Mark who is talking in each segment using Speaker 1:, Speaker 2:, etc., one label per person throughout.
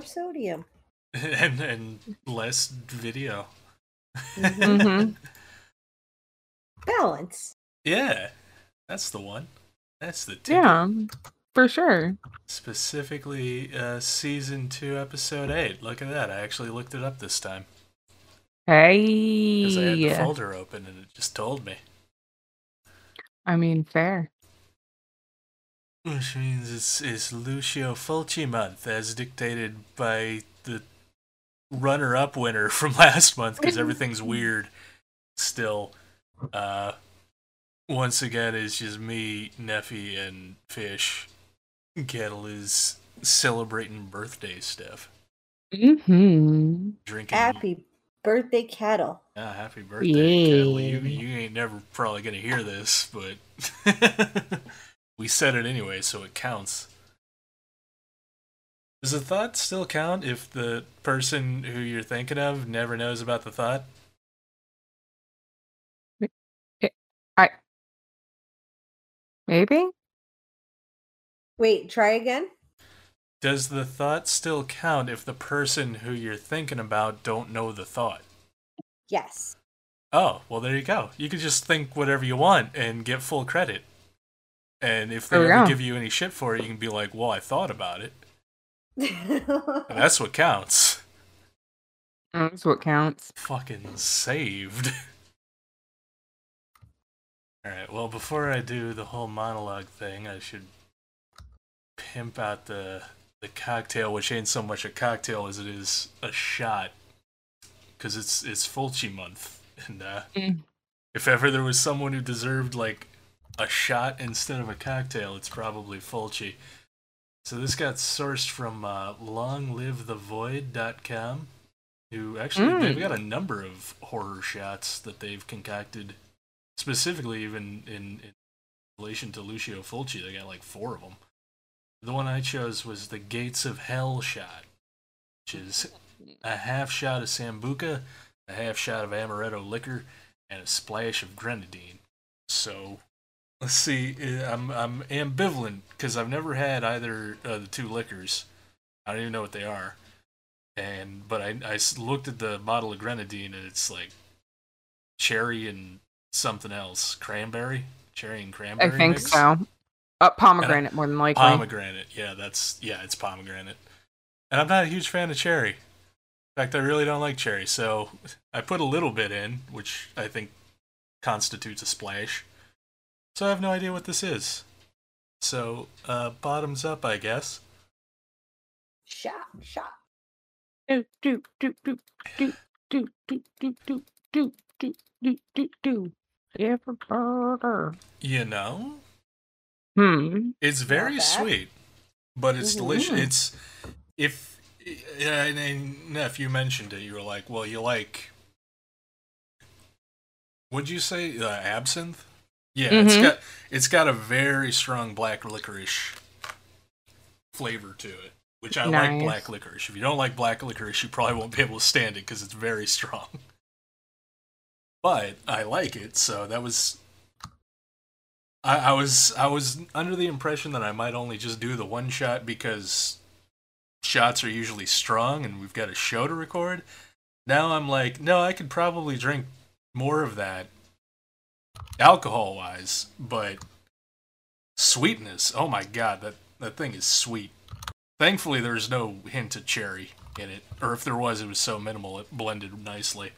Speaker 1: more sodium.
Speaker 2: and and less video.
Speaker 3: hmm
Speaker 1: Balance.
Speaker 2: Yeah, that's the one. That's the ticket.
Speaker 3: Yeah, for sure.
Speaker 2: Specifically, uh, season two, episode eight. Look at that! I actually looked it up this time hey because I had the folder open and it just told me.
Speaker 3: I mean, fair.
Speaker 2: Which means it's, it's Lucio Fulci month, as dictated by the runner-up winner from last month, because everything's weird still. Uh, once again, it's just me, Neffy, and Fish. Kettle is celebrating birthday stuff,
Speaker 3: Mm-hmm.
Speaker 2: drinking.
Speaker 1: Happy birthday, cattle.
Speaker 2: Ah, happy birthday, Kettle. You, you ain't never probably gonna hear this, but we said it anyway, so it counts. Does the thought still count if the person who you're thinking of never knows about the thought?
Speaker 3: Maybe?
Speaker 1: Wait, try again.
Speaker 2: Does the thought still count if the person who you're thinking about don't know the thought?
Speaker 1: Yes.
Speaker 2: Oh, well, there you go. You can just think whatever you want and get full credit. And if they ever give you any shit for it, you can be like, well, I thought about it. And that's what counts.
Speaker 3: That's what counts.
Speaker 2: Fucking saved. Alright, well, before I do the whole monologue thing, I should pimp out the the cocktail, which ain't so much a cocktail as it is a shot. Because it's, it's Fulci month. And uh,
Speaker 3: Mm.
Speaker 2: if ever there was someone who deserved, like, a shot instead of a cocktail, it's probably Fulci. So this got sourced from uh, longlivethevoid.com, who actually they've
Speaker 3: Mm.
Speaker 2: got a number of horror shots that they've concocted, specifically even in, in relation to Lucio Fulci. They got like four of them. The one I chose was the Gates of Hell shot, which is a half shot of sambuca, a half shot of amaretto liquor, and a splash of grenadine. So let's see. uh, I'm I'm ambivalent because I've never had either of the two liquors. I don't even know what they are. And but I I looked at the bottle of grenadine and it's like cherry and something else, cranberry, cherry and cranberry.
Speaker 3: I think
Speaker 2: mix?
Speaker 3: so. Uh, pomegranate, more than likely.
Speaker 2: Pomegranate. Yeah, that's yeah, it's pomegranate. And I'm not a huge fan of cherry. In fact, I really don't like cherry, so I put a little bit in, which I think constitutes a splash. So I have no idea what this is. So, uh, bottoms up, I guess.
Speaker 1: shot, shot.
Speaker 3: do do do do do do do do do do do do do do. Every burger.
Speaker 2: You know,
Speaker 3: Hmm.
Speaker 2: it's very
Speaker 1: bad.
Speaker 2: sweet, but it's
Speaker 1: Mhm.
Speaker 2: delicious. It's if yeah, and, and if you mentioned it, you were like, well, you like. Would you say uh, absinthe? Yeah, it's
Speaker 3: Mhm.
Speaker 2: got it's got a very strong black licorice flavor to it, which I like black licorice. If you don't like black licorice, you probably won't be able to stand it because it's very strong. But I like it, so that was. I, I was I was under the impression that I might only just do the one shot because shots are usually strong and we've got a show to record. Now I'm like, no, I could probably drink more of that alcohol wise, but sweetness, oh my god, that, that thing is sweet. Thankfully there's no hint of cherry in it. Or if there was, it was so minimal it blended nicely.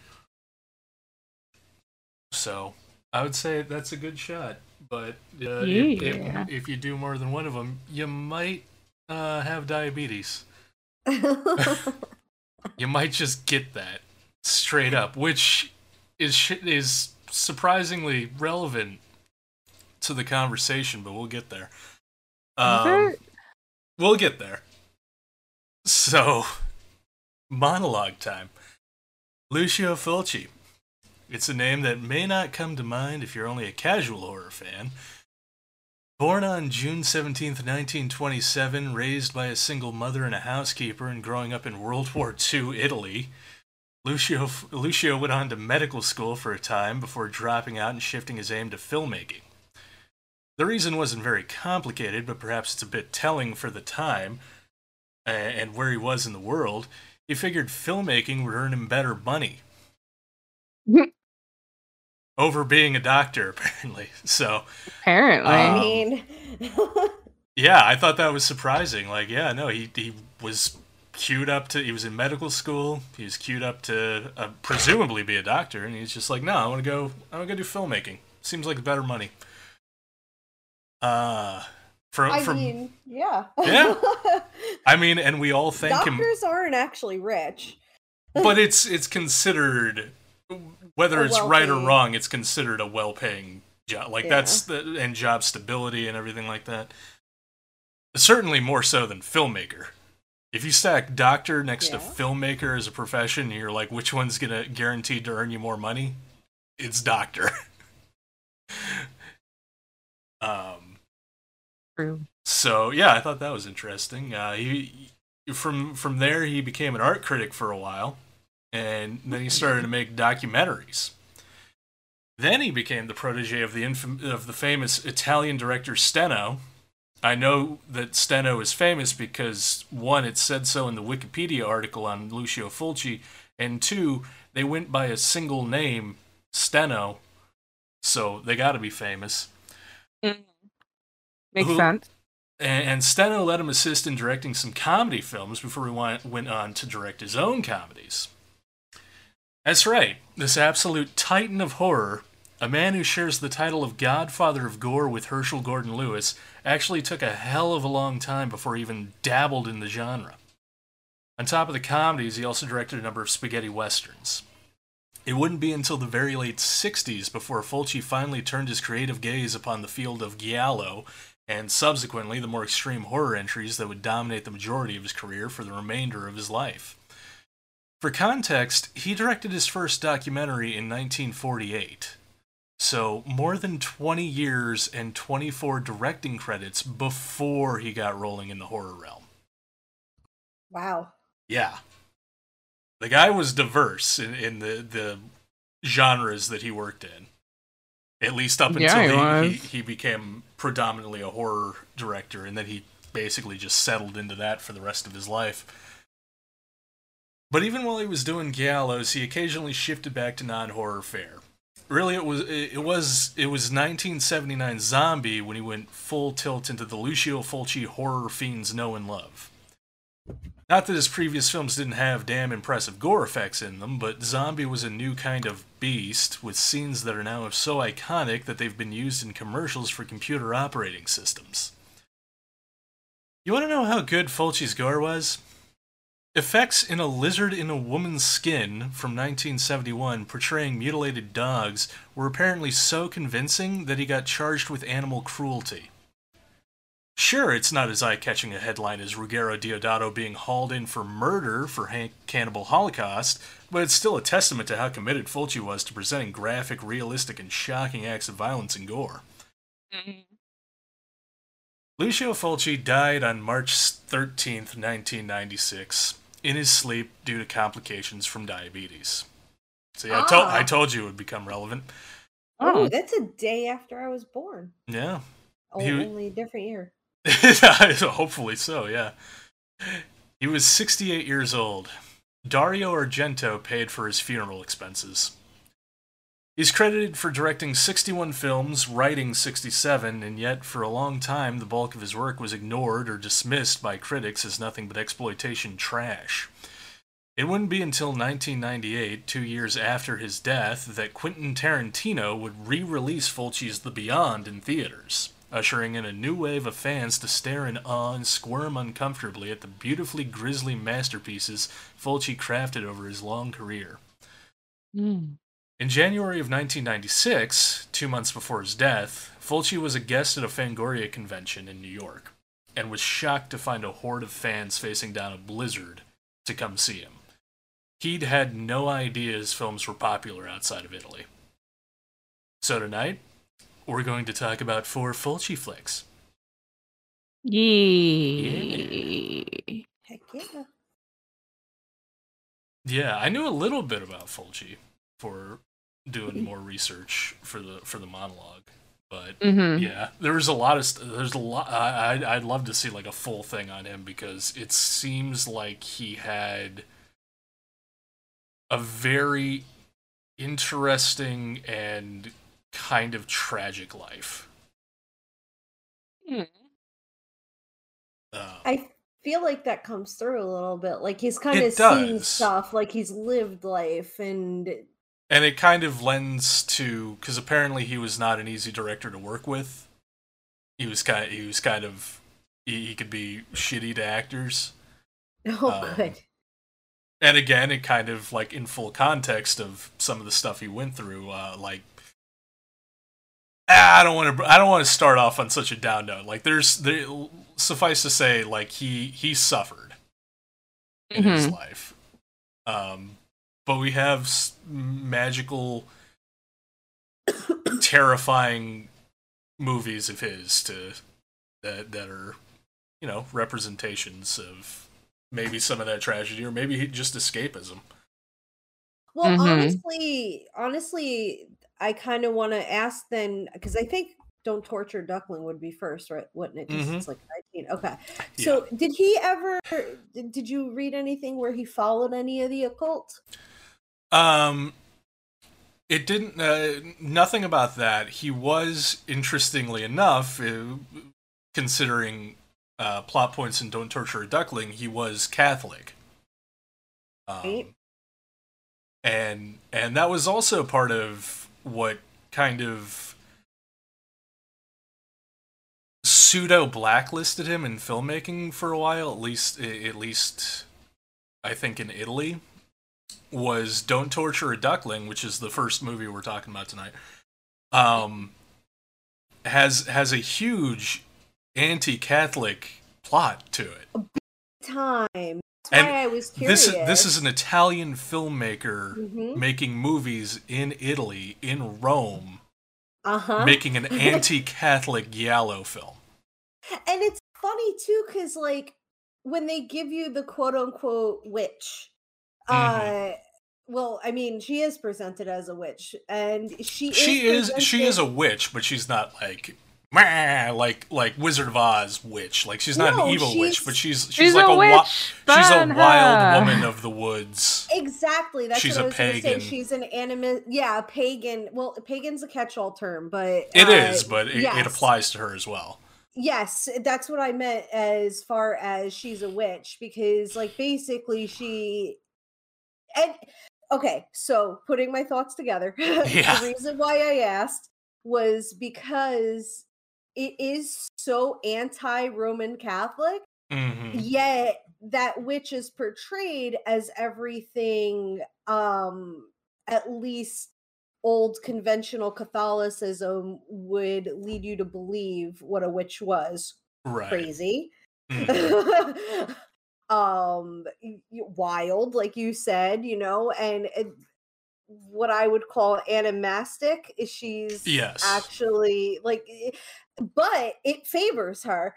Speaker 2: So I would say that's a good shot. But uh, if,
Speaker 3: Yeah.
Speaker 2: if, if you do more than one of them, you might uh, have diabetes. You might just get that straight up, which is sh- is surprisingly relevant to the conversation, but we'll get there. Um, we'll get there. So, monologue time. Lucio Fulci. It's a name that may not come to mind if you're only a casual horror fan. Born on June 17th, 1927, raised by a single mother and a housekeeper, and growing up in World War II Italy, Lucio, Lucio went on to medical school for a time before dropping out and shifting his aim to filmmaking. The reason wasn't very complicated, but perhaps it's a bit telling for the time and where he was in the world. He figured filmmaking would earn him better money over being a doctor, apparently. So,
Speaker 3: Apparently.
Speaker 1: I
Speaker 2: Um,
Speaker 1: mean,
Speaker 2: yeah, I thought that was surprising. Like, yeah, no, he he was queued up to. He was in medical school. He was queued up to uh, presumably be a doctor, and he's just like, no, I want to go. I want to go do filmmaking. Seems like better money. Uh, from
Speaker 1: I
Speaker 2: from
Speaker 1: mean, yeah.
Speaker 2: Yeah. I mean, and we all thank him,
Speaker 1: Doctors aren't actually rich.
Speaker 2: but it's it's considered whether
Speaker 1: A
Speaker 2: it's right or wrong, it's considered a well-paying job. Like
Speaker 1: Yeah.
Speaker 2: that's the and job stability and everything like that. Certainly more so than filmmaker. If you stack doctor next to filmmaker as a profession, you're like, which one's gonna guaranteed to earn you more money? It's doctor. um.
Speaker 3: True.
Speaker 2: So yeah, I thought that was interesting. Uh, he from from there he became an art critic for a while, and then he started to make documentaries. Then he became the protege of the infam- of the famous Italian director Steno. I know that Steno is famous because one, it said so in the Wikipedia article on Lucio Fulci, and two, they went by a single name, Steno, so they got to be famous. Mm-hmm.
Speaker 3: Makes
Speaker 2: Who-
Speaker 3: sense.
Speaker 2: And, and Steno let him assist in directing some comedy films before he went, went on to direct his own comedies. That's right, this absolute titan of horror, a man who shares the title of Godfather of Gore with Herschell Gordon Lewis, actually took a hell of a long time before he even dabbled in the genre. On top of the comedies, he also directed a number of spaghetti westerns. It wouldn't be until the very late 60s before Fulci finally turned his creative gaze upon the field of giallo and subsequently the more extreme horror entries that would dominate the majority of his career for the remainder of his life. For context, he directed his first documentary in 1948. So, more than 20 years and 24 directing credits before he got rolling in the horror realm.
Speaker 1: Wow.
Speaker 2: Yeah. The guy was diverse in, in the, the genres that he worked in. At least up until
Speaker 3: Yeah, he
Speaker 2: he, he, he became predominantly a horror director, and then he basically just settled into that for the rest of his life. But even while he was doing giallos, he occasionally shifted back to non-horror fare. Really, it was it was it was 1979 Zombie when he went full tilt into the Lucio Fulci horror fiends know and love. Not that his previous films didn't have damn impressive gore effects in them, but Zombie was a new kind of beast with scenes that are now so iconic that they've been used in commercials for computer operating systems. You want to know how good Fulci's gore was? Effects in a lizard in a woman's skin from 1971 portraying mutilated dogs were apparently so convincing that he got charged with animal cruelty. Sure, it's not as eye catching a headline as Ruggero Deodato being hauled in for murder for Han- Cannibal Holocaust, but it's still a testament to how committed Fulci was to presenting graphic, realistic, and shocking acts of violence and gore. Mm-hmm. Lucio Fulci died on March 13th, 1996, in his sleep due to complications from diabetes. See, I, told
Speaker 1: Ah.
Speaker 2: I told you it would become relevant.
Speaker 1: Oh,
Speaker 3: Oh,
Speaker 1: that's a day after I was born.
Speaker 2: Yeah.
Speaker 1: Oh,
Speaker 2: He-
Speaker 1: only a different year.
Speaker 2: Hopefully so, yeah. He was 68 years old. Dario Argento paid for his funeral expenses. He's credited for directing 61 films, writing 67, and yet for a long time the bulk of his work was ignored or dismissed by critics as nothing but exploitation trash. It wouldn't be until 1998, two years after his death, that Quentin Tarantino would re release Fulci's The Beyond in theaters, ushering in a new wave of fans to stare in awe and squirm uncomfortably at the beautifully grisly masterpieces Fulci crafted over his long career.
Speaker 3: Mm.
Speaker 2: In January of 1996, two months before his death, Fulci was a guest at a Fangoria convention in New York and was shocked to find a horde of fans facing down a blizzard to come see him. He'd had no idea his films were popular outside of Italy. So tonight, we're going to talk about four Fulci flicks.
Speaker 3: Yeah.
Speaker 1: Heck yeah.
Speaker 2: Yeah, I knew a little bit about Fulci for doing more research for the for the monologue, But
Speaker 3: Mm-hmm.
Speaker 2: yeah, there was a lot of st- there's a lot. I I'd, I'd love to see like a full thing on him because it seems like he had a very interesting and kind of tragic life.
Speaker 3: Hmm.
Speaker 2: Um,
Speaker 1: I feel like that comes through a little bit. Like he's kind
Speaker 2: It
Speaker 1: of seen stuff, like he's lived life, and
Speaker 2: and it kind of lends to because apparently he was not an easy director to work with. He was kind. He was kind of. He, he could be shitty to actors.
Speaker 1: oh,
Speaker 2: Um,
Speaker 1: good.
Speaker 2: and again it kind of like in full context of some of the stuff he went through uh like i don't want to i don't want to start off on such a down note like there's there suffice to say like he he suffered in his
Speaker 3: Mhm.
Speaker 2: life um but we have s- magical terrifying movies of his to that that are you know representations of maybe some of that tragedy or maybe just escapism
Speaker 1: Well,
Speaker 3: Mhm.
Speaker 1: honestly, honestly, I kind of want to ask then because I think "Don't Torture Duckling" would be first, right? Wouldn't it?
Speaker 2: Mhm.
Speaker 1: It's like nineteen. Okay. So, did he ever? Did, did you read anything where he followed any of the occult?
Speaker 2: Um, it didn't. Uh, nothing about that. He was, interestingly enough, uh, considering uh, plot points in "Don't Torture a Duckling," he was Catholic. Um,
Speaker 1: Right.
Speaker 2: and and that was also part of what kind of pseudo blacklisted him in filmmaking for a while. At least, at least, I think in Italy was "Don't Torture a Duckling," which is the first movie we're talking about tonight. Um, has has a huge anti-Catholic plot to it.
Speaker 1: Big Time. That's
Speaker 2: And
Speaker 1: why I was curious.
Speaker 2: This is this is an Italian filmmaker
Speaker 1: Mhm.
Speaker 2: making movies in Italy in Rome,
Speaker 1: uh huh.
Speaker 2: making an anti-Catholic giallo film.
Speaker 1: And it's funny too because like when they give you the quote unquote witch
Speaker 2: Mhm.
Speaker 1: uh well i mean she is presented as a witch and she
Speaker 2: She is she is a witch, but she's not like "Meh," like like Wizard of Oz witch. Like she's not
Speaker 1: No,
Speaker 2: an evil witch, but she's she's,
Speaker 3: She's
Speaker 2: like
Speaker 3: a
Speaker 2: a,
Speaker 3: witch.
Speaker 2: wi- she's a
Speaker 3: burn
Speaker 2: wild woman of the woods.
Speaker 1: exactly that's
Speaker 2: She's
Speaker 1: what
Speaker 2: a
Speaker 1: i was gonna
Speaker 2: pagan.
Speaker 1: say she's an anima yeah a pagan well pagan's a catch-all term but
Speaker 2: It
Speaker 1: uh,
Speaker 2: is, but it, it applies to her as well.
Speaker 1: Yes, that's what I meant as far as she's a witch because like basically she and okay, so putting my thoughts together.
Speaker 2: Yeah.
Speaker 1: the reason why I asked was because it is so anti-Roman Catholic,
Speaker 2: hmm
Speaker 1: yet that witch is portrayed as everything um at least old conventional Catholicism would lead you to believe what a witch was
Speaker 2: Right.
Speaker 1: crazy
Speaker 2: Mhm.
Speaker 1: um wild like you said you know and what i would call animastic is she's
Speaker 2: Yes.
Speaker 1: actually like eh, but it favors her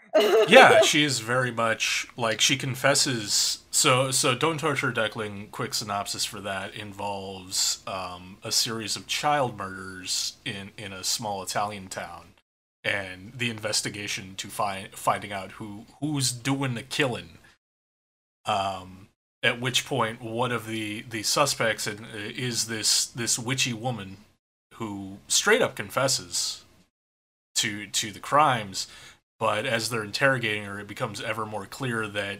Speaker 2: yeah, she is very much like she confesses. So, so don't torture Duckling. Quick synopsis for that involves um, a series of child murders in in a small Italian town, and the investigation to find finding out who who's doing the killing. Um, at which point, one of the the suspects in, is this this witchy woman who straight up confesses to to the crimes but as they're interrogating her it becomes ever more clear that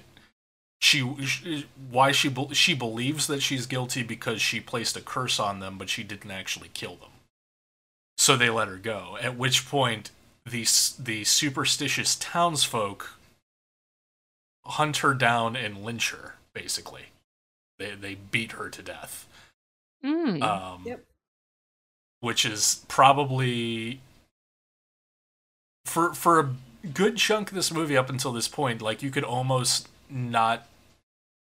Speaker 2: she, she why she she believes that she's guilty because she placed a curse on them but she didn't actually kill them so they let her go at which point the the superstitious townsfolk hunt her down and lynch her basically they they beat her to death
Speaker 3: Mm.
Speaker 2: um,
Speaker 1: Yep.
Speaker 2: Which is probably for for a good chunk of this movie up until this point, like you could almost not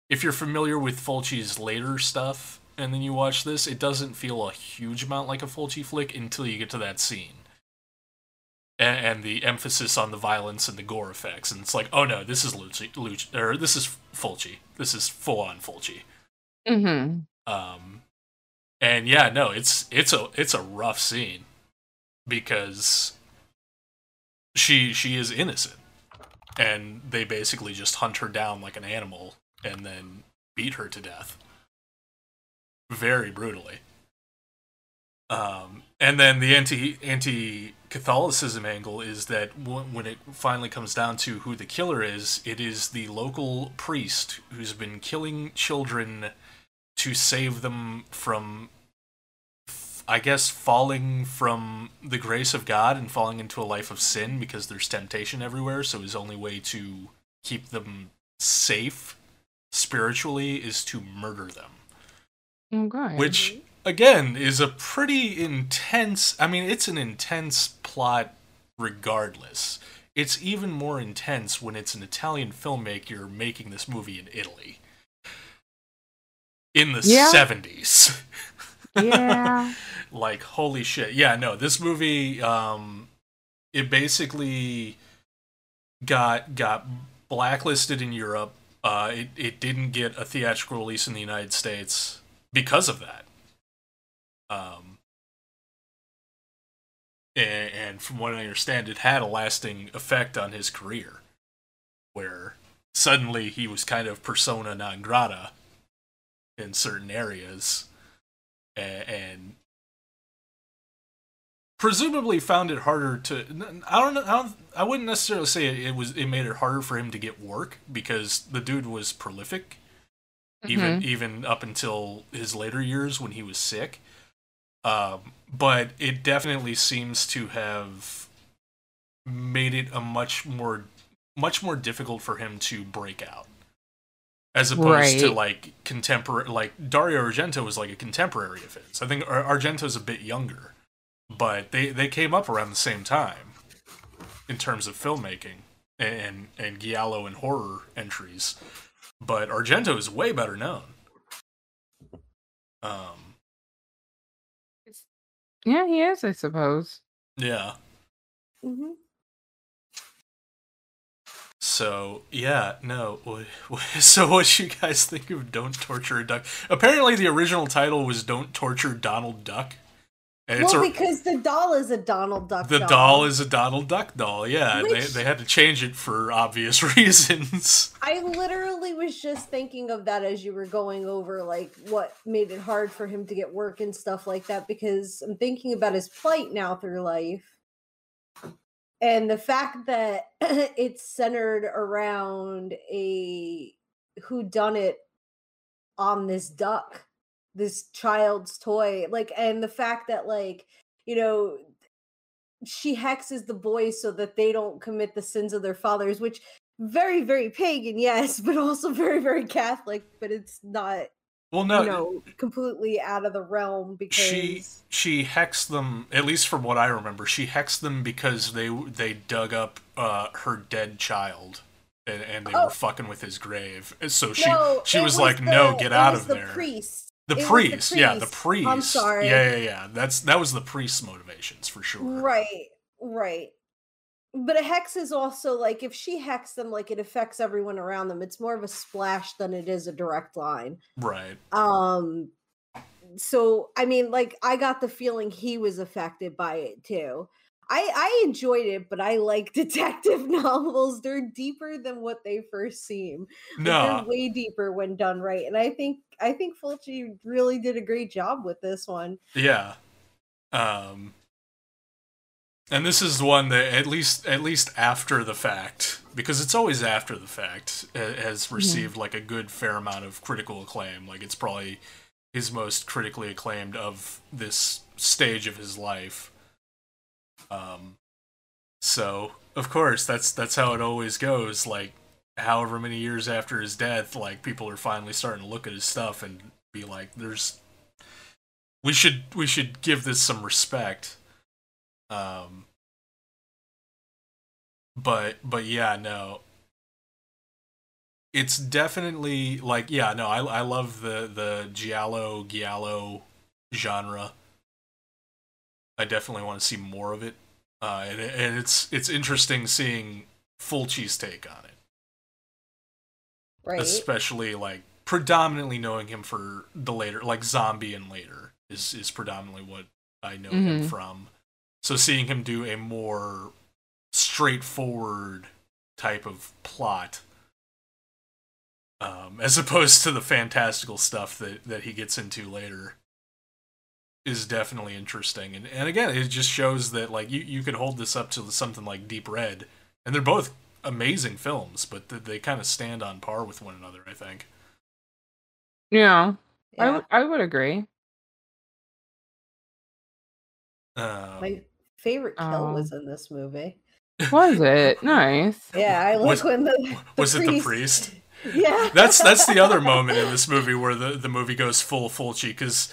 Speaker 2: if you're familiar with Fulci's later stuff and then you watch this, it doesn't feel a huge amount like a Fulci flick until you get to that scene. And, and the emphasis on the violence and the gore effects, and it's like, oh no, this is Lucci, Lucci or this is Fulci. This is full on Fulci.
Speaker 3: hmm
Speaker 2: Um, and yeah, no, it's it's a it's a rough scene because she she is innocent, and they basically just hunt her down like an animal and then beat her to death, very brutally. Um, and then the anti anti Catholicism angle is that w- when it finally comes down to who the killer is, it is the local priest who's been killing children to save them from, I guess, falling from the grace of God and falling into a life of sin because there's temptation everywhere. So his only way to keep them safe spiritually is to murder them.
Speaker 3: Okay.
Speaker 2: Which again is a pretty intense I mean it's an intense plot regardless. It's even more intense when it's an Italian filmmaker making this movie in Italy. In the
Speaker 3: Yeah.
Speaker 2: 70s.
Speaker 3: Yeah.
Speaker 2: like holy shit. Yeah, no, this movie um it basically got got blacklisted in Europe. Uh it it didn't get a theatrical release in the United States because of that. Um and, and from what I understand it had a lasting effect on his career where suddenly he was kind of persona non grata in certain areas and, presumably found it harder to I don't know I, don't, I wouldn't necessarily say it, it was it made it harder for him to get work because the dude was prolific even even up until his later years when he was sick. Um, but it definitely seems to have made it a much more much more difficult for him to break out as opposed to like contemporary like Dario Argento was like a contemporary of his. I think Ar- Argento's a bit younger, but they they came up around the same time in terms of filmmaking and and giallo and horror entries. But Argento is way better known. Um
Speaker 3: yeah, he is, I suppose.
Speaker 2: yeah.
Speaker 1: hmm
Speaker 2: So yeah, no. So what you guys think of "Don't Torture a Duck"? Apparently, the original title was "Don't Torture Donald Duck," and it's
Speaker 1: Well,
Speaker 2: a,
Speaker 1: because the doll is a Donald Duck.
Speaker 2: the doll is a Donald Duck doll. Yeah, and they they had to change it for obvious reasons.
Speaker 1: I literally was just thinking of that as you were going over like what made it hard for him to get work and stuff like that because I'm thinking about his plight now through life. And the fact that it's centered around a who done it on this duck, this child's toy. Like and the fact that like, you know, she hexes the boys so that they don't commit the sins of their fathers, which very very pagan yes but also very very catholic but it's not
Speaker 2: Well, no,
Speaker 1: you know completely out of the realm because
Speaker 2: she she hexed them. At least from what I remember, she hexed them because they they dug up uh, her dead child. And, and they
Speaker 1: Oh.
Speaker 2: were fucking with his grave. So she
Speaker 1: No,
Speaker 2: she
Speaker 1: it
Speaker 2: was, like,
Speaker 1: the-
Speaker 2: "No, get out
Speaker 1: was
Speaker 2: of
Speaker 1: the
Speaker 2: there."
Speaker 1: priest
Speaker 2: The
Speaker 1: was the
Speaker 2: priest, yeah, the
Speaker 1: priest.
Speaker 2: priest.
Speaker 1: I'm sorry.
Speaker 2: Yeah, yeah, yeah. That's that was the priest's motivations for sure.
Speaker 1: right right but a hex is also like if she hexed them like it affects everyone around them it's more of a splash than it is a direct line
Speaker 2: Right.
Speaker 1: um so i mean like i got the feeling he was affected by it too i i enjoyed it but i like detective novels they're deeper than what they first seem Like,
Speaker 2: No.
Speaker 1: they're way deeper when done right and i think i think fulci really did a great job with this one
Speaker 2: Yeah. Um and this is one that at least at least after the fact because it's always after the fact has received like a good fair amount of critical acclaim. Like it's probably his most critically acclaimed of this stage of his life. Um so, of course, that's that's how it always goes like however many years after his death like people are finally starting to look at his stuff and be like there's we should we should give this some respect um but but yeah no. It's definitely like yeah no i i love the the giallo giallo genre. I definitely want to see more of it. Uh and, and it's it's interesting seeing Fulci's take on it.
Speaker 1: Right.
Speaker 2: Especially like predominantly knowing him for the later like zombie and later is is predominantly what i know him
Speaker 3: Mhm.
Speaker 2: from so seeing him do a more straightforward type of plot um, as opposed to the fantastical stuff that, that he gets into later is definitely interesting and, and again it just shows that like you, you could hold this up to something like deep red and they're both amazing films but they, they kind of stand on par with one another i think
Speaker 3: Yeah, I
Speaker 1: Yeah.
Speaker 3: would I would agree.
Speaker 2: um,
Speaker 1: My favorite kill
Speaker 3: Oh.
Speaker 1: was in this movie.
Speaker 3: Was it nice?
Speaker 1: Yeah, I like
Speaker 2: Was-
Speaker 1: when the, the
Speaker 2: was it the priest
Speaker 1: Yeah,
Speaker 2: that's that's the other moment in this movie where the, the movie goes full Fulci because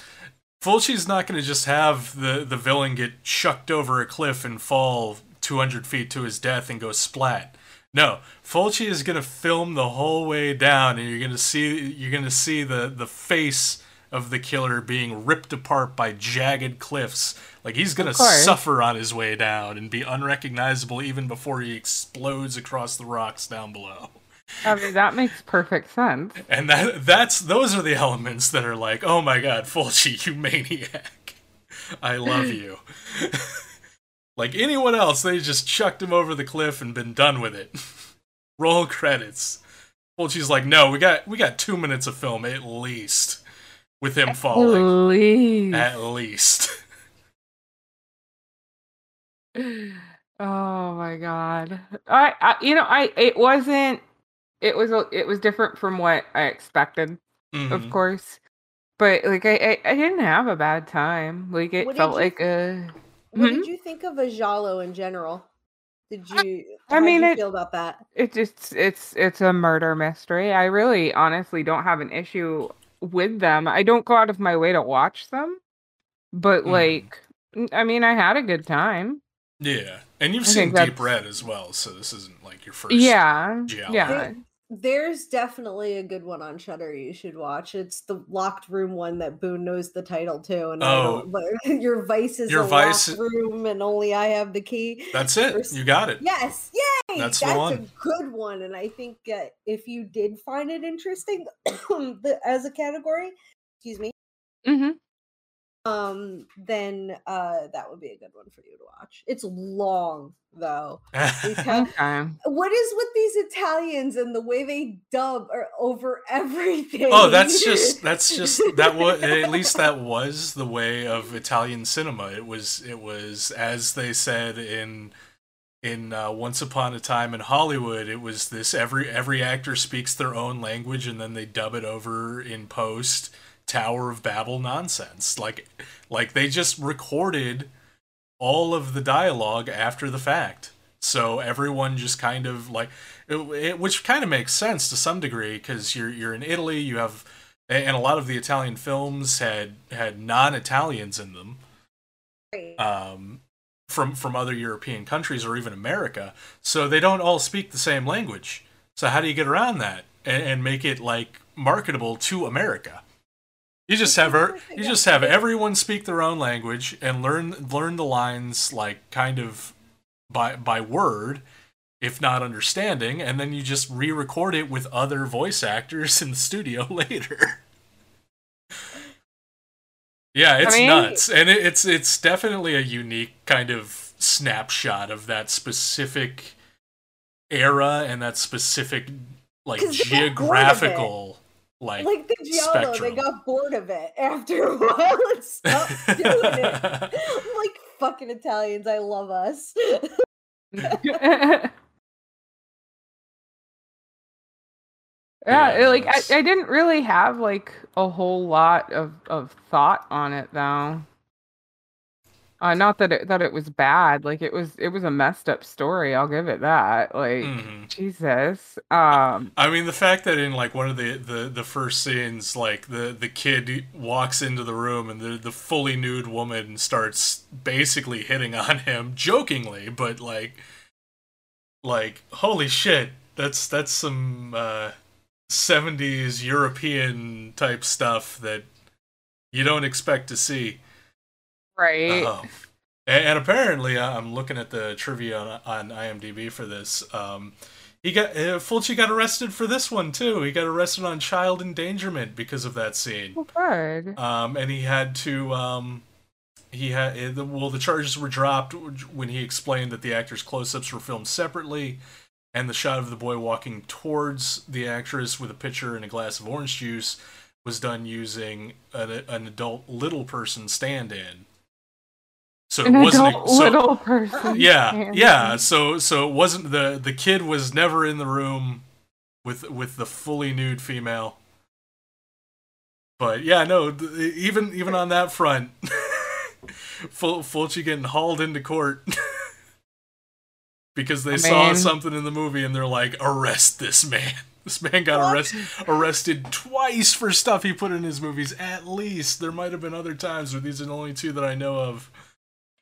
Speaker 2: Fulci's not going to just have the, the villain get chucked over a cliff and fall 200 feet to his death and go splat. No, Fulci is going to film the whole way down, and you're going to see you're going to see the the face of the killer being ripped apart by jagged cliffs. Like he's to suffer on his way down and be unrecognizable even before he explodes across the rocks down below.
Speaker 3: I mean, that makes perfect sense.
Speaker 2: And that that's those are the elements that are like, oh my god, Fulci, you maniac. I love you. like anyone else, they just chucked him over the cliff and been done with it. Roll credits. Fulci's like, no, we got we got two minutes of film at least with him falling.
Speaker 3: Please.
Speaker 2: At least.
Speaker 3: Oh my god. I, I you know, I it wasn't it was a, it was different from what I expected, of
Speaker 2: Mhm.
Speaker 3: course. But like I, I I didn't have a bad time. Like it
Speaker 1: What
Speaker 3: felt
Speaker 1: you
Speaker 3: like a
Speaker 1: What
Speaker 3: Mhm.
Speaker 1: did you think of giallo in general? Did you?
Speaker 3: I
Speaker 1: how did
Speaker 3: mean,
Speaker 1: you
Speaker 3: it-
Speaker 1: feel about that?
Speaker 3: it just it's it's a murder mystery. I really honestly don't have an issue with them. I don't go out of my way to watch them. But
Speaker 2: Mhm.
Speaker 3: like I mean, I had a good time.
Speaker 2: Yeah. And you've
Speaker 3: I
Speaker 2: seen Deep Red as well, so this isn't like your first
Speaker 3: Yeah. Yeah.
Speaker 1: There- There's definitely a good one on Shudder you should watch. It's the locked room one that Boone knows the title to, and
Speaker 2: Oh.
Speaker 1: but your vice is
Speaker 2: Your
Speaker 1: a
Speaker 2: vice-
Speaker 1: locked room, and only I have the key.
Speaker 2: That's it.
Speaker 1: First-
Speaker 2: You got it.
Speaker 1: Yes, yay!
Speaker 2: That's
Speaker 1: That's,
Speaker 2: the
Speaker 1: a
Speaker 2: one.
Speaker 1: good one, and I think uh, if you did find it interesting the, as a category, excuse me,
Speaker 3: Mhm.
Speaker 1: Um, then uh, that would be a good one for you to watch. It's long though. These
Speaker 3: Okay.
Speaker 1: what is with these Italians and the way they dub or over everything?
Speaker 2: Oh, that's just that's just that was at least that was the way of Italian cinema. It was it was as they said in in uh, Once Upon a Time in Hollywood. It was this every every actor speaks their own language and then they dub it over in post. Tower of Babel nonsense. Like like they just recorded all of the dialogue after the fact. So everyone just kind of like it, it- which kind of makes sense to some degree because you're you're in Italy, you have and a lot of the Italian films had had non-Italians in them um, from from other European countries or even America. So they don't all speak the same language. So how do you get around that and, and make it like marketable to America? You just have er, you just have everyone speak their own language and learn learn the lines like kind of by by word, if not understanding, and then you just re-record it with other voice actors in the studio later. Yeah, it's
Speaker 3: mean-
Speaker 2: nuts, and it, it's it's definitely a unique kind of snapshot of that specific era and that specific like
Speaker 1: 'Cause they got bored of it.
Speaker 2: geographical like.
Speaker 1: like the Giallo,
Speaker 2: spectrum.
Speaker 1: they got bored of it after a while and stopped doing it. I'm like fucking Italians, I love us.
Speaker 3: yeah,
Speaker 2: Yeah,
Speaker 3: like I, I didn't really have like a whole lot of, of thought on it though. Uh, not that it that it was bad. Like it was it was a messed up story. I'll give it that. Like
Speaker 2: Mhm.
Speaker 3: Jesus. Um.
Speaker 2: I mean, the fact that in like one of the, the, the first scenes, like the, the kid walks into the room and the the fully nude woman starts basically hitting on him jokingly, but like, like holy shit, that's that's some uh, '70s European type stuff that you don't expect to see.
Speaker 3: Right.
Speaker 2: Oh. And, and apparently, uh, I'm looking at the trivia on, on IMDb for this. Um, he got uh, Fulci got arrested for this one too. He got arrested on child endangerment because of that scene.
Speaker 3: Good.
Speaker 2: Um, and he had to um, he had eh, the, well the charges were dropped when he explained that the actors' close-ups were filmed separately, and the shot of the boy walking towards the actress with a pitcher and a glass of orange juice was done using an, an adult little person stand-in. So
Speaker 3: An
Speaker 2: it wasn't
Speaker 3: adult
Speaker 2: so,
Speaker 3: little person.
Speaker 2: yeah yeah so so it wasn't the the kid was never in the room with with the fully nude female. But yeah no even even on that front Ful- Fulci getting hauled into court. Because they
Speaker 3: I
Speaker 2: saw
Speaker 3: mean-
Speaker 2: something in the movie and they're like arrest this man. This man got
Speaker 1: What?
Speaker 2: arrest- arrested twice for stuff he put in his movies at least. There might have been other times but these are the only two that i know of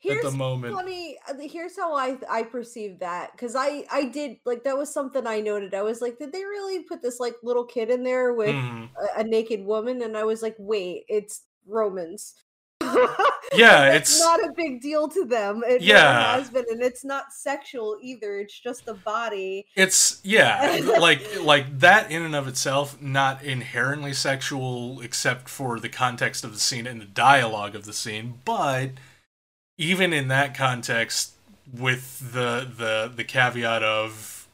Speaker 2: at
Speaker 1: Here's
Speaker 2: the moment
Speaker 1: funny. uh, Here's how I I perceive that because I I did like that was something I noted. I was like, did they really put this like little kid in there with
Speaker 2: Mhm.
Speaker 1: a, a naked woman? And I was like, wait, it's Romans.
Speaker 2: Yeah,
Speaker 1: It's not a big deal to them. It
Speaker 2: Yeah.
Speaker 1: has been, and it's not sexual either. It's just a body.
Speaker 2: It's yeah, like like that in and of itself, not inherently sexual, except for the context of the scene and the dialogue of the scene. But even in that context, with the the the caveat of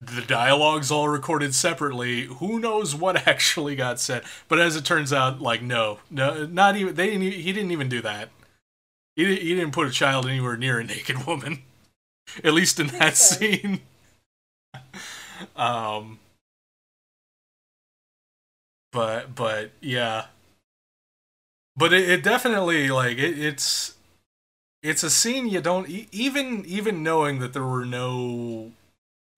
Speaker 2: the dialogues all recorded separately, who knows what actually got said? But as it turns out, like no, no, not even they didn't. He didn't even do that. He he didn't put a child anywhere near a naked woman. At least in that
Speaker 1: Okay.
Speaker 2: scene. um but but yeah but it, it definitely like it, it's it's a scene you don't even even knowing that there were no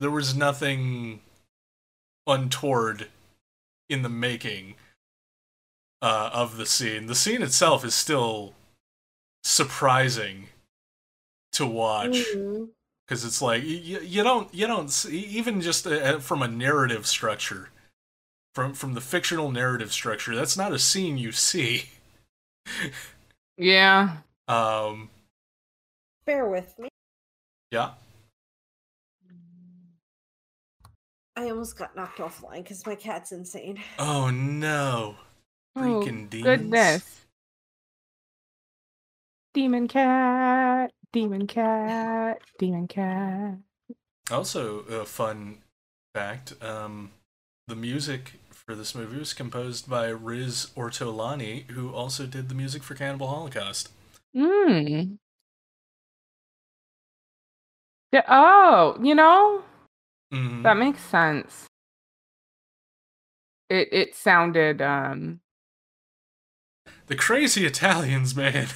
Speaker 2: there was nothing untoward in the making uh, of the scene. The scene itself is still surprising to watch because it's like you, you don't you don't see, even just uh from a narrative structure from from the fictional narrative structure that's not a scene you see.
Speaker 3: Yeah.
Speaker 2: um
Speaker 1: Bear with me.
Speaker 2: yeah
Speaker 1: I almost got knocked offline because my cat's insane.
Speaker 2: oh no
Speaker 3: Oh,
Speaker 2: freaking demons
Speaker 3: goodness. Demon cat. Demon cat. Demon cat.
Speaker 2: also a fun fact um the music for this movie was composed by Riz Ortolani who also did the music for Cannibal Holocaust
Speaker 3: Hmm. Yeah, oh, you know,
Speaker 2: Mhm.
Speaker 3: that makes sense. It it sounded um
Speaker 2: the crazy Italians man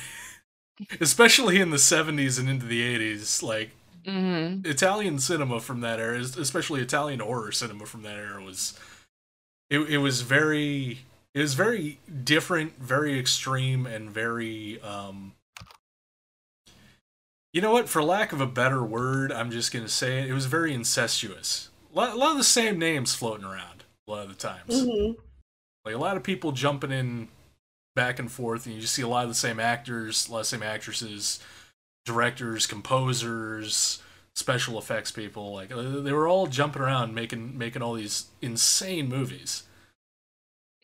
Speaker 2: especially in the 70s and into the 80s like
Speaker 3: mhm.
Speaker 2: Italian cinema from that era, especially Italian horror cinema from that era, was it, it was very it was very different, very extreme, and very um. You know what? For lack of a better word, I'm just gonna say it. It was very incestuous. A lot, a lot of the same names floating around. A lot of the times,
Speaker 1: Mhm.
Speaker 2: like a lot of people jumping in back and forth, and you just see a lot of the same actors, a lot of the same actresses, directors, composers, special effects people. Like uh, they were all jumping around making making all these insane movies.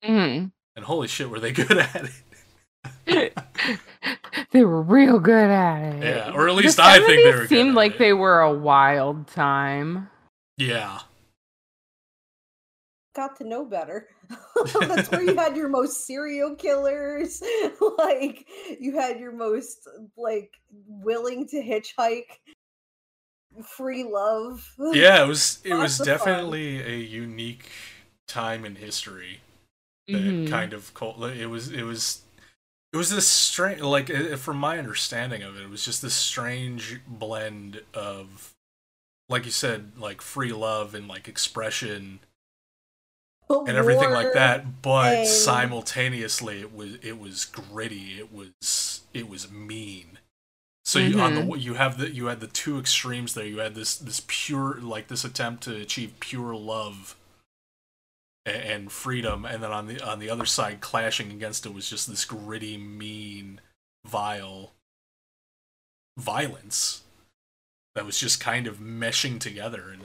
Speaker 3: Mhm.
Speaker 2: And holy shit, were they good at it?
Speaker 3: they were real good at it.
Speaker 2: Yeah, or at
Speaker 3: The
Speaker 2: least I think they were good
Speaker 3: seemed
Speaker 2: at
Speaker 3: like
Speaker 2: it.
Speaker 3: they were a wild time.
Speaker 2: Yeah,
Speaker 1: got to know better. That's where you had your most serial killers. like you had your most like willing to hitchhike, free love.
Speaker 2: yeah. It was it was
Speaker 1: of fun.
Speaker 2: definitely a unique time in history. that
Speaker 3: Mhm.
Speaker 2: kind of cult. It was it was it was this strange like from my understanding of it, it was just this strange blend of like you said like free love and like expression
Speaker 1: But
Speaker 2: and everything like that but
Speaker 1: and-
Speaker 2: simultaneously it was it was gritty it was it was mean. So you on the you have the you had the two extremes there. You had this this pure like this attempt to achieve pure love and freedom and then on the on the other side clashing against it was just this gritty mean vile violence that was just kind of meshing together and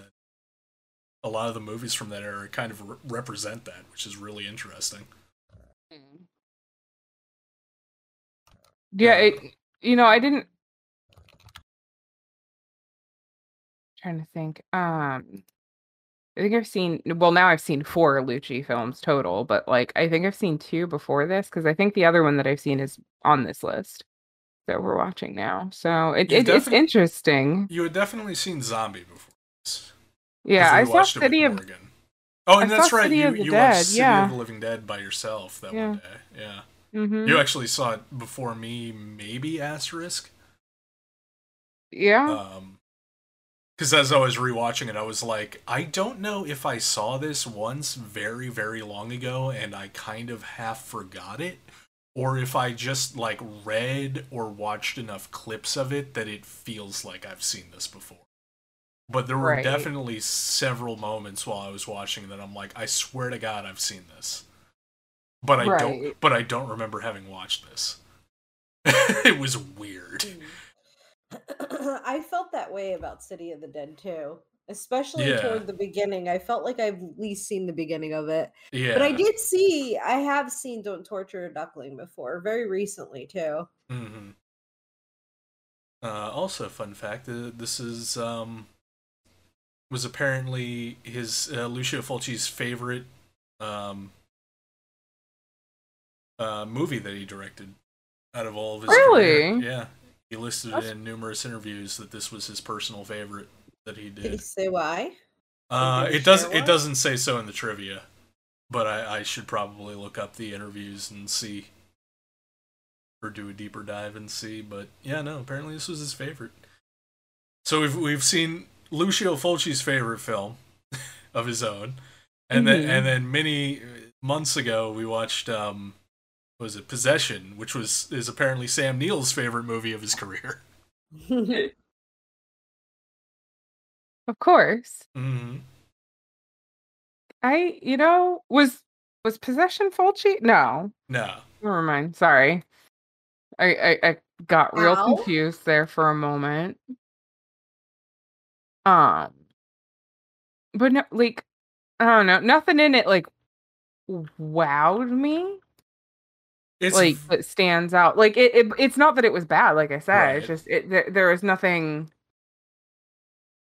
Speaker 2: a lot of the movies from that era kind of re- represent that which is really interesting
Speaker 3: Yeah, it you know, I didn't trying to think. Um I think I've seen well now I've seen four Fulci films total, but like I think I've seen two before this because I think the other one that I've seen is on this list that we're watching now. So it, it it's interesting.
Speaker 2: You had definitely seen Zombie before. this,
Speaker 3: Yeah, I saw
Speaker 2: it
Speaker 3: City of
Speaker 2: Morgan. Oh, and
Speaker 3: I
Speaker 2: that's right.
Speaker 3: City
Speaker 2: You, you
Speaker 3: Dead,
Speaker 2: watched City
Speaker 3: yeah.
Speaker 2: of the Living Dead by yourself that
Speaker 3: Yeah.
Speaker 2: one day. Yeah.
Speaker 3: hmm
Speaker 2: You actually saw it before me, maybe asterisk.
Speaker 3: Yeah.
Speaker 2: Um, because as I was rewatching it, I was like, I don't know if I saw this once very, very long ago and I kind of half forgot it, or if I just like read or watched enough clips of it that it feels like I've seen this before. But there were
Speaker 3: Right.
Speaker 2: definitely several moments while I was watching that I'm like, I swear to God, I've seen this. But I
Speaker 3: Right.
Speaker 2: don't. But I don't remember having watched this. it was weird. Mm.
Speaker 1: I felt that way about City of the Dead too, especially
Speaker 2: Yeah.
Speaker 1: toward the beginning. I felt like I've at least seen the beginning of it.
Speaker 2: Yeah.
Speaker 1: But I did see, I have seen Don't Torture a Duckling before, very recently too.
Speaker 2: hmm Uh, also, fun fact: uh, this is um, was apparently his uh, Lucio Fulci's favorite um, uh, movie that he directed out of all of his career.
Speaker 3: Really?
Speaker 2: Yeah, he listed
Speaker 3: That's-
Speaker 2: in numerous interviews that this was his personal favorite that he
Speaker 1: Did
Speaker 2: Did he
Speaker 1: say why?
Speaker 2: Uh, it does.
Speaker 1: share
Speaker 2: It doesn't say so in the trivia, but I, I should probably look up the interviews and see, or do a deeper dive and see. But yeah, no. Apparently, this was his favorite. So we've we've seen Lucio Fulci's favorite film of his own, and then
Speaker 3: Mhm.
Speaker 2: and then many months ago we watched um, was it Possession, which was is apparently Sam Neill's favorite movie of his career.
Speaker 3: Of course.
Speaker 2: hmm
Speaker 3: I you know, was was possession Fulci? No.
Speaker 2: No,
Speaker 3: Never mind. Sorry. I I, I got real
Speaker 1: Ow.
Speaker 3: confused there for a moment. Um but no like I don't know, nothing in it like wowed me.
Speaker 2: It's
Speaker 3: like that stands out. Like it, it it's not that it was bad, like I said.
Speaker 2: Right.
Speaker 3: It's just it there, there was nothing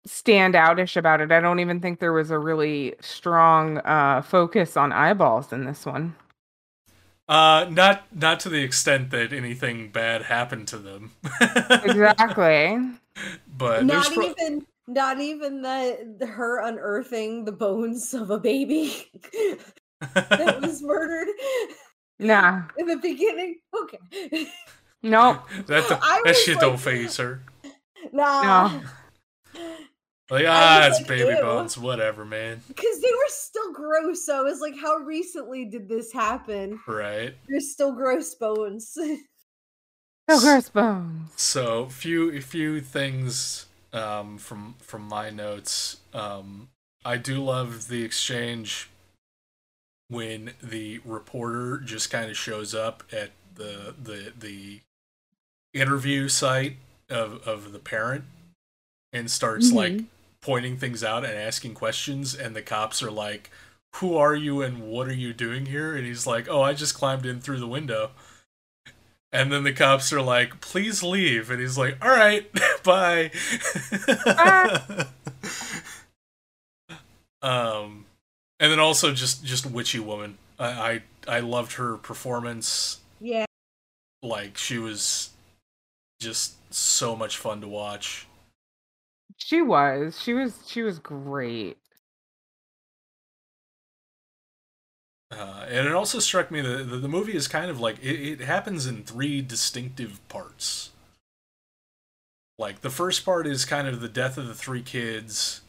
Speaker 3: stand outish about it. I don't even think there was a really strong uh focus on eyeballs in this one.
Speaker 2: Uh, not not to the extent that anything bad happened to them.
Speaker 3: Exactly.
Speaker 2: but
Speaker 1: not
Speaker 2: pro-
Speaker 1: even not even the her unearthing the bones of a baby that was murdered
Speaker 3: nah.
Speaker 1: in the beginning. Okay.
Speaker 3: Nope.
Speaker 2: that
Speaker 1: I
Speaker 2: that shit
Speaker 1: like-
Speaker 2: don't phase her.
Speaker 1: Nah.
Speaker 2: Like ah, it's
Speaker 1: like,
Speaker 2: baby
Speaker 1: ew.
Speaker 2: bones, whatever, man.
Speaker 1: Because they were still gross. So I was like, how recently did this happen?
Speaker 2: Right.
Speaker 1: They're still gross bones.
Speaker 3: No gross bones.
Speaker 2: So few a few things um, from from my notes. Um, I do love the exchange when the reporter just kind of shows up at the the the interview site of of the parent and starts like
Speaker 3: Mhm.
Speaker 2: pointing things out and asking questions and the cops are like who are you and what are you doing here? And he's like oh i just climbed in through the window. And then the cops are like please leave. And he's like all right bye. Um and then also just just witchy woman i i, I loved her performance
Speaker 1: yeah.
Speaker 2: like she was just so much fun to watch
Speaker 3: She was. She was she was great.
Speaker 2: Uh, and it also struck me that the, the movie is kind of like it, it happens in three distinctive parts. Like the first part is kind of the death of the three kids,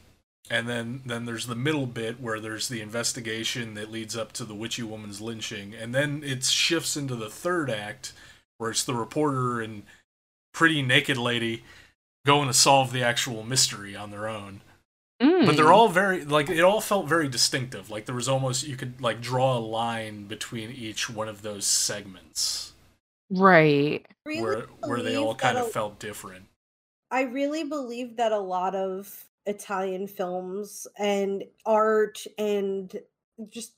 Speaker 2: and then then there's the middle bit where there's the investigation that leads up to the witchy woman's lynching, and then it shifts into the third act where it's the reporter and pretty naked lady going to solve the actual mystery on their own but they're
Speaker 3: Mm.
Speaker 2: all very like it all felt very distinctive like there was almost you could like draw a line between each one of those segments
Speaker 3: right.
Speaker 1: Really
Speaker 2: where where they all kind of
Speaker 1: a-
Speaker 2: felt different
Speaker 1: I really believe that a lot of Italian films and art and just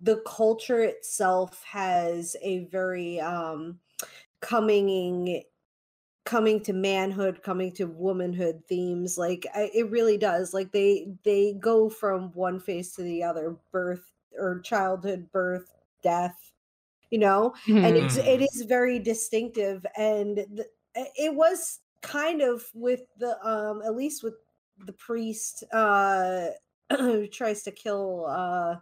Speaker 1: the culture itself has a very um coming coming to manhood coming to womanhood themes like I, it really does like they they go from one phase to the other birth or childhood birth death you know and it's it is very distinctive and the, it was kind of with the um at least with the priest uh who tries to kill uh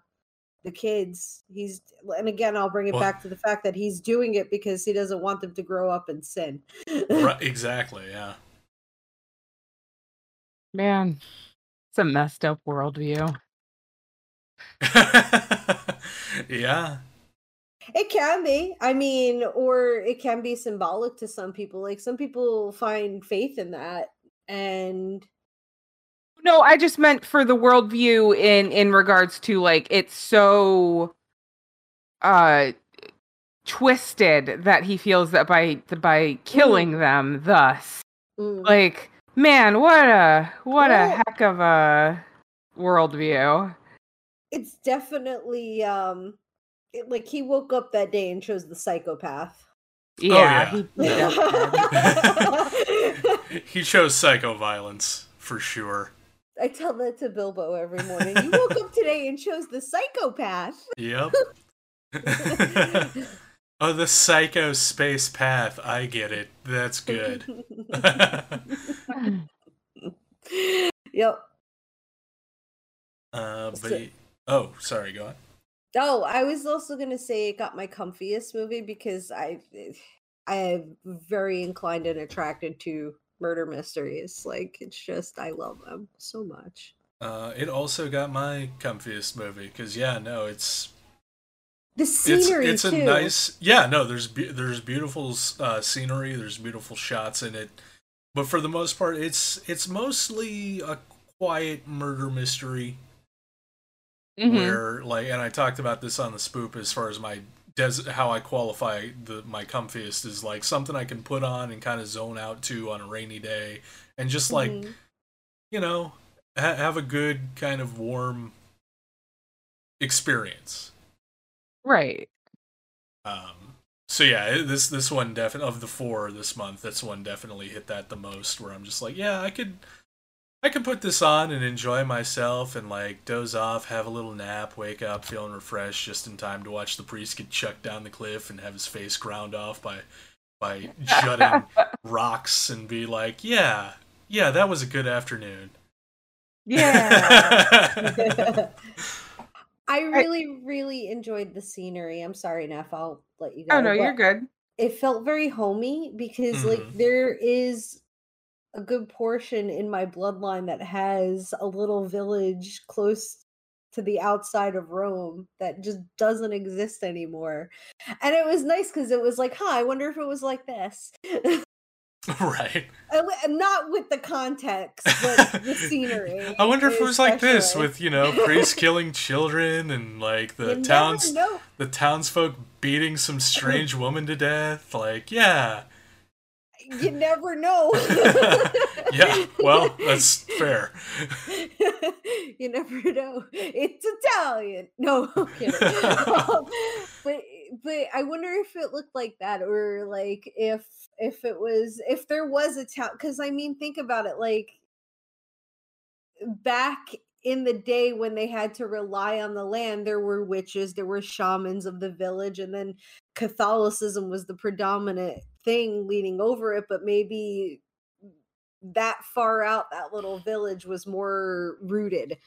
Speaker 1: the kids he's and again i'll bring it
Speaker 2: Well-
Speaker 1: back to the fact that he's doing it because he doesn't want them to grow up and sin
Speaker 2: right, exactly. Yeah.
Speaker 3: Man, it's a messed up worldview.
Speaker 2: yeah.
Speaker 1: It can be. I mean, or it can be symbolic to some people. Like some people find faith in that. And
Speaker 3: No, I just meant for the worldview in in regards to like it's so uh twisted that he feels that by by killing them thus
Speaker 1: mm,
Speaker 3: like man what a what a heck of a worldview
Speaker 1: it's definitely um it, like he woke up that day and chose the psychopath.
Speaker 3: yeah,
Speaker 2: yeah.
Speaker 3: he- he
Speaker 2: he chose psycho violence for sure.
Speaker 1: I tell that to Bilbo every morning. You woke up today and chose the psychopath.
Speaker 2: Yep. oh, the psycho space path. I get it. That's good.
Speaker 1: yep.
Speaker 2: uh, but
Speaker 1: So-
Speaker 2: oh, sorry. Go on.
Speaker 1: Oh, I was also gonna say it got my comfiest movie because I I am very inclined and attracted to murder mysteries. Like it's just I love them so much.
Speaker 2: Uh, it also got my comfiest movie because yeah, no, it's
Speaker 1: The
Speaker 2: it's
Speaker 1: scenery
Speaker 2: it's a
Speaker 1: too.
Speaker 2: nice yeah no there's be- there's beautiful uh, scenery there's beautiful shots in it but for the most part it's it's mostly a quiet murder mystery
Speaker 3: Mhm.
Speaker 2: where like and I talked about this on the spoop as far as my des- how I qualify the my comfiest is like something I can put on and kind of zone out to on a rainy day and just like
Speaker 1: Mhm.
Speaker 2: you know ha- have a good kind of warm experience
Speaker 3: right
Speaker 2: um so yeah this this one definitely of the four this month this one definitely hit that the most where i'm just like yeah i could i can put this on and enjoy myself and like doze off have a little nap wake up feeling refreshed just in time to watch the priest get chucked down the cliff and have his face ground off by by jutting rocks and be like yeah yeah that was a good afternoon
Speaker 3: yeah
Speaker 1: I really, really enjoyed the scenery. I'm sorry, Neff. I'll let you go.
Speaker 3: oh no you're good
Speaker 1: It felt very homey because, like,
Speaker 2: Mhm.
Speaker 1: there is a good portion in my bloodline that has a little village close to the outside of Rome that just doesn't exist anymore. And it was nice because it was like, huh, I wonder if it was like this.
Speaker 2: right
Speaker 1: Not with the context, but the scenery.
Speaker 2: I wonder if it was like this with you know priests killing children and like the
Speaker 1: You
Speaker 2: towns the townsfolk beating some strange woman to death. Like yeah,
Speaker 1: You never know.
Speaker 2: yeah. Well, that's fair.
Speaker 1: you never know. It's Italian. No, kidding. Um, but but I wonder if it looked like that, or like if if it was if there was a town. Because I mean, think about it. Like back in the day when they had to rely on the land, there were witches, there were shamans of the village, and then Catholicism was the predominant thing leading over it. But maybe that far out, that little village was more rooted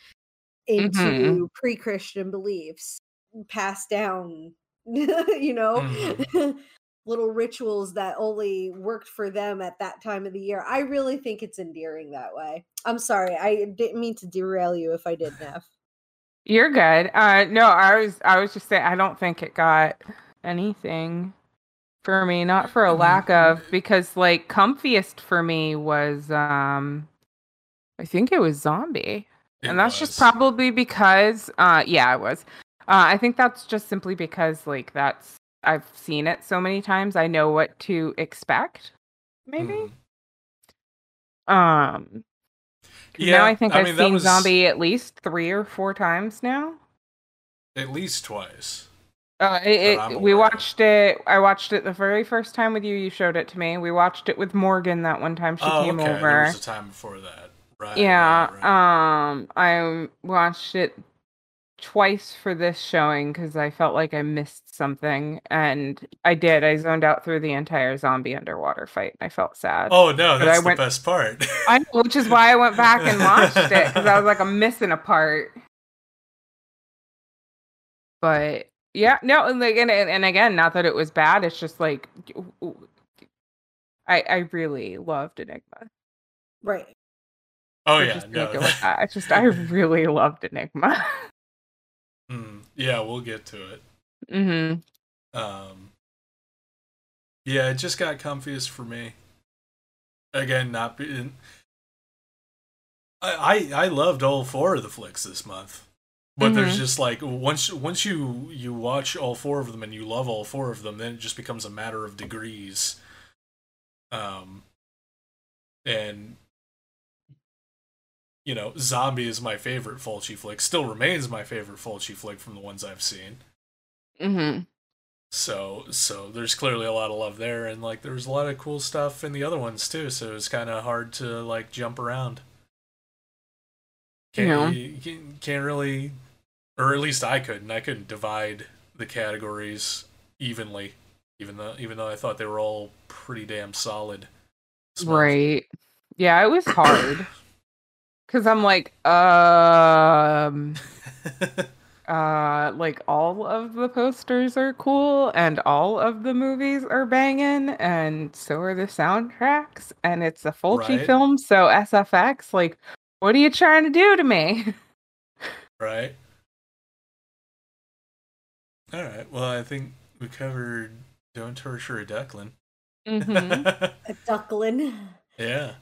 Speaker 1: into
Speaker 3: Mhm.
Speaker 1: pre-Christian beliefs, passed down, you know, little rituals that only worked for them at that time of the year. I really think it's endearing that way. I'm sorry, I didn't mean to derail you if I did, Neff.
Speaker 3: You're good. Uh no, I was I was just saying I don't think it got anything for me, not for a lack of because like comfiest for me was um I think it was zombie.
Speaker 2: It
Speaker 3: and that's just probably because uh yeah, it was. Uh I think that's just simply because like that's I've seen it so many times. I know what to expect. Maybe.
Speaker 2: Mhm.
Speaker 3: Um
Speaker 2: Yeah,
Speaker 3: now I think
Speaker 2: I
Speaker 3: I've
Speaker 2: mean,
Speaker 3: seen
Speaker 2: was-
Speaker 3: zombie at least 3 or 4 times now.
Speaker 2: At least twice.
Speaker 3: Uh, it, it, we watched it. I watched it the very first time with you. You showed it to me. We watched it with Morgan that one time she
Speaker 2: oh,
Speaker 3: came
Speaker 2: okay.
Speaker 3: over.
Speaker 2: There was a time before that, right?
Speaker 3: Yeah.
Speaker 2: right, right.
Speaker 3: Um, I watched it twice for this showing because I felt like I missed something, and I did. I zoned out through the entire zombie underwater fight. I felt sad.
Speaker 2: Oh no, that's
Speaker 3: I
Speaker 2: the
Speaker 3: went-
Speaker 2: best part.
Speaker 3: I, which is why I went back and watched it because I was like, I'm missing a part. But yeah, no, and like, and, and and again, not that it was bad. It's just like, I I really loved Aenigma.
Speaker 1: Right.
Speaker 2: oh
Speaker 3: So
Speaker 2: yeah,
Speaker 3: just
Speaker 2: no.
Speaker 3: make it that. It's just I really loved Aenigma.
Speaker 2: Hmm, yeah, we'll get to it.
Speaker 3: hmm
Speaker 2: Um, yeah, it just got comfiest for me. Again, not being. I, I I loved all four of the flicks this month, but there's
Speaker 3: Mhm.
Speaker 2: just like once once you you watch all four of them and you love all four of them, then it just becomes a matter of degrees. Um, and you know, Zombie is my favorite Fulci flick. Still remains my favorite Fulci flick from the ones I've seen.
Speaker 3: hmm
Speaker 2: So so there's clearly a lot of love there, and like there was a lot of cool stuff in the other ones too. So it's kind of hard to like jump around. Can't
Speaker 3: Yeah.
Speaker 2: you can't- can't really, or at least I couldn't. I couldn't divide the categories evenly, even though even though I thought they were all pretty damn solid.
Speaker 3: Right. Yeah, it was hard. Cause I'm like, um, uh, like all of the posters are cool and all of the movies are banging and so are the soundtracks and it's a Fulci
Speaker 2: Right.
Speaker 3: film, so SFX, like, what are you trying to do to me?
Speaker 2: right. All right. Well, I think we covered "Don't Torture a Duckling."
Speaker 3: hmm
Speaker 1: A duckling.
Speaker 2: Yeah.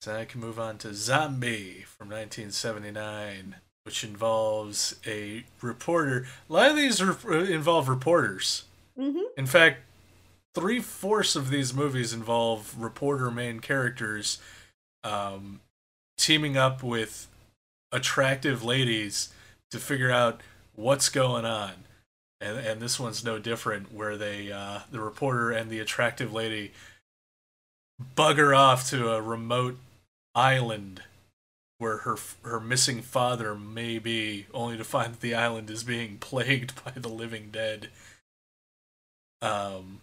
Speaker 2: So I can move on to Zombie from 1979, which involves a reporter. A lot of these re- involve reporters.
Speaker 1: hmm
Speaker 2: In fact, three fourths of these movies involve reporter main characters um, teaming up with attractive ladies to figure out what's going on. And, and this one's no different, where they uh, the reporter and the attractive lady bugger off to a remote island where her her missing father may be, only to find that the island is being plagued by the living dead. Um.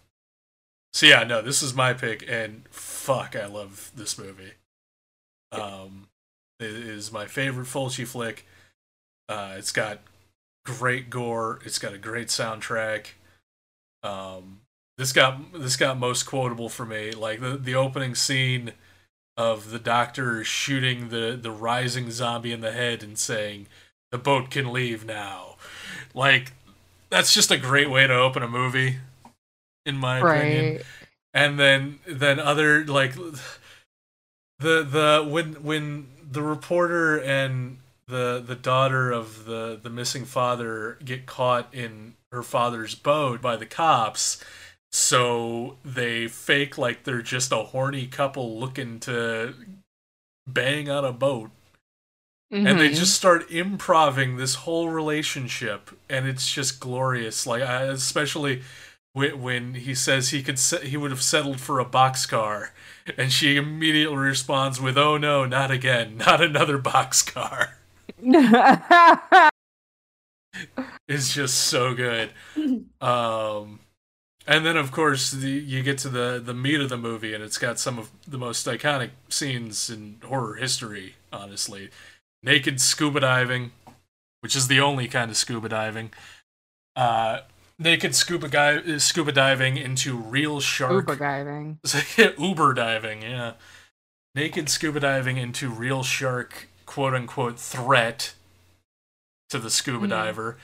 Speaker 2: So yeah, no, this is my pick, and fuck, I love this movie. Um, it is my favorite Fulci flick. Uh, it's got great gore. It's got a great soundtrack. Um, this got this got most quotable for me, like the the opening scene of the doctor shooting the the rising zombie in the head and saying, "The boat can leave now." Like that's just a great way to open a movie, in my opinion
Speaker 3: Right.
Speaker 2: and then then other like the the when when the reporter and the the daughter of the the missing father get caught in her father's boat by the cops so they fake like they're just a horny couple looking to bang on a boat. And they
Speaker 3: Mhm.
Speaker 2: just start improving this whole relationship and it's just glorious. Like I, especially when, when he says he could se- he would have settled for a boxcar and she immediately responds with oh no not again. Not another boxcar it's just so good. Um and then of course the, you get to the the meat of the movie and it's got some of the most iconic scenes in horror history honestly. Naked scuba diving which is the only kind of scuba diving. Uh naked scuba guy scuba diving into real shark.
Speaker 3: Scuba diving.
Speaker 2: uber diving yeah. Naked scuba diving into real shark quote unquote threat to the scuba
Speaker 3: Mhm.
Speaker 2: diver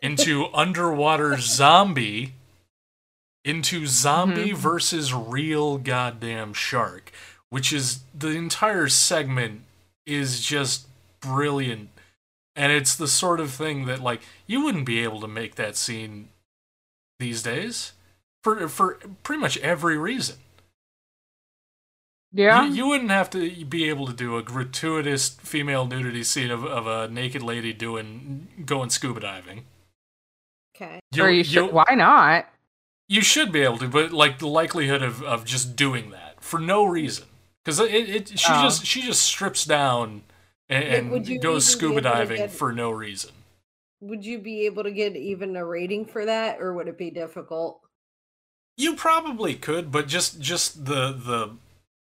Speaker 2: into underwater zombie into zombie
Speaker 3: Mhm.
Speaker 2: versus real goddamn shark which is the entire segment is just brilliant and it's the sort of thing that like you wouldn't be able to make that scene these days for for pretty much every reason
Speaker 3: Yeah.
Speaker 2: you, you wouldn't have to be able to do a gratuitous female nudity scene of, of a naked lady doing going scuba diving
Speaker 1: Okay.
Speaker 3: or you should. Why not?
Speaker 2: You should be able to, but like the likelihood of, of just doing that for no reason, because it, it she
Speaker 3: Oh.
Speaker 2: just she just strips down and, and goes scuba diving
Speaker 1: get-
Speaker 2: for no reason.
Speaker 1: Would you be able to get even a rating for that, or would it be difficult?
Speaker 2: You probably could, but just just the the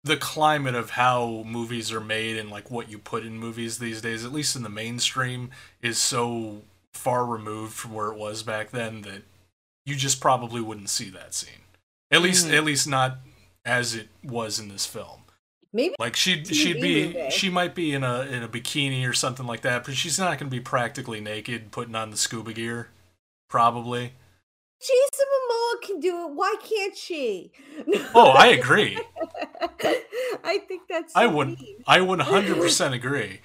Speaker 2: the climate of how movies are made and like what you put in movies these days, at least in the mainstream, is so far removed from where it was back then that you just probably wouldn't see that scene. At least
Speaker 3: Mhm.
Speaker 2: at least not as it was in this film.
Speaker 1: Maybe
Speaker 2: Like she'd she'd be
Speaker 1: movie.
Speaker 2: she might be in a in a bikini or something like that, but she's not going to be practically naked putting on the scuba gear. Probably.
Speaker 1: Jason Momoa can do it. Why can't she?
Speaker 2: Oh, I agree.
Speaker 1: I think that's.
Speaker 2: I would
Speaker 1: mean.
Speaker 2: I would 100% agree.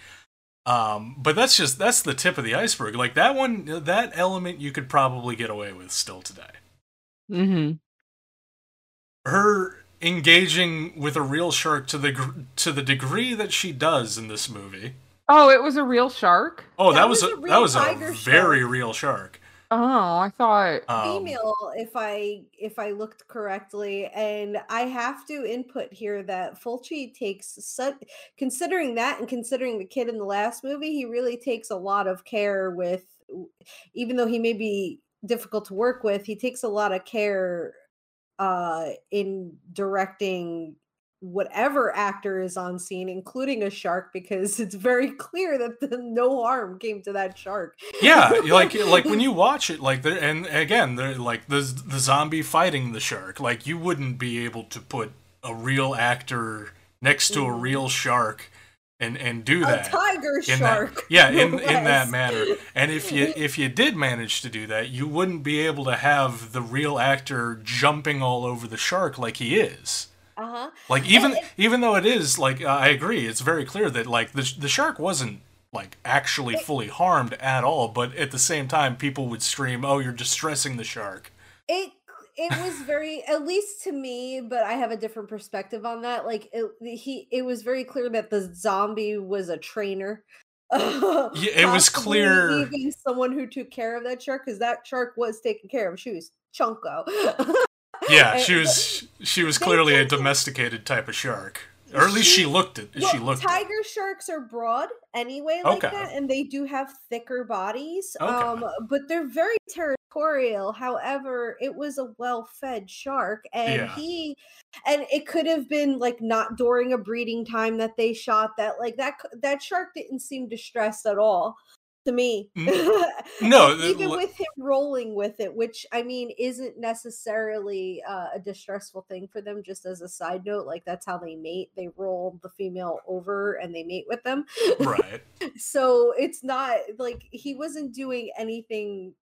Speaker 2: Um, but that's just that's the tip of the iceberg. Like that one that element you could probably get away with still today.
Speaker 3: Mm-hmm.
Speaker 2: Her engaging with a real shark to the gr- to the degree that she does in this movie.
Speaker 3: Oh, it was a real shark.
Speaker 2: Oh, that,
Speaker 1: That
Speaker 2: was,
Speaker 1: was
Speaker 2: a,
Speaker 1: a
Speaker 2: that was a very
Speaker 1: shark.
Speaker 2: real shark.
Speaker 3: Oh, I thought.
Speaker 2: Um,
Speaker 1: female if i if i looked correctly and i have to input here that fulci takes such considering that and considering the kid in the last movie he really takes a lot of care with even though he may be difficult to work with he takes a lot of care uh in directing whatever actor is on scene including a shark because it's very clear that the, no harm came to that shark
Speaker 2: yeah, like like when you watch it, like there, and again, they're like the the zombie fighting the shark. Like you wouldn't be able to put a real actor next to a
Speaker 1: Mhm.
Speaker 2: real shark and and do
Speaker 1: a
Speaker 2: that.
Speaker 1: tiger shark
Speaker 2: that, yeah, in in that manner. And if you if you did manage to do that, you wouldn't be able to have the real actor jumping all over the shark like he is.
Speaker 1: Uh-huh.
Speaker 2: Like even even though it is like uh, I agree, it's very clear that like the the shark wasn't like actually fully harmed at all, but at the same time, people would scream, "Oh, you're distressing the shark."
Speaker 1: it it was very at least to me but i have a different perspective on that like it, he it was very clear that the zombie was a trainer. Yeah,
Speaker 2: it was clear-
Speaker 1: even someone who took care of that shark because that shark was taken care of she was chunko
Speaker 2: Yeah, she was she was clearly a domesticated type of shark, or at least she
Speaker 1: She-
Speaker 2: looked it. she
Speaker 1: Well,
Speaker 2: looked. it.
Speaker 1: tiger sharks are broad anyway like
Speaker 2: Okay.
Speaker 1: that and they do have thicker bodies
Speaker 2: Okay.
Speaker 1: um but they're very territorial however it was a well-fed shark and
Speaker 2: Yeah.
Speaker 1: he and it could have been like not during a breeding time that they shot that like that that shark didn't seem distressed at all to me
Speaker 2: no,
Speaker 1: even
Speaker 2: l-
Speaker 1: with him rolling with it which i mean isn't necessarily uh, a distressful thing for them just as a side note like that's how they mate they roll the female over and they mate with them
Speaker 2: right.
Speaker 1: so it's not like he wasn't doing anything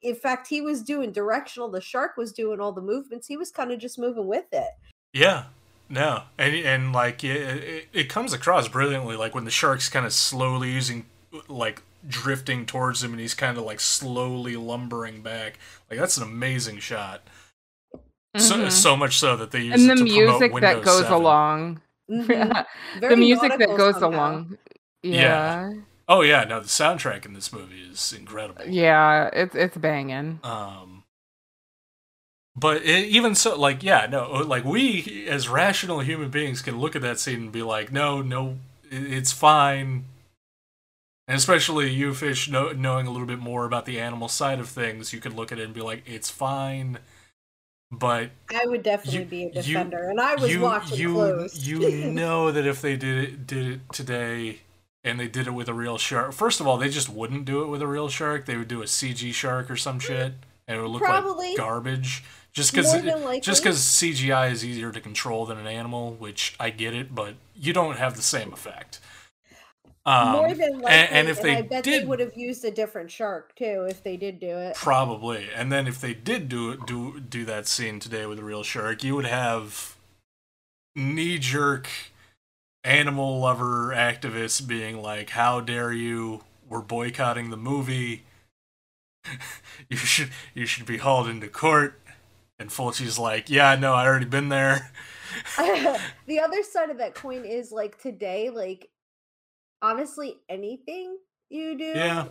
Speaker 1: in fact he was doing directional the shark was doing all the movements he was kind of just moving with it
Speaker 2: Yeah. No, and and like it, it, it comes across brilliantly. Like when the shark's kind of slowly using, like drifting towards him, and he's kind of like slowly lumbering back. Like that's an amazing shot. So
Speaker 3: Mhm.
Speaker 2: so much so that they use
Speaker 3: and
Speaker 2: it
Speaker 3: the
Speaker 2: to promote
Speaker 3: music that goes
Speaker 2: 7.
Speaker 3: along.
Speaker 1: Mhm.
Speaker 3: the music that goes
Speaker 1: somehow.
Speaker 3: along.
Speaker 2: Yeah.
Speaker 3: Yeah.
Speaker 2: Oh yeah, no, the soundtrack in this movie is incredible.
Speaker 3: Yeah, it's it's banging.
Speaker 2: Um, but it, even so, like, yeah, no, like we as rational human beings can look at that scene and be like, no, no, it's fine. And especially you, fish, know, knowing a little bit more about the animal side of things, you can look at it and be like, it's fine. But
Speaker 1: i would definitely
Speaker 2: You-
Speaker 1: be a
Speaker 2: you-
Speaker 1: defender and i was
Speaker 2: you,
Speaker 1: watching
Speaker 2: you,
Speaker 1: close
Speaker 2: you know that if they did it, did it today, and they did it with a real shark. First of all, they just wouldn't do it with a real shark. They would do a CG shark or some hmm, shit, and it would look
Speaker 1: Probably.
Speaker 2: like garbage. Just because
Speaker 1: More than likely.
Speaker 2: just because CGI is easier to control than an animal, which I get it, but you don't have the same effect. Um,
Speaker 1: more than likely
Speaker 2: and, and if they
Speaker 1: i bet
Speaker 2: did,
Speaker 1: they would have used a different shark too if they did do it
Speaker 2: probably, and then if they did do it, do do that scene today with a real shark, you would have knee jerk animal lover activists being like, "How dare you? We're boycotting the movie. you should you should be hauled into court." And Fulci's like, "Yeah, no, I already been there."
Speaker 1: the other side of that coin is like today, like honestly, anything you do
Speaker 2: Yeah.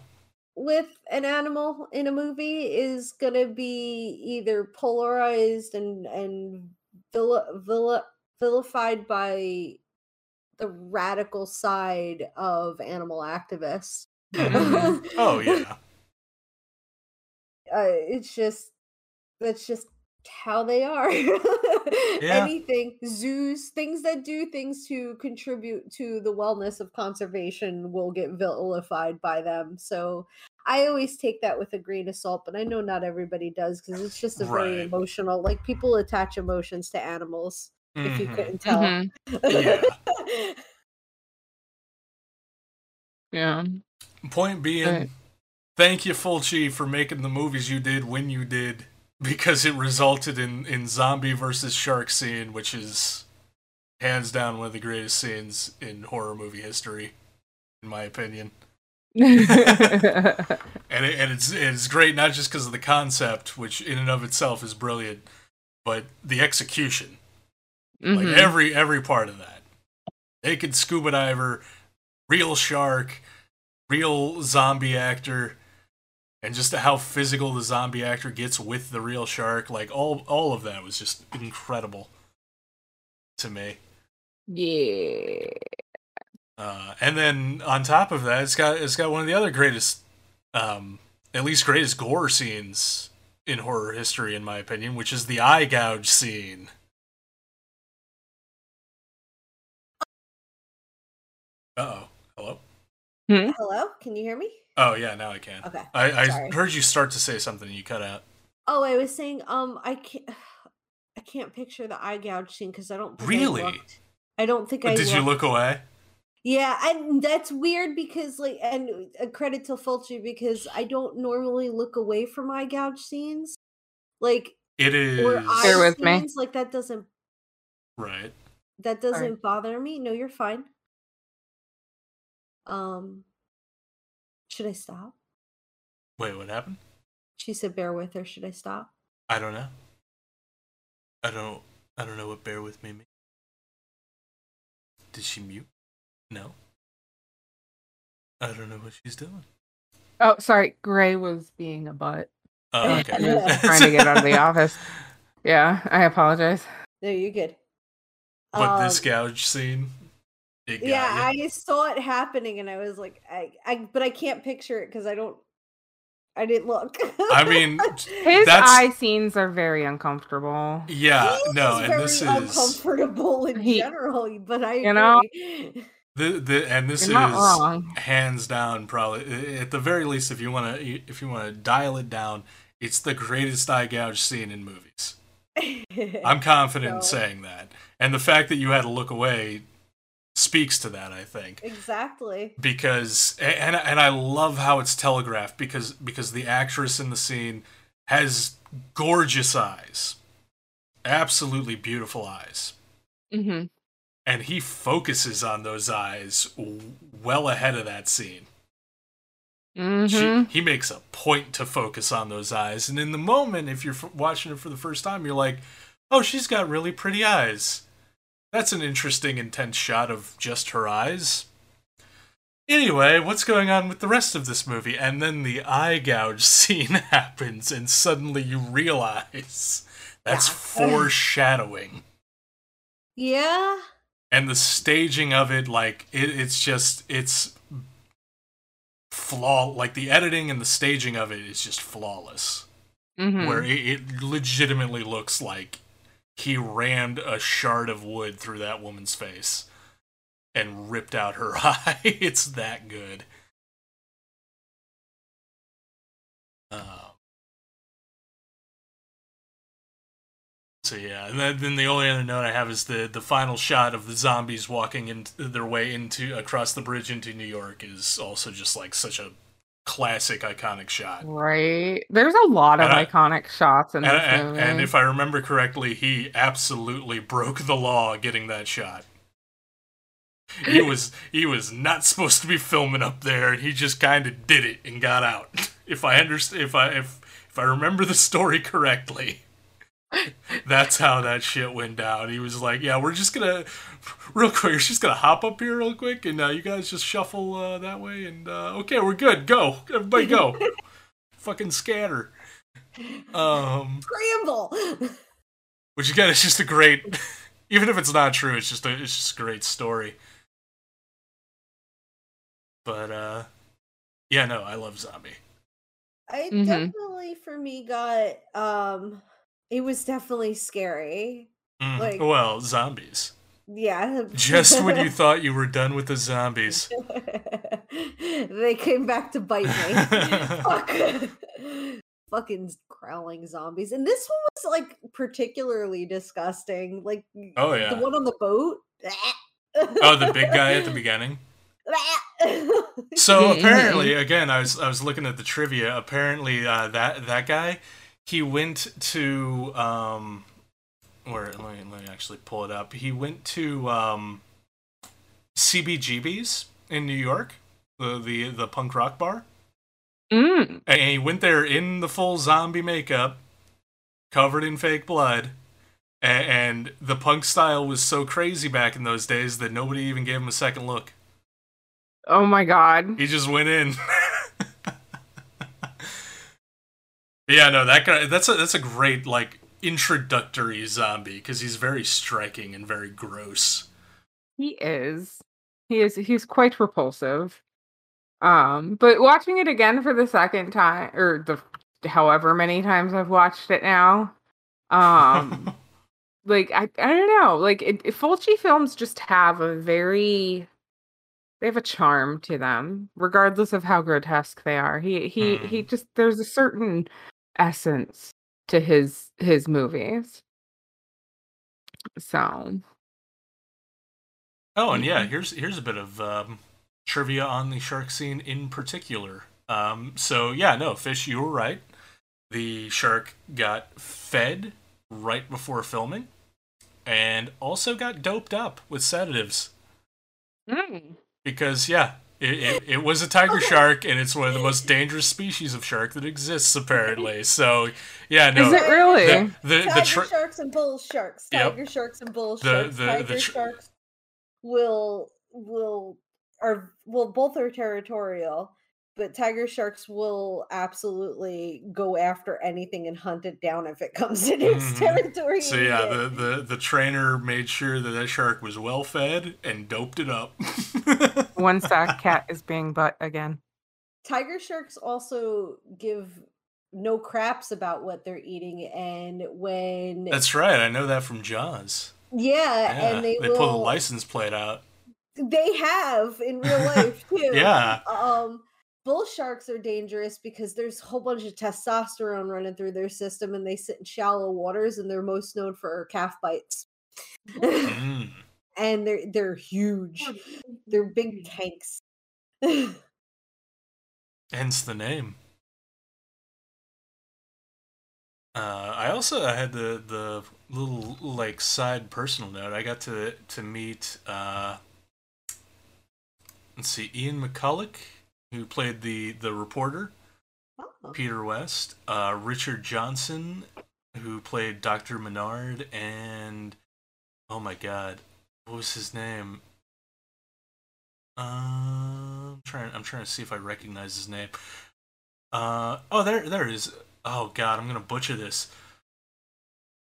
Speaker 1: with an animal in a movie is gonna be either polarized and and villa, villa, vilified by the radical side of animal activists.
Speaker 3: Mhm.
Speaker 2: Oh yeah.
Speaker 1: uh, it's just that's just how they are. Anything zoos, things that do things to contribute to the wellness of conservation will get vilified by them. So I always take that with a grain of salt, but I know not everybody does because it's just a very
Speaker 2: Right.
Speaker 1: emotional. Like people attach emotions to animals. If you
Speaker 2: Mhm.
Speaker 1: couldn't tell.
Speaker 3: Mhm.
Speaker 2: Yeah.
Speaker 3: Yeah.
Speaker 2: Point being,
Speaker 3: Right.
Speaker 2: thank you, Fulci, for making the movies you did when you did, because it resulted in in zombie versus shark scene, which is hands down one of the greatest scenes in horror movie history, in my opinion. And it, and it's it's great not just because of the concept, which in and of itself is brilliant, but the execution. Like
Speaker 3: Mhm.
Speaker 2: every every part of that. Naked scuba diver, real shark, real zombie actor, and just how physical the zombie actor gets with the real shark. Like all all of that was just incredible to me.
Speaker 3: yeah.
Speaker 2: Uh, and then on top of that, it's got it's got one of the other greatest, um, at least greatest gore scenes in horror history, in my opinion, which is the eye gouge scene. Uh oh. Hello.
Speaker 1: Hello, can you hear me?
Speaker 2: Oh yeah, now I can.
Speaker 1: Okay.
Speaker 2: I, I heard you start to say something and you cut out.
Speaker 1: Oh, I was saying, um, I can't, I can't picture the eye gouge scene because I don't think
Speaker 2: Really?
Speaker 1: I. I don't think I
Speaker 2: Did you look away?
Speaker 1: Yeah, and that's weird because like, and a credit to Fulci because I don't normally look away from eye gouge scenes, like
Speaker 2: It is
Speaker 1: or
Speaker 3: Bear
Speaker 1: eye
Speaker 3: with me.
Speaker 1: Like that doesn't
Speaker 2: right.
Speaker 1: that doesn't bother me. No, you're fine. Um, should I stop?
Speaker 2: Wait, what happened?
Speaker 1: She said, "Bear with her." Should I stop?
Speaker 2: I don't know. I don't. I don't know what bear with me means. Did she mute? No. I don't know what she's doing.
Speaker 3: Oh, sorry. Gray was being a butt.
Speaker 2: Oh, okay.
Speaker 3: was trying to get out of the office. Yeah, I apologize.
Speaker 1: No, you're good.
Speaker 2: But this
Speaker 1: Um,
Speaker 2: gouge scene, it got
Speaker 1: yeah
Speaker 2: ya.
Speaker 1: i saw it happening and i was like i, I but i can't picture it because i don't i didn't look
Speaker 2: I mean,
Speaker 3: His
Speaker 2: That's-
Speaker 3: eye scenes are very uncomfortable.
Speaker 2: yeah,
Speaker 1: He
Speaker 2: no, and
Speaker 1: very
Speaker 2: this is
Speaker 1: uncomfortable in
Speaker 3: He-
Speaker 1: general but i
Speaker 3: You know?
Speaker 2: the, the and this
Speaker 3: You're
Speaker 2: is hands down probably at the very least if you want to if you want to dial it down, it's the greatest eye gouge scene in movies. I'm confident in saying that. And the fact that you had to look away speaks to that, I think.
Speaker 1: exactly
Speaker 2: Because and and I love how it's telegraphed because because the actress in the scene has gorgeous eyes. Absolutely beautiful eyes.
Speaker 3: hmm
Speaker 2: And he focuses on those eyes well ahead of that scene.
Speaker 3: hmm
Speaker 2: She, he makes a point to focus on those eyes. And in the moment, if you're f- watching it for the first time, you're like, oh, she's got really pretty eyes. That's an interesting, intense shot of just her eyes. Anyway, what's going on with the rest of this movie? And then the eye gouge scene happens, and suddenly you realize that's
Speaker 1: Yeah.
Speaker 2: foreshadowing.
Speaker 1: yeah
Speaker 2: And the staging of it, like, it, it's just, it's flaw. Like, the editing and the staging of it is just flawless.
Speaker 3: hmm
Speaker 2: where it, it legitimately looks like he rammed a shard of wood through that woman's face and ripped out her eye. it's that good. Um, so yeah, and then, then the only other note I have is the the final shot of the zombies walking in their way into across the bridge into New York is also just like such a classic iconic shot.
Speaker 3: Right. There's a lot of
Speaker 2: I-
Speaker 3: iconic shots in
Speaker 2: And,
Speaker 3: this
Speaker 2: and,
Speaker 3: movie.
Speaker 2: and if I remember correctly, he absolutely broke the law getting that shot. He was he was not supposed to be filming up there, and he just kind of did it and got out. If I understand, if I if if I remember the story correctly, That's how that shit went down. He was like, "Yeah, we're just gonna, real quick, we're just gonna hop up here real quick, and uh, you guys just shuffle uh, that way, and uh, okay, we're good. Go, everybody, go. Fucking scatter." Um,
Speaker 1: Scramble.
Speaker 2: which again it's just a great, even if it's not true, it's just a, it's just a great story. But uh, yeah, no, I love zombie.
Speaker 1: I
Speaker 3: Mhm.
Speaker 1: definitely for me got um it was definitely scary.
Speaker 2: Mm,
Speaker 1: Like-
Speaker 2: well, zombies.
Speaker 1: Yeah.
Speaker 2: Just when you thought you were done with the zombies.
Speaker 1: they came back to bite me. Fuck. Fucking growling zombies. And this one was like particularly disgusting. Like
Speaker 2: Oh yeah.
Speaker 1: the one on the boat.
Speaker 2: Oh, the big guy at the beginning. So apparently, again, I was I was looking at the trivia. Apparently, uh, that that guy, he went to um, where let me let me actually pull it up. He went to um, CBGB's in New York, the the the punk rock bar,
Speaker 3: Mm.
Speaker 2: and he went there in the full zombie makeup, covered in fake blood. a- And the punk style was so crazy back in those days that nobody even gave him a second look.
Speaker 3: Oh my god.
Speaker 2: He just went in. yeah, no, that guy. That's a that's a great like introductory zombie because he's very striking and very gross.
Speaker 3: He is. He is he's quite repulsive. Um, but watching it again for the second time or the however many times I've watched it now, um like I I don't know, like it, it- Fulci films just have a very they have a charm to them regardless of how grotesque they are. He he he just there's a certain essence to his his movies. So,
Speaker 2: oh, and yeah, here's here's a bit of um, trivia on the shark scene in particular. Um, so yeah, no, fish, you were right. The shark got fed right before filming, and also got doped up with sedatives.
Speaker 3: mm.
Speaker 2: because yeah it, it, it was a tiger shark and it's one of the most dangerous species of shark that exists apparently so yeah no
Speaker 3: Is it really?
Speaker 2: the the, the
Speaker 1: Tiger
Speaker 2: tra-
Speaker 1: sharks and bull sharks.
Speaker 2: Yep.
Speaker 1: Tiger sharks and bull
Speaker 2: The-
Speaker 1: sharks.
Speaker 2: the-
Speaker 1: Tiger
Speaker 2: the tr-
Speaker 1: sharks will will are well both are territorial, but tiger sharks will absolutely go after anything and hunt it down if it comes in its
Speaker 2: Mhm.
Speaker 1: territory.
Speaker 2: so yeah the, the the trainer made sure that that shark was well fed and doped it up
Speaker 3: One sack cat is being butt again.
Speaker 1: tiger sharks also give no craps about what they're eating, and when
Speaker 2: that's right i know that from jaws
Speaker 1: yeah,
Speaker 2: yeah
Speaker 1: and they,
Speaker 2: they
Speaker 1: will
Speaker 2: pull the license plate out
Speaker 1: they have in real life too.
Speaker 2: yeah
Speaker 1: um bull sharks are dangerous because there's a whole bunch of testosterone running through their system and they sit in shallow waters and they're most known for calf bites
Speaker 2: Mm.
Speaker 1: and they're they're huge they're big tanks
Speaker 2: hence the name. Uh, I also I had the the little like side personal note. I got to to meet uh, let's see, Ian McCulloch, who played the the reporter,
Speaker 1: Oh.
Speaker 2: Peter West, uh, Richard Johnson, who played Doctor Menard, and oh my God, what was his name? Uh, I'm trying. I'm trying to see if I recognize his name. Uh oh, there there it is. Oh God, I'm gonna butcher this.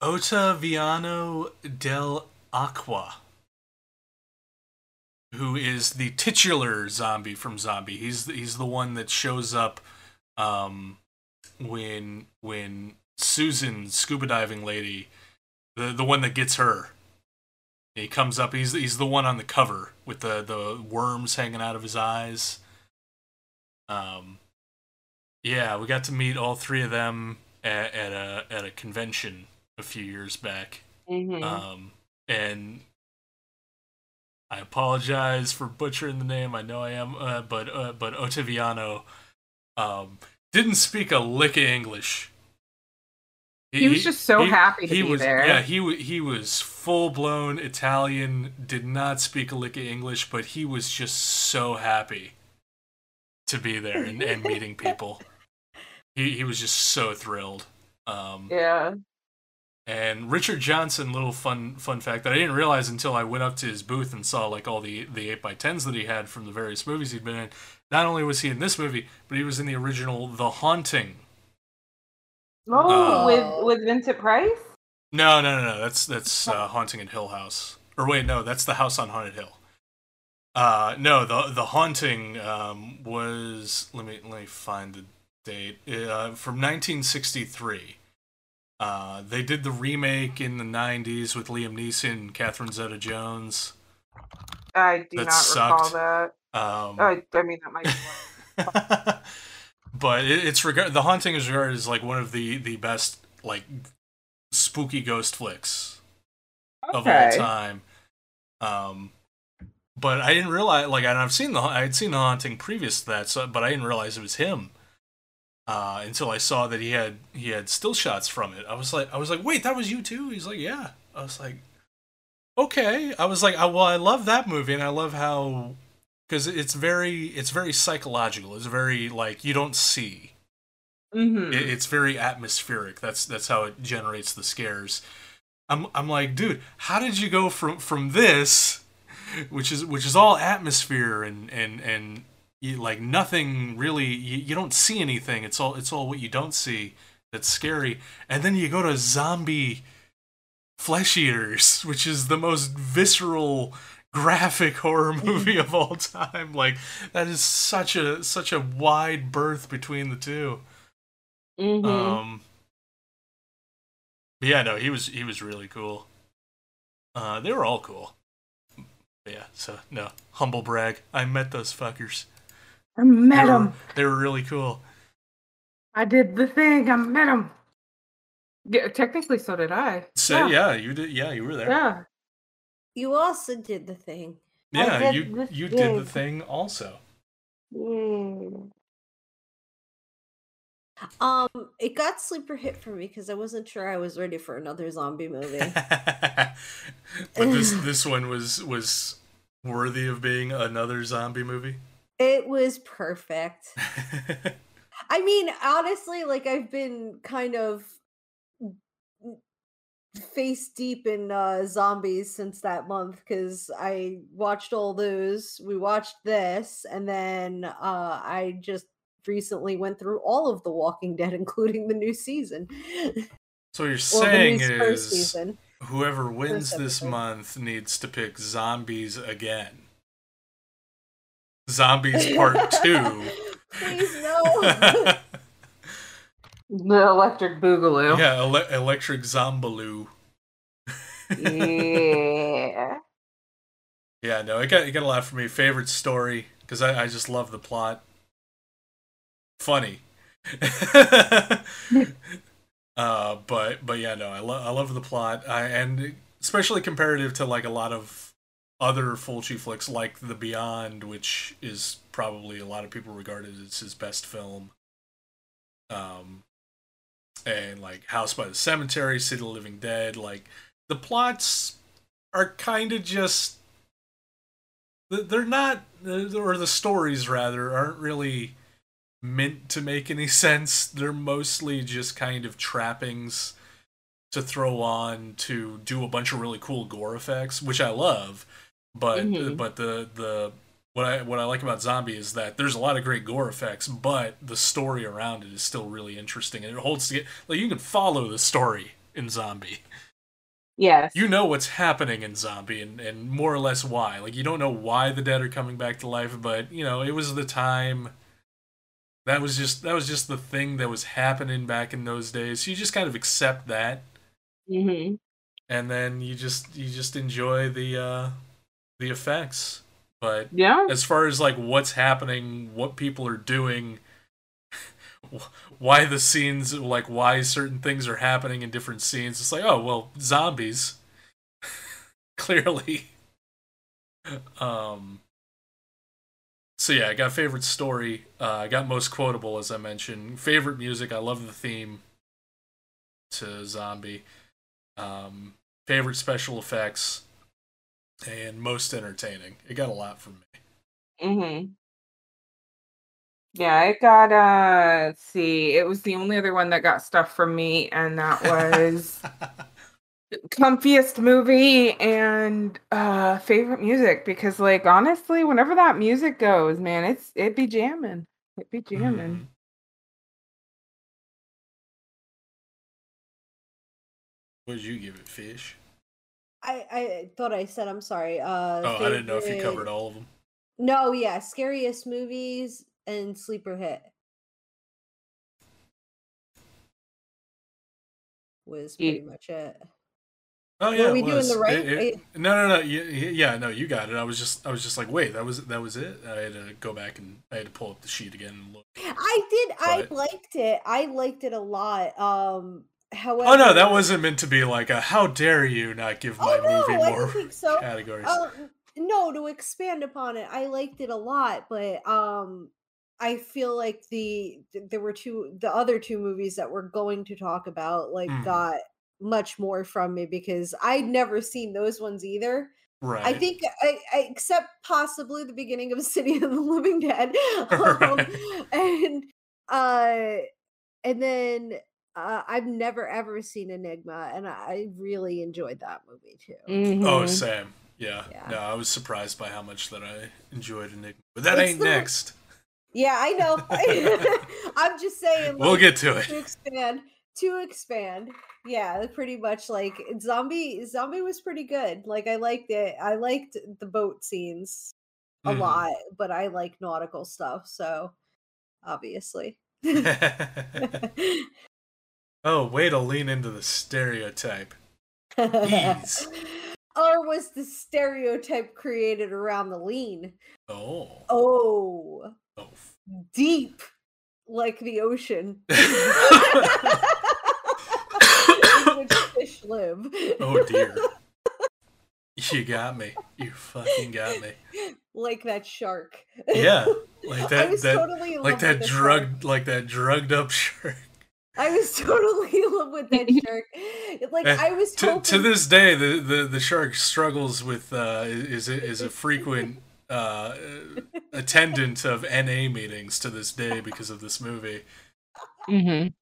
Speaker 2: Ottaviano del Aqua, who is the titular zombie from Zombie. He's the, he's the one that shows up um, when when Susan, scuba diving lady, the the one that gets her. He comes up. He's he's the one on the cover with the the worms hanging out of his eyes. Um, yeah, we got to meet all three of them at, at a at a convention a few years back.
Speaker 3: Mm-hmm.
Speaker 2: Um, and I apologize for butchering the name. I know I am, uh, but uh, but Ottaviano um, didn't speak a lick of English.
Speaker 3: He was just so happy to
Speaker 2: he
Speaker 3: be
Speaker 2: was,
Speaker 3: there.
Speaker 2: Yeah, he he was full blown Italian. Did not speak a lick of English, but he was just so happy to be there and, and meeting people. He he was just so thrilled. Um,
Speaker 3: yeah.
Speaker 2: And Richard Johnson, little fun fun fact that I didn't realize until I went up to his booth and saw like all the the eight x tens that he had from the various movies he'd been in. Not only was he in this movie, but he was in the original The Haunting.
Speaker 3: Oh,
Speaker 1: Uh,
Speaker 3: with with Vincent Price.
Speaker 2: No, no, no, no. That's that's uh, Haunting in Hill House. Or wait, no, that's the House on Haunted Hill. Uh, no, the the Haunting um, was let me let me find the date uh, from 1963. Uh, they did the remake in the 90s with Liam Neeson and Catherine Zeta-Jones.
Speaker 3: I do
Speaker 2: That
Speaker 3: not recall that.
Speaker 2: Um,
Speaker 3: I, I mean, that might. Be
Speaker 2: but it, it's regard the haunting is regarded as like one of the the best like spooky ghost flicks of all time. Um, but I didn't realize like and I've seen the I had seen the haunting previous to that, so but I didn't realize it was him. Uh, until I saw that he had he had still shots from it. I was like I was like, wait, that was you too? He's like, yeah. I was like, okay. I was like, I, well, I love that movie, and I love how because it's very it's very psychological. It's very like you don't see.
Speaker 3: Mhm.
Speaker 2: It, it's very atmospheric. That's that's how it generates the scares. I'm I'm like, dude, how did you go from from this, which is which is all atmosphere and and and you, like nothing really. You, you don't see anything. It's all it's all what you don't see that's scary. And then you go to zombie flesh eaters, which is the most visceral graphic horror movie of all time. Like that is such a such a wide berth between the two.
Speaker 3: Mhm.
Speaker 2: Um, yeah, no, he was he was really cool. Uh, they were all cool. Yeah, so no humble brag. I met those fuckers.
Speaker 3: I met
Speaker 2: they were,
Speaker 3: him.
Speaker 2: They were really cool.
Speaker 3: I did the thing. I met him. Yeah, technically, so did I.
Speaker 2: So yeah. you did. Yeah, you were there.
Speaker 3: Yeah.
Speaker 1: You also did the thing.
Speaker 2: Yeah,
Speaker 3: did
Speaker 2: you
Speaker 3: the
Speaker 2: you did the
Speaker 3: thing.
Speaker 2: thing also.
Speaker 3: Mm.
Speaker 1: Um, it got sleeper hit for me because I wasn't sure I was ready for another zombie movie.
Speaker 2: but this this one was was worthy of being another zombie movie.
Speaker 1: It was perfect. I mean, honestly, like I've been kind of face deep in uh zombies since that month because I watched all those. We watched this, and then uh I just recently went through all of The Walking Dead, including the new season.
Speaker 2: so you're saying is whoever wins this month needs to pick zombies again. Zombies Part Two.
Speaker 1: Please no.
Speaker 3: The electric boogaloo.
Speaker 2: yeah, ele- Electric Zombaloo.
Speaker 3: yeah.
Speaker 2: Yeah, no, it got it got a lot for me. Favorite story because I, I just love the plot. Funny. uh, but but yeah, no, I love I love the plot. I and especially comparative to like a lot of other Fulci flicks like The Beyond, which is probably a lot of people regarded as his best film. Um, and like House by the Cemetery, City of the Living Dead, like the plots are kind of just they're not or the stories rather aren't really meant to make any sense they're mostly just kind of trappings to throw on to do a bunch of really cool gore effects which i love but
Speaker 3: Mhm.
Speaker 2: but the the what i what i like about zombie is that there's a lot of great gore effects but the story around it is still really interesting and it holds together like you can follow the story in zombie.
Speaker 3: Yes.
Speaker 2: you know what's happening in zombie and, and more or less why. Like you don't know why the dead are coming back to life but you know it was the time that was just that was just the thing that was happening back in those days. So you just kind of accept that.
Speaker 3: Hmm
Speaker 2: and then you just you just enjoy the uh the effects but
Speaker 3: Yeah.
Speaker 2: as far as like what's happening what people are doing why the scenes like why certain things are happening in different scenes it's like oh well zombies. Clearly. Um so yeah i got favorite story. Uh, i got most quotable as i mentioned. Favorite music i love the theme to zombie. Um favorite special effects and most entertaining it got a lot from me
Speaker 3: hmm Yeah, it got uh let's see. It was the only other one that got stuff from me, and that was comfiest movie and uh favorite music because like honestly whenever that music goes man it's it be jamming it be jamming
Speaker 2: Mhm. What did you give it, Fish?
Speaker 1: I I thought I said I'm sorry. Uh,
Speaker 2: Oh, I didn't know if you covered all of them.
Speaker 1: No, yeah, scariest movies and sleeper hit was
Speaker 3: Ye-
Speaker 1: pretty much it.
Speaker 2: Oh
Speaker 1: Were
Speaker 2: yeah,
Speaker 1: we
Speaker 2: it
Speaker 1: doing the right-
Speaker 2: It- it- no, no, no. Yeah, yeah, no, you got it. I was just, I was just like, wait, that was, that was it. I had to go back and I had to pull up the sheet again and look.
Speaker 1: I did. I liked it. I liked it a lot. Um, however,
Speaker 2: Oh no, that wasn't meant to be like a how dare you not give my
Speaker 1: Oh no,
Speaker 2: movie
Speaker 1: I
Speaker 2: more
Speaker 1: think so.
Speaker 2: categories.
Speaker 1: Um, no, to expand upon it, I liked it a lot, but um, I feel like the there were two, the other two movies that we're going to talk about, like
Speaker 2: Mhm.
Speaker 1: got much more from me because I'd never seen those ones either.
Speaker 2: right.
Speaker 1: I think, I, I except possibly the beginning of City of the Living Dead, um,
Speaker 2: Right.
Speaker 1: and uh, and then. Uh, I've never ever seen Aenigma, and I really enjoyed that movie too.
Speaker 2: Oh,
Speaker 3: Mhm.
Speaker 2: Sam. Yeah.
Speaker 1: Yeah.
Speaker 2: No, I was surprised by how much that I enjoyed Aenigma. But that
Speaker 1: It's
Speaker 2: ain't
Speaker 1: the-
Speaker 2: next.
Speaker 1: Yeah, I know. I'm just saying.
Speaker 2: We'll
Speaker 1: like,
Speaker 2: get to it.
Speaker 1: to
Speaker 2: it.
Speaker 1: expand. To expand. Yeah, pretty much like zombie. Zombie was pretty good. Like I liked it. I liked the boat scenes a
Speaker 2: Mhm.
Speaker 1: lot, but I like nautical stuff. So obviously.
Speaker 2: oh, way to lean into the stereotype.
Speaker 1: Or was the stereotype created around the lean?
Speaker 2: Oh.
Speaker 1: Oh,
Speaker 2: Oh.
Speaker 1: deep like the ocean. which fish live.
Speaker 2: oh dear. You got me. You fucking got me.
Speaker 1: like that shark.
Speaker 2: Yeah. Like that that
Speaker 1: totally
Speaker 2: like that
Speaker 1: the shark.
Speaker 2: drugged like that drugged up shark.
Speaker 1: I was totally in love with that shark. Like
Speaker 2: Eh,
Speaker 1: I was
Speaker 2: To,
Speaker 1: hoping
Speaker 2: to this day, the, the, the shark struggles with uh, is a, is a frequent uh, attendant of NA meetings to this day because of this movie.
Speaker 3: Mhm.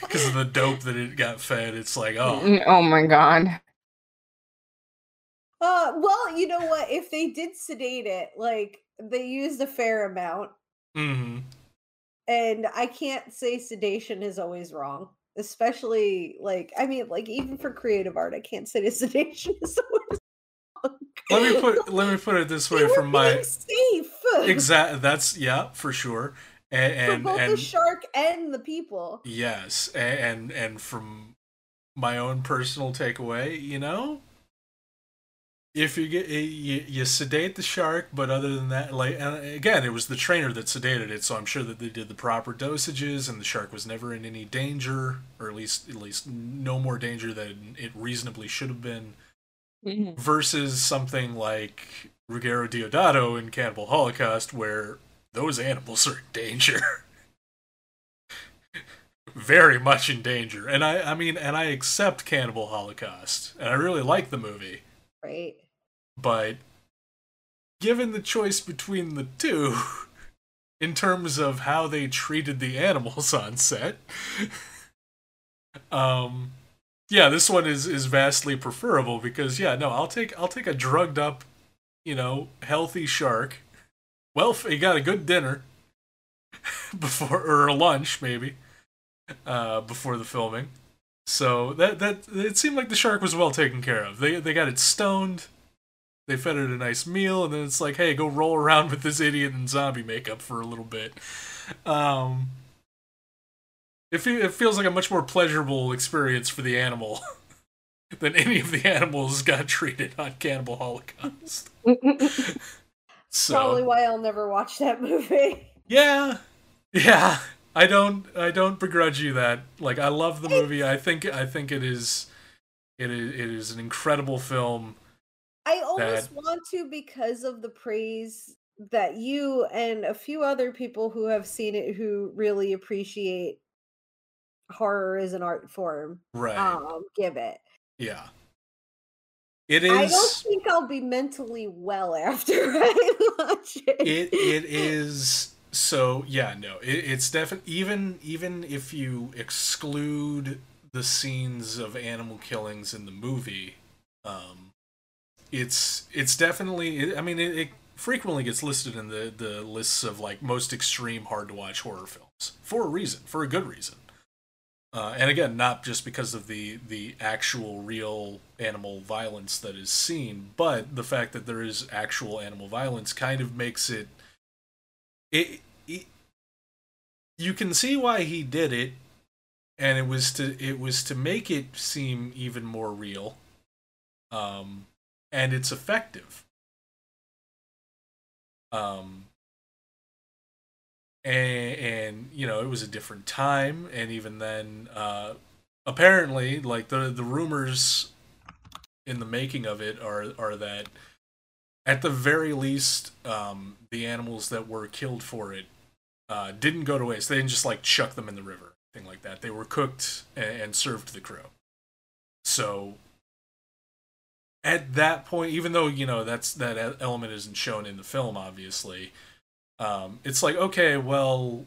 Speaker 2: Because of the dope that it got fed, it's like oh
Speaker 3: oh my god
Speaker 1: Uh, well, you know what? If they did sedate it, like they used a fair amount,
Speaker 2: hmm
Speaker 1: and I can't say sedation is always wrong. Especially like I mean, like even for creative art, I can't say sedation is always wrong.
Speaker 2: Let me put let me put it this way from my
Speaker 1: safe
Speaker 2: exact. That's yeah for sure. And
Speaker 1: for
Speaker 2: and,
Speaker 1: both
Speaker 2: and
Speaker 1: the shark and the people.
Speaker 2: Yes, and and from my own personal takeaway, you know, if you get you, you sedate the shark, but other than that, like and again, it was the trainer that sedated it, so I'm sure that they did the proper dosages, and the shark was never in any danger, or at least at least no more danger than it reasonably should have been.
Speaker 3: Mhm.
Speaker 2: Versus something like Ruggero Deodato in Cannibal Holocaust, where those animals are in danger. Very much in danger. And I, I mean, and I accept Cannibal Holocaust. And I really like the movie.
Speaker 1: Right.
Speaker 2: But given the choice between the two, in terms of how they treated the animals on set, um, yeah, this one is is vastly preferable because yeah, no, I'll take I'll take a drugged up, you know, healthy shark. Well, he got a good dinner before or lunch maybe uh, before the filming. So that that it seemed like the shark was well taken care of. They they got it stoned. They fed it a nice meal, and then it's like, hey, go roll around with this idiot in zombie makeup for a little bit. Um, it, fe- it feels like a much more pleasurable experience for the animal than any of the animals got treated on Cannibal Holocaust. So
Speaker 1: Probably why I'll never watch that movie.
Speaker 2: yeah, yeah. I don't I don't begrudge you that. Like I love the movie. I think I think it is it is it is an incredible film.
Speaker 1: I almost
Speaker 2: That-
Speaker 1: want to because of the praise that you and a few other people who have seen it who really appreciate horror as an art form
Speaker 2: Right.
Speaker 1: um give it.
Speaker 2: yeah. it is
Speaker 1: I don't think I'll be mentally well after I watch it.
Speaker 2: it it is so yeah no it, it's definitely even even if you exclude the scenes of animal killings in the movie, um, it's it's definitely. I mean, it, it frequently gets listed in the the lists of like most extreme, hard to watch horror films for a reason, for a good reason. Uh, and again, not just because of the the actual real animal violence that is seen, but the fact that there is actual animal violence kind of makes it. It, it you can see why he did it, and it was to it was to make it seem even more real. Um, and it's effective. Um, and, and you know it was a different time and even then uh apparently like the the rumors in the making of it are are that at the very least um the animals that were killed for it uh didn't go to waste. They didn't just like chuck them in the river thing like that. They were cooked and, and served to the crew so at that point even though you know that's that element isn't shown in the film obviously um, it's like okay well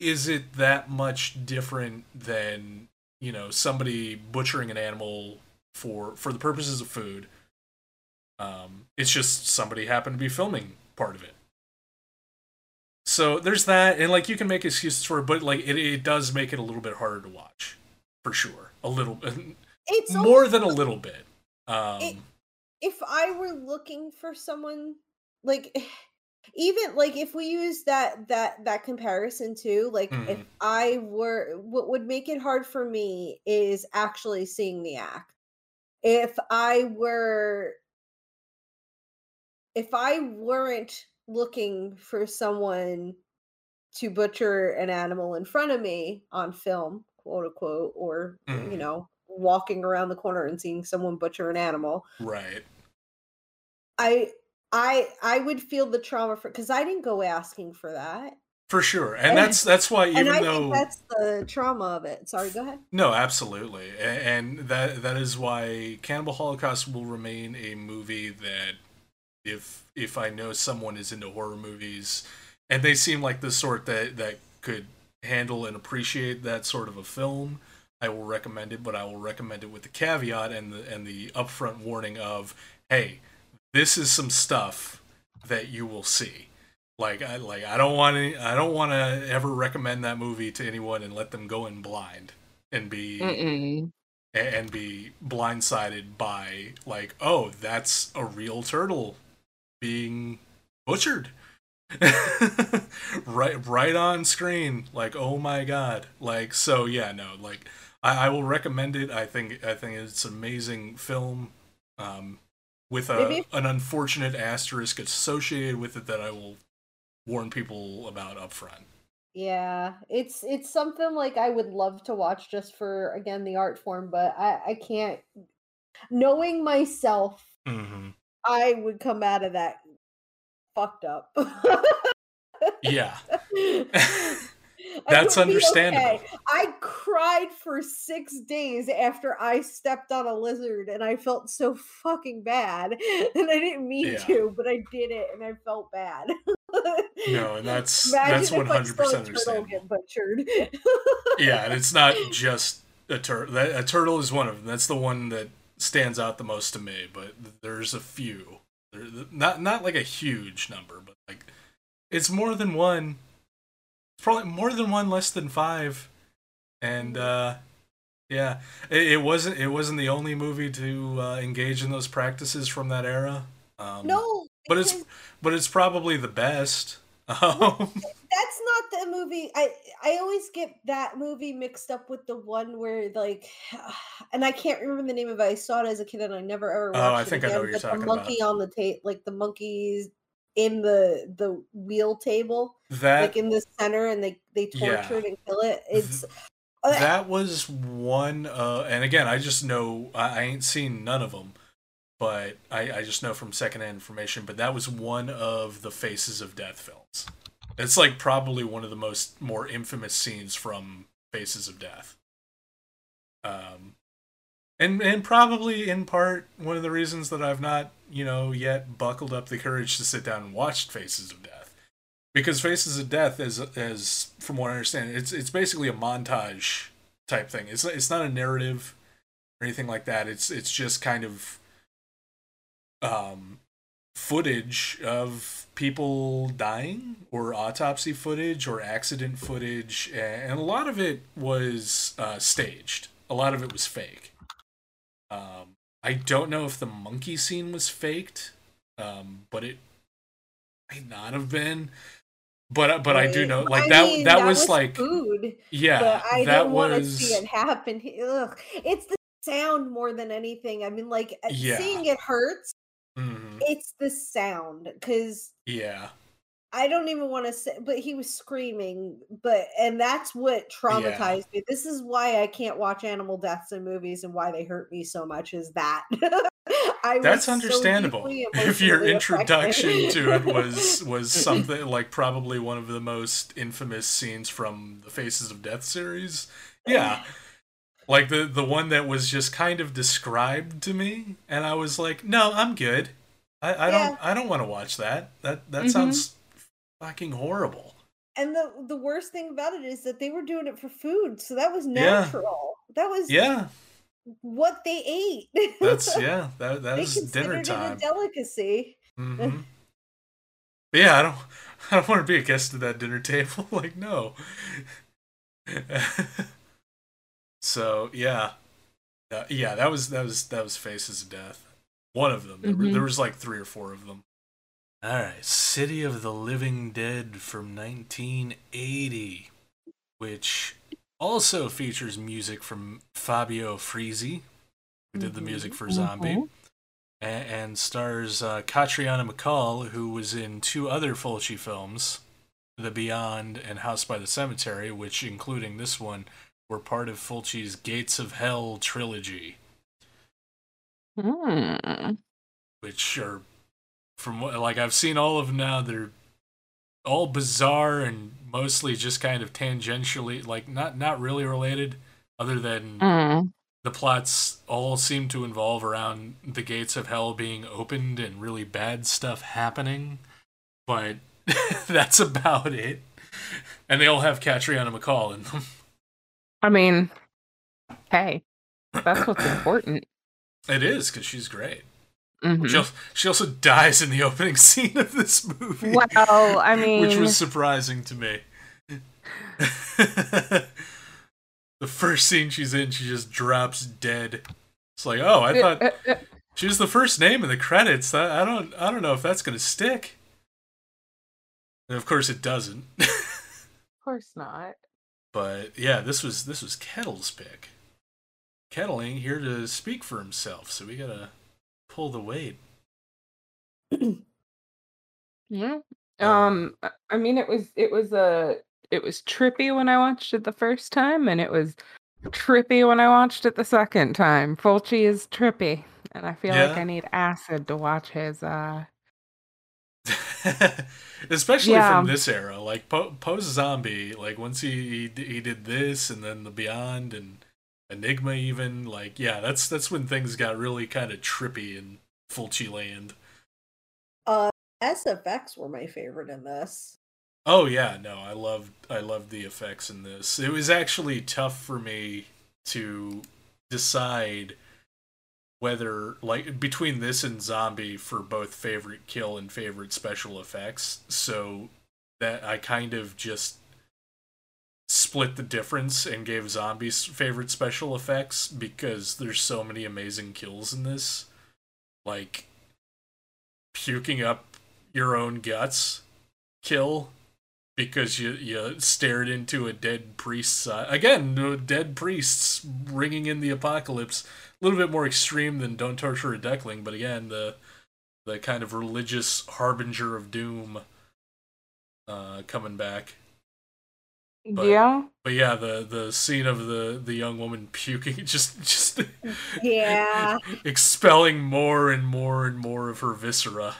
Speaker 2: is it that much different than you know somebody butchering an animal for for the purposes of food? Um, it's just somebody happened to be filming part of it. So there's that and like you can make excuses for it but like it, it does make it a little bit harder to watch for sure a little
Speaker 1: it's
Speaker 2: more than a little bit um,
Speaker 1: it, if i were looking for someone like even like if we use that that that comparison too like mm. if i were what would make it hard for me is actually seeing the act if i were if i weren't looking for someone to butcher an animal in front of me on film quote unquote or mm. you know walking around the corner and seeing someone butcher an animal
Speaker 2: right
Speaker 1: i I I would feel the trauma for because I didn't go asking for that.
Speaker 2: For sure, and, and that's that's why even
Speaker 1: and I
Speaker 2: though
Speaker 1: that's the trauma of it. Sorry, go ahead.
Speaker 2: No, absolutely, and that that is why Cannibal Holocaust will remain a movie that if if I know someone is into horror movies and they seem like the sort that that could handle and appreciate that sort of a film, I will recommend it. But I will recommend it with the caveat and the and the upfront warning of, hey, this is some stuff that you will see. Like I like I don't want to I don't want to ever recommend that movie to anyone and let them go in blind and be Mm-mm. and be blindsided by like oh that's a real turtle being butchered right right on screen like oh my god like so yeah no like I, I will recommend it I think I think it's an amazing film um with a, an unfortunate asterisk associated with it that I will warn people about up front.
Speaker 1: Yeah, it's it's something like I would love to watch just for again the art form, but I I can't. Knowing myself, mm-hmm. I would come out of that fucked up.
Speaker 2: yeah. That's understandable. Okay.
Speaker 1: I cried for six days after I stepped on a lizard and I felt so fucking bad. And I didn't mean yeah. to, but I did it and I felt bad.
Speaker 2: no, and that's Imagine that's one hundred percent understandable. Get
Speaker 1: butchered.
Speaker 2: yeah, and it's not just a turtle. A turtle is one of them. That's the one that stands out the most to me. But there's a few. not not like a huge number, but like it's more than one probably more than one, less than five, and uh, yeah, it, it wasn't it wasn't the only movie to uh, engage in those practices from that era. Um,
Speaker 1: no,
Speaker 2: but it's but it's probably the best. Um,
Speaker 1: that's not the movie. I I always get that movie mixed up with the one where like, and I can't remember the name of it. I saw it as a kid and I never ever watched oh, I think it again. I know what you're talking about. the monkey about. on the tape, like the monkeys in the the wheel table that like in the center and they they torture yeah. and kill it. It's
Speaker 2: uh, that was one uh and again i just know i, I ain't seen none of them but I, I just know from secondhand information but that was one of the faces of death films. It's like probably one of the most more infamous scenes from faces of death. Um and and probably in part one of the reasons that I've not you know yet buckled up the courage to sit down and watch Faces of Death because Faces of Death is as from what I understand, it's it's basically a montage type thing. It's it's not a narrative or anything like that. It's it's just kind of um footage of people dying or autopsy footage or accident footage and a lot of it was uh, staged a lot of it was fake um, i don't know if the monkey scene was faked um, but it might not have been but but I do know like
Speaker 1: I
Speaker 2: that
Speaker 1: mean,
Speaker 2: that, was, like
Speaker 1: food.
Speaker 2: yeah
Speaker 1: but I
Speaker 2: that
Speaker 1: don't want to
Speaker 2: was
Speaker 1: see it happen. Ugh. It's the sound more than anything. I mean, like uh,
Speaker 2: Yeah.
Speaker 1: seeing it hurts.
Speaker 2: Mhm.
Speaker 1: It's the sound because
Speaker 2: yeah
Speaker 1: I don't even want to say, but he was screaming. But and that's what traumatized me. This is why I can't watch animal deaths in movies and why they hurt me so much. Is that I
Speaker 2: That's
Speaker 1: was so
Speaker 2: understandable.
Speaker 1: deeply
Speaker 2: if your introduction to it was was something like probably one of the most infamous scenes from the Faces of Death series, yeah, like the the one that was just kind of described to me, and I was like, no, I'm good. I, I
Speaker 1: Yeah.
Speaker 2: don't I don't want to watch that. That that
Speaker 3: Mhm.
Speaker 2: sounds fucking horrible.
Speaker 1: And the the worst thing about it is that they were doing it for food, so that was
Speaker 2: Yeah.
Speaker 1: natural. That was
Speaker 2: Yeah,
Speaker 1: what they ate.
Speaker 2: that's yeah. That that was dinner time.
Speaker 1: it a delicacy.
Speaker 2: hmm But yeah, I don't. I don't want to be a guest at that dinner table. like, no. so yeah, uh, yeah. That was that was that was Faces of Death. One of them. There, were,
Speaker 3: Mhm.
Speaker 2: there was like three or four of them. All right, City of the Living Dead from 1980, which also features music from Fabio Frizzi, who did the music for Zombie
Speaker 3: Mhm.
Speaker 2: a- and stars uh, Catriona MacColl, who was in two other Fulci films, The Beyond and House by the Cemetery, which, including this one, were part of Fulci's Gates of Hell trilogy,
Speaker 3: Hmm.
Speaker 2: which are, from what, like, I've seen all of them now, they're all bizarre and mostly just kind of tangentially, like, not, not really related, other than
Speaker 3: Mm.
Speaker 2: the plots all seem to involve around the gates of hell being opened and really bad stuff happening, but that's about it. And they all have Catriona MacColl in them.
Speaker 3: I mean, hey, that's what's important.
Speaker 2: It is because she's great.
Speaker 3: Mhm.
Speaker 2: She, al- she also dies in the opening scene of this movie,
Speaker 3: Well, I mean,
Speaker 2: which was surprising to me. the first scene she's in, she just drops dead. It's like, oh, I thought
Speaker 3: Uh, uh, uh,
Speaker 2: She was the first name in the credits. I, I don't I don't know if that's gonna stick. And of course it doesn't.
Speaker 3: of course not.
Speaker 2: but yeah, this was this was Kettle's pick. Kettle ain't here to speak for himself, so we gotta pull the weight.
Speaker 3: Yeah.
Speaker 2: Um,
Speaker 3: Um, I- mean, it was it was a it was trippy when I watched it the first time, and it was trippy when I watched it the second time. Fulci is trippy, and I feel like I need acid to watch his. uh
Speaker 2: Especially
Speaker 3: Yeah.
Speaker 2: from this era, like po- post zombie, like once he, he he did this and then the Beyond and Aenigma, even like yeah, that's that's when things got really kind of trippy in Fulci land.
Speaker 1: Uh, SFX were my favorite in this.
Speaker 2: Oh yeah, no, I loved I loved the effects in this. It was actually tough for me to decide whether like between this and Zombie for both favorite kill and favorite special effects. So that I kind of just split the difference and gave Zombie's favorite special effects because there's so many amazing kills in this. Like puking up your own guts kill because you you stared into a dead priest's eye. Again, dead priests ringing in the apocalypse. A little bit more extreme than "Don't Torture a Duckling," but again, the the kind of religious harbinger of doom uh, coming back. But-
Speaker 3: yeah.
Speaker 2: But yeah, the the scene of the the young woman puking, just just
Speaker 1: Yeah.
Speaker 2: expelling more and more and more of her viscera.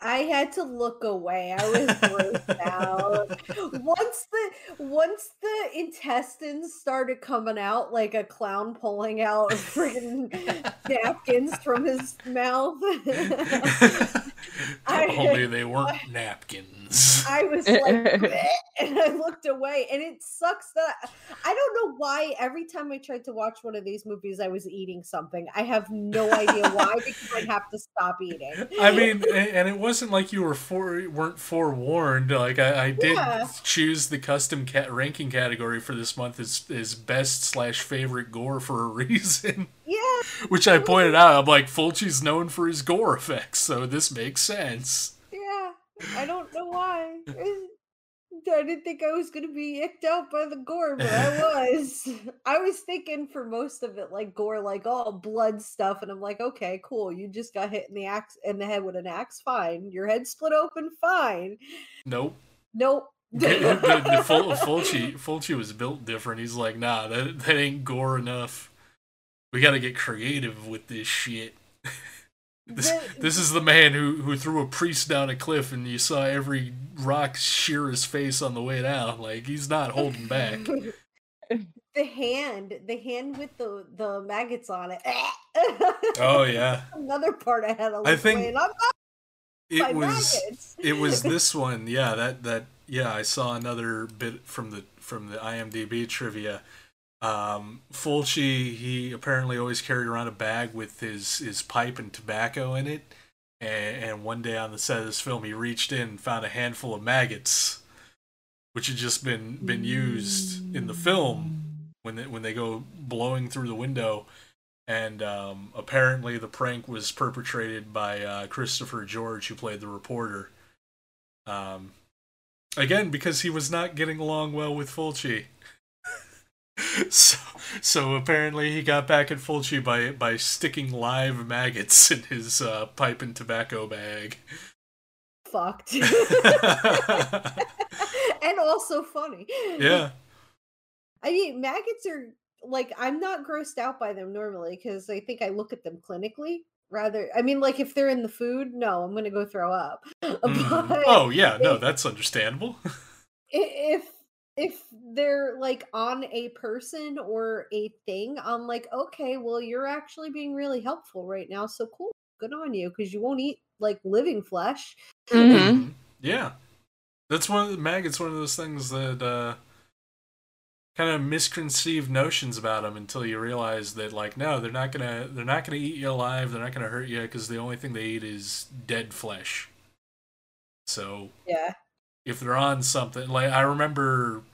Speaker 1: I had to look away. I was grossed out. Once the once the intestines started coming out like a clown pulling out friggin' napkins from his mouth. I-
Speaker 2: Only they weren't napkins.
Speaker 1: I was like, and I looked away, and it sucks that I don't know why. Every time I tried to watch one of these movies, I was eating something. I have no idea why because I'd have to stop eating.
Speaker 2: I mean, and it wasn't like you were for weren't forewarned. Like I, I did
Speaker 1: Yeah.
Speaker 2: choose the custom cat ranking category for this month as is best slash favorite gore for a reason.
Speaker 1: Yeah,
Speaker 2: Which I pointed out. I'm like, Fulci's known for his gore effects, so this makes sense.
Speaker 1: yeah. I don't know why. I didn't think I was gonna be icked out by the gore, but I was. I was thinking for most of it like gore, like all blood stuff, and I'm like, okay, cool. You just got hit in the axe in the head with an axe, fine. Your head split open, fine.
Speaker 2: Nope.
Speaker 1: Nope.
Speaker 2: the, the, the Ful- Fulci, Fulci was built different. He's like, nah, that that ain't gore enough. We got to get creative with this shit. This,
Speaker 1: The-
Speaker 2: this is the man who, who threw a priest down a cliff and you saw every rock shear his face on the way down. Like, he's not holding back.
Speaker 1: the hand, the hand with the the maggots on it.
Speaker 2: Oh, yeah.
Speaker 1: Another part I had to look
Speaker 2: I think
Speaker 1: I'm not
Speaker 2: It was
Speaker 1: maggots.
Speaker 2: it was this one, yeah, that that yeah, I saw another bit from the from the IMDb trivia. Um Fulci, he apparently always carried around a bag with his his pipe and tobacco in it. And, and one day on the set of this film, he reached in and found a handful of maggots, which had just been been used in the film when they, when they go blowing through the window. And um, apparently, the prank was perpetrated by uh, Christopher George, who played the reporter. Um, again, because he was not getting along well with Fulci. so, so apparently, he got back at Fulci by by sticking live maggots in his uh, pipe and tobacco bag.
Speaker 1: fucked. and also funny.
Speaker 2: yeah,
Speaker 1: I mean, maggots are like I'm not grossed out by them normally because I think I look at them clinically rather. I mean, like if they're in the food, no, I'm gonna go throw up. But
Speaker 2: Oh yeah, no, that's understandable.
Speaker 1: if if they're like on a person or a thing, I'm like, okay, well, you're actually being really helpful right now. So cool, good on you because you won't eat like living flesh.
Speaker 3: Mhm.
Speaker 2: Mhm. Yeah, that's one of the maggots. One of those things that uh, kind of misconceived notions about them until you realize that, like, no, they're not gonna they're not gonna eat you alive. They're not gonna hurt you because the only thing they eat is dead flesh. So
Speaker 1: Yeah.
Speaker 2: if they're on something, like I remember,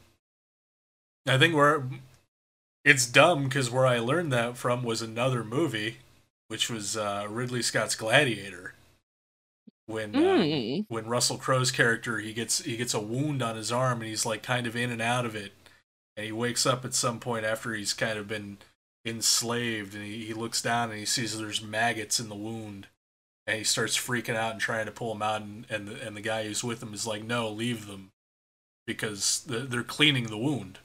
Speaker 2: I think where it's dumb because where I learned that from was another movie, which was uh, Ridley Scott's Gladiator. When uh,
Speaker 3: Mm.
Speaker 2: when Russell Crowe's character he gets he gets a wound on his arm and he's like kind of in and out of it, and he wakes up at some point after he's kind of been enslaved and he, he looks down and he sees there's maggots in the wound and he starts freaking out and trying to pull them out and and the, and the guy who's with him is like no leave them because they're cleaning the wound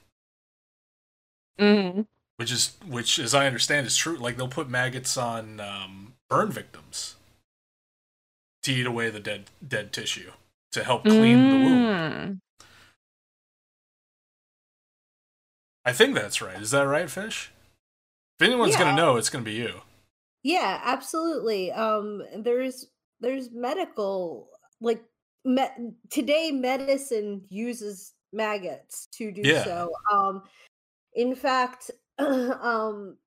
Speaker 3: Mhm.
Speaker 2: which is which as i understand is true like they'll put maggots on um, burn victims to eat away the dead dead tissue to help clean the wound
Speaker 3: Mm.
Speaker 2: i think that's right is that right fish if anyone's
Speaker 1: Yeah.
Speaker 2: gonna know it's gonna be you
Speaker 1: Yeah, absolutely. Um, there's there's medical like me- today medicine uses maggots to do
Speaker 2: Yeah.
Speaker 1: so. Um, in fact, um,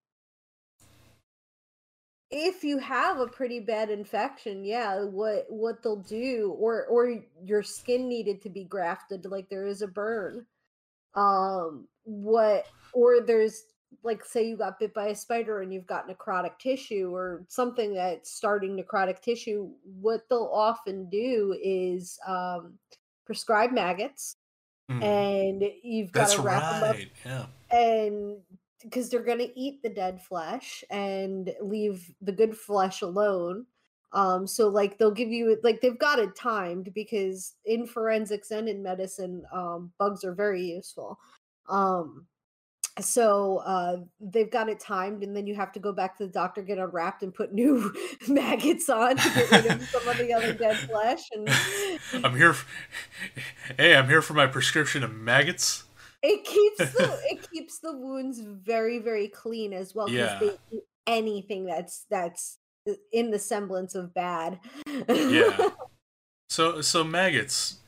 Speaker 1: if you have a pretty bad infection, yeah, what what they'll do, or or your skin needed to be grafted, like there is a burn. Um, what or there's like say you got bit by a spider and you've got necrotic tissue or something that's starting necrotic tissue what they'll often do is um, prescribe maggots
Speaker 2: Mhm.
Speaker 1: and you've got
Speaker 2: that's
Speaker 1: to wrap them up
Speaker 2: right yeah
Speaker 1: and because they're going to eat the dead flesh and leave the good flesh alone um so like they'll give you like they've got it timed because in forensics and in medicine um bugs are very useful um so uh they've got it timed and then you have to go back to the doctor get unwrapped and put new maggots on to get rid of some of the other dead flesh and
Speaker 2: i'm here f hey i'm here for my prescription of maggots
Speaker 1: it keeps the it keeps the wounds very very clean as well because
Speaker 2: Yeah.
Speaker 1: they eat anything that's that's in the semblance of bad.
Speaker 2: yeah. So so maggots,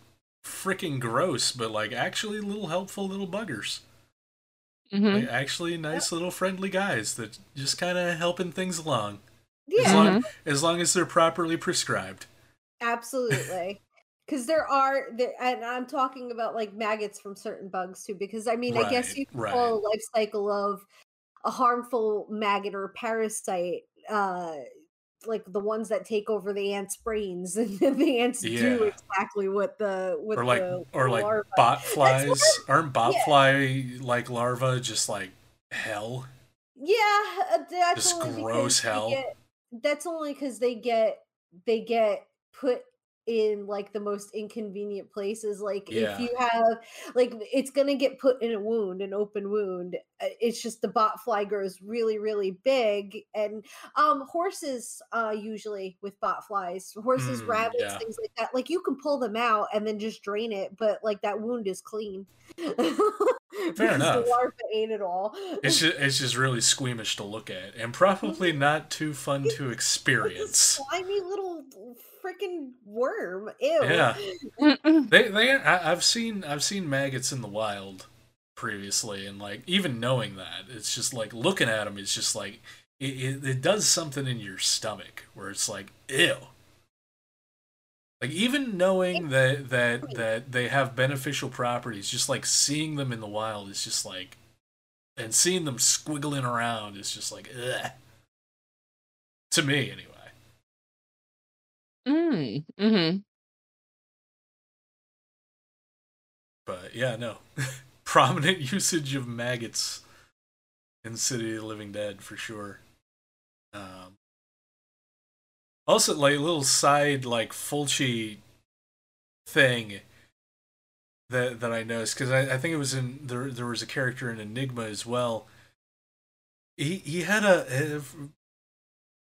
Speaker 2: freaking gross, but like actually little helpful little buggers.
Speaker 3: hmm
Speaker 2: Like actually nice little friendly guys that just kind of helping things along. As
Speaker 1: yeah,
Speaker 2: long as long as they're properly prescribed.
Speaker 1: absolutely. Because there are, there, and I'm talking about like maggots from certain bugs too. Because I mean, I guess you can
Speaker 2: right.
Speaker 1: call a life cycle of a harmful maggot or parasite, uh, like the ones that take over the ants' brains, and the ants do exactly what the what
Speaker 2: Or like
Speaker 1: the
Speaker 2: or like
Speaker 1: larva-
Speaker 2: bot flies. Aren't bot fly like larvae just like hell?
Speaker 1: Yeah, uh, that's
Speaker 2: Just gross hell.
Speaker 1: get- that's only because they get they get put in like the most inconvenient places. Like
Speaker 2: Yeah.
Speaker 1: if you have like it's gonna get put in a wound, an open wound. Uh, It's just the bot fly grows really, really big, and um horses uh usually with bot flies, horses,
Speaker 2: Mm,
Speaker 1: rabbits,
Speaker 2: yeah.
Speaker 1: things like that. Like you can pull them out and then just drain it, but like that wound is clean. Fair
Speaker 2: enough.
Speaker 1: The larva ate it all.
Speaker 2: It's just, it's just really squeamish to look at and probably not too fun to
Speaker 1: It's a
Speaker 2: experience.
Speaker 1: slimy little freaking worm. Ew.
Speaker 2: Yeah. They they I've seen I've seen maggots in the wild previously and like even knowing that it's just like looking at them it's just like it, it, it does something in your stomach where it's like ew like even knowing that that that they have beneficial properties just like seeing them in the wild is just like and seeing them squiggling around is just like ugh. to me anyway
Speaker 3: Mm. Mhm.
Speaker 2: But yeah, no. Prominent usage of maggots in City of the Living Dead for sure. Um, also, like a little side like Fulci thing that that I noticed because I, I think it was in there. There was a character in Aenigma as well. He he had a, a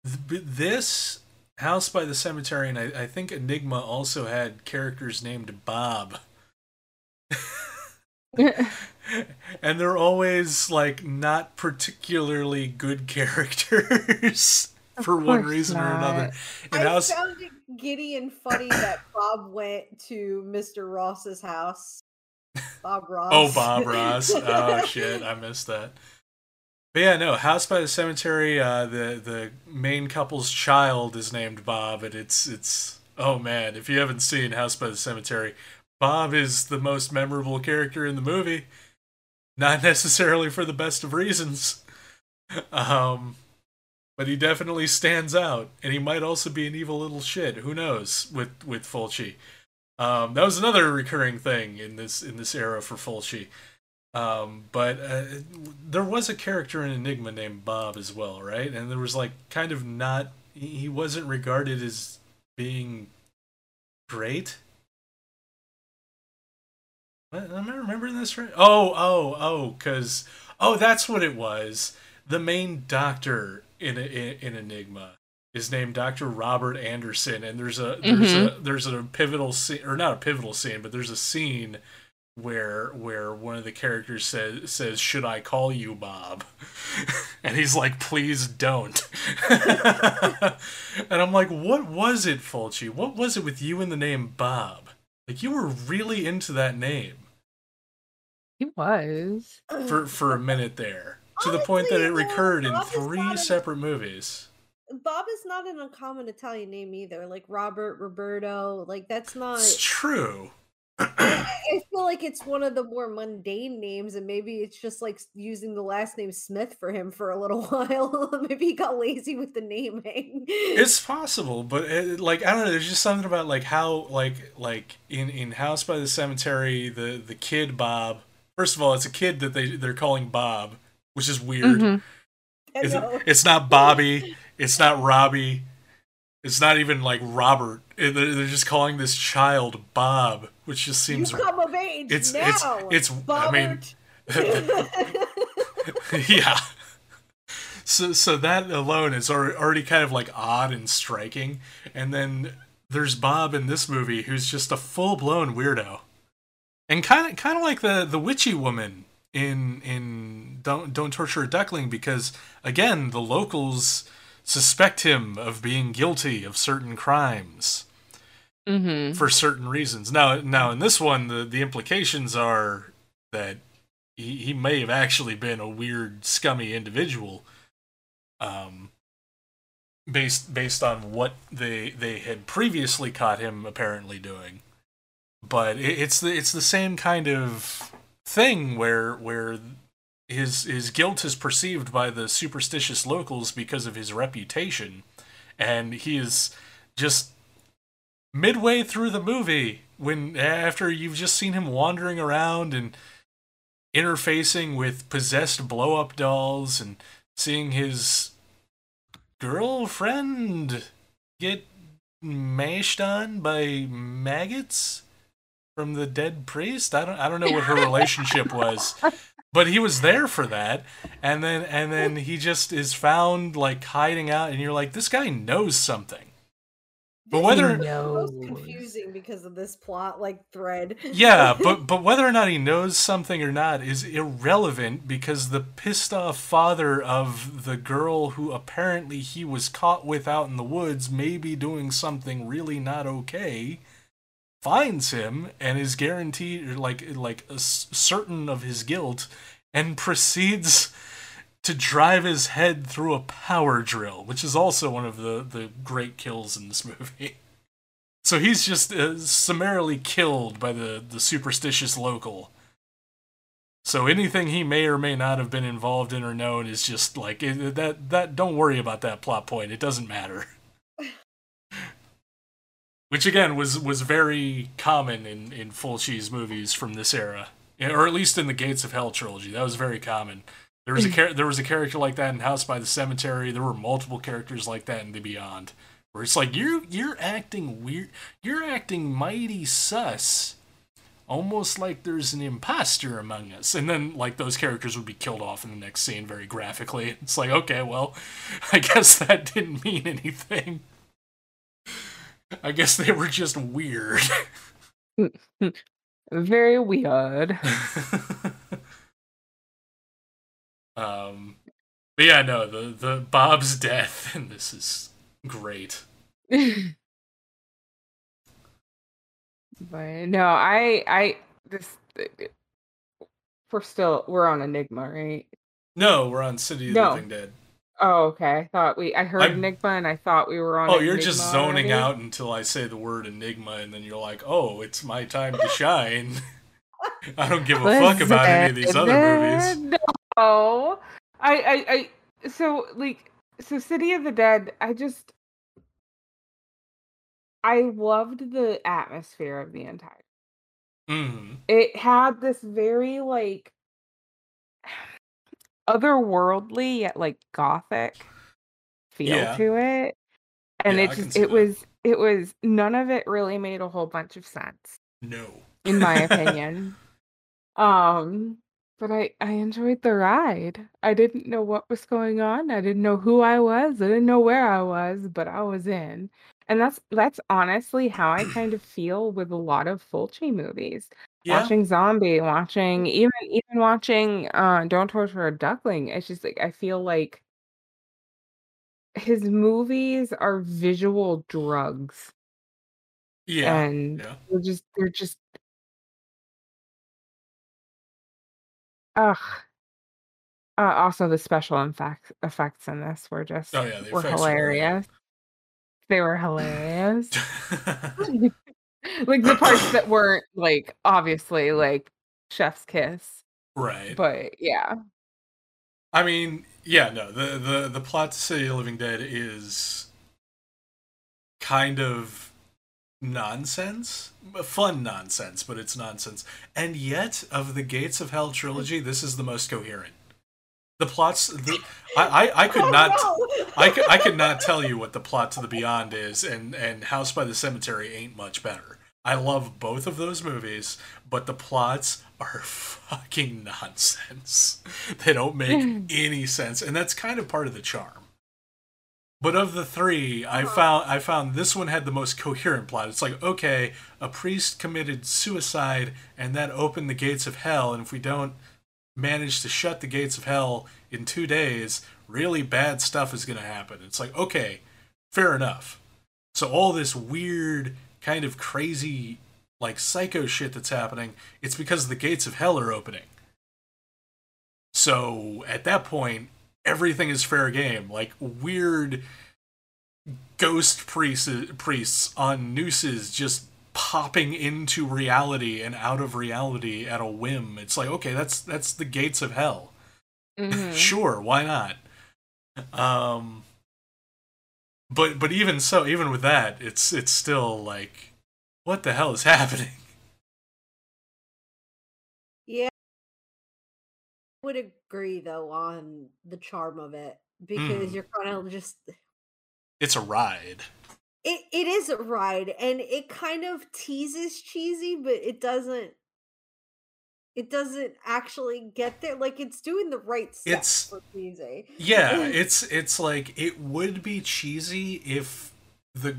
Speaker 2: this House by the Cemetery, and I, I think Aenigma also had characters named Bob. and they're always like not particularly good characters for one
Speaker 3: course
Speaker 2: reason or another.
Speaker 3: not.
Speaker 2: And
Speaker 1: I
Speaker 2: House,
Speaker 1: found it giddy and funny that Bob went to Mr. Ross's house. Bob Ross.
Speaker 2: oh Bob Ross, oh shit, I missed that. But yeah, no, House by the Cemetery. Uh, the the main couple's child is named Bob, and it's it's oh man, if you haven't seen House by the Cemetery, Bob is the most memorable character in the movie. Not necessarily for the best of reasons. Um, but he definitely stands out, and he might also be an evil little shit. Who knows with with Fulci? Um, that was another recurring thing in this in this era for Fulci. Um, but uh, there was a character in Aenigma named Bob as well, right? And there was like kind of not he he wasn't regarded as being great. What, am I remembering this right? Oh, oh, oh, because oh, that's what it was. The main doctor in in, in Aenigma is named Dr. Robert Anderson, and there's a there's a mm-hmm. there's a pivotal scene, or not a pivotal scene, but there's a scene where where one of the characters says says, "Should I call you Bob?" and he's like, "Please don't." and I'm like, "What was it, Fulci? What was it with you and the name Bob? Like you were really into that name
Speaker 3: He was.
Speaker 2: for for a minute there." To the point that it recurred in three
Speaker 1: not a-
Speaker 2: separate movies.
Speaker 1: Bob is not an uncommon Italian name either. Like Robert, Roberto. Like that's not.
Speaker 2: It's true.
Speaker 1: I I feel like it's one of the more mundane names, and maybe it's just like using the last name Smith for him for a little while. maybe he got lazy with the naming.
Speaker 2: It's possible, but it, like I don't know. There's just something about like how like like in in House by the Cemetery, the the kid Bob. First of all, it's a kid that they they're calling Bob, which is weird.
Speaker 3: Mhm.
Speaker 2: It's, it's not Bobby. It's not Robbie. It's not even like Robert. They're they're just calling this child Bob, which just seems.
Speaker 1: you come of age
Speaker 2: it's
Speaker 1: now.
Speaker 2: it's it's. I mean, yeah. So so that alone is already kind of like odd and striking, and then there's Bob in this movie who's just a full blown weirdo, and kind of kind of like the the witchy woman in in don't don't torture a duckling because again the locals suspect him of being guilty of certain crimes
Speaker 3: Mm-hmm.
Speaker 2: for certain reasons. Now, now in this one, the the implications are that he, he may have actually been a weird, scummy individual, um, based based on what they they had previously caught him apparently doing. But it, it's the it's the same kind of thing where where his his guilt is perceived by the superstitious locals because of his reputation, and he is just midway through the movie when after you've just seen him wandering around and interfacing with possessed blow up dolls and seeing his girlfriend get mashed on by maggots from the dead priest. I don't I don't know what her relationship was. But he was there for that. And then and then he just is found like hiding out and you're like this guy knows something. But whether
Speaker 3: knows.
Speaker 1: most confusing because of this plot like thread.
Speaker 2: yeah, but but whether or not he knows something or not is irrelevant because the pissed off father of the girl who apparently he was caught with out in the woods may be doing something really not okay finds him and is guaranteed like like certain of his guilt and proceeds to drive his head through a power drill, which is also one of the the great kills in this movie. So he's just uh, summarily killed by the, the superstitious local. So anything he may or may not have been involved in or known is just like it, that. That don't worry about that plot point. It doesn't matter. Which again was was very common in in Fulci's movies from this era, or at least in the Gates of Hell trilogy. That was very common. There was a hmm. char- there was a character like that in House by the Cemetery. There were multiple characters like that in The Beyond where it's like you're you're acting weird you're acting mighty sus almost like there's an imposter among us and then like those characters would be killed off in the next scene very graphically it's like okay well i guess that didn't mean anything i guess they were just weird
Speaker 3: Very weird.
Speaker 2: um but yeah no the the bob's death and this is great
Speaker 3: but no, I I this we're still we're on Aenigma, right?
Speaker 2: no we're on city of the
Speaker 3: No.
Speaker 2: living dead
Speaker 3: Oh, okay. I thought we I heard
Speaker 2: I'm-
Speaker 3: Aenigma and I thought we were on
Speaker 2: Oh, you're just zoning
Speaker 3: already.
Speaker 2: out until I say the word Aenigma, and then you're like, "Oh, it's my time to shine." I don't give a fuck about any of these other movies.
Speaker 3: Listen, No, I, I, I. So like, so City of the Dead. I just, I loved the atmosphere of the entire.
Speaker 2: hmm
Speaker 3: It had this very like otherworldly yet like gothic feel
Speaker 2: Yeah.
Speaker 3: to it, and
Speaker 2: Yeah,
Speaker 3: it just it
Speaker 2: that.
Speaker 3: was it was none of it really made a whole bunch of sense
Speaker 2: No.
Speaker 3: in my opinion. Um, but I I enjoyed the ride. I didn't know what was going on. I didn't know who I was. I didn't know where I was, but I was in. And that's that's honestly how I kind of feel with a lot of Fulci movies.
Speaker 2: Yeah.
Speaker 3: Watching Zombie, watching even even watching uh Don't Torture a Duckling. It's just like I feel like his movies are visual drugs
Speaker 2: Yeah.
Speaker 3: and
Speaker 2: Yeah.
Speaker 3: they're just they're just ugh. Uh, also, the special effects effects in this were just
Speaker 2: Oh yeah.
Speaker 3: Were
Speaker 2: effects were
Speaker 3: hilarious. They were hilarious. like the parts that weren't like obviously like chef's kiss,
Speaker 2: right.
Speaker 3: but yeah,
Speaker 2: I mean, yeah, no, the the the plot to City of the Living Dead is kind of nonsense, fun nonsense, but it's nonsense. And yet, of the Gates of Hell trilogy, this is the most coherent. The plots, the, I, I I could
Speaker 1: Oh,
Speaker 2: not.
Speaker 1: no!
Speaker 2: I could, I could not tell you what the plot to the Beyond is, and, and House by the Cemetery ain't much better. I love both of those movies, but the plots are fucking nonsense. They don't make any sense, and that's kind of part of the charm. But of the three, I found I found this one had the most coherent plot. It's like, okay, a priest committed suicide, and that opened the gates of hell, and if we don't manage to shut the gates of hell in two days, really bad stuff is going to happen. It's like, okay, fair enough. So all this weird, kind of crazy, like psycho shit that's happening, it's because the gates of hell are opening. So at that point, everything is fair game. Like weird ghost priests, priests on nooses just popping into reality and out of reality at a whim. It's like, okay, that's that's the gates of hell. Mm-hmm. sure, why not? Um but but even so, even with that, it's it's still like what the hell is happening?
Speaker 1: Yeah. I would agree though on the charm of it because mm. you're kind of just
Speaker 2: it's a ride.
Speaker 1: It it is a ride and it kind of teases cheesy, but it doesn't it doesn't actually get there. Like it's doing the right steps it's, for cheesy.
Speaker 2: Yeah, it's it's like it would be cheesy if the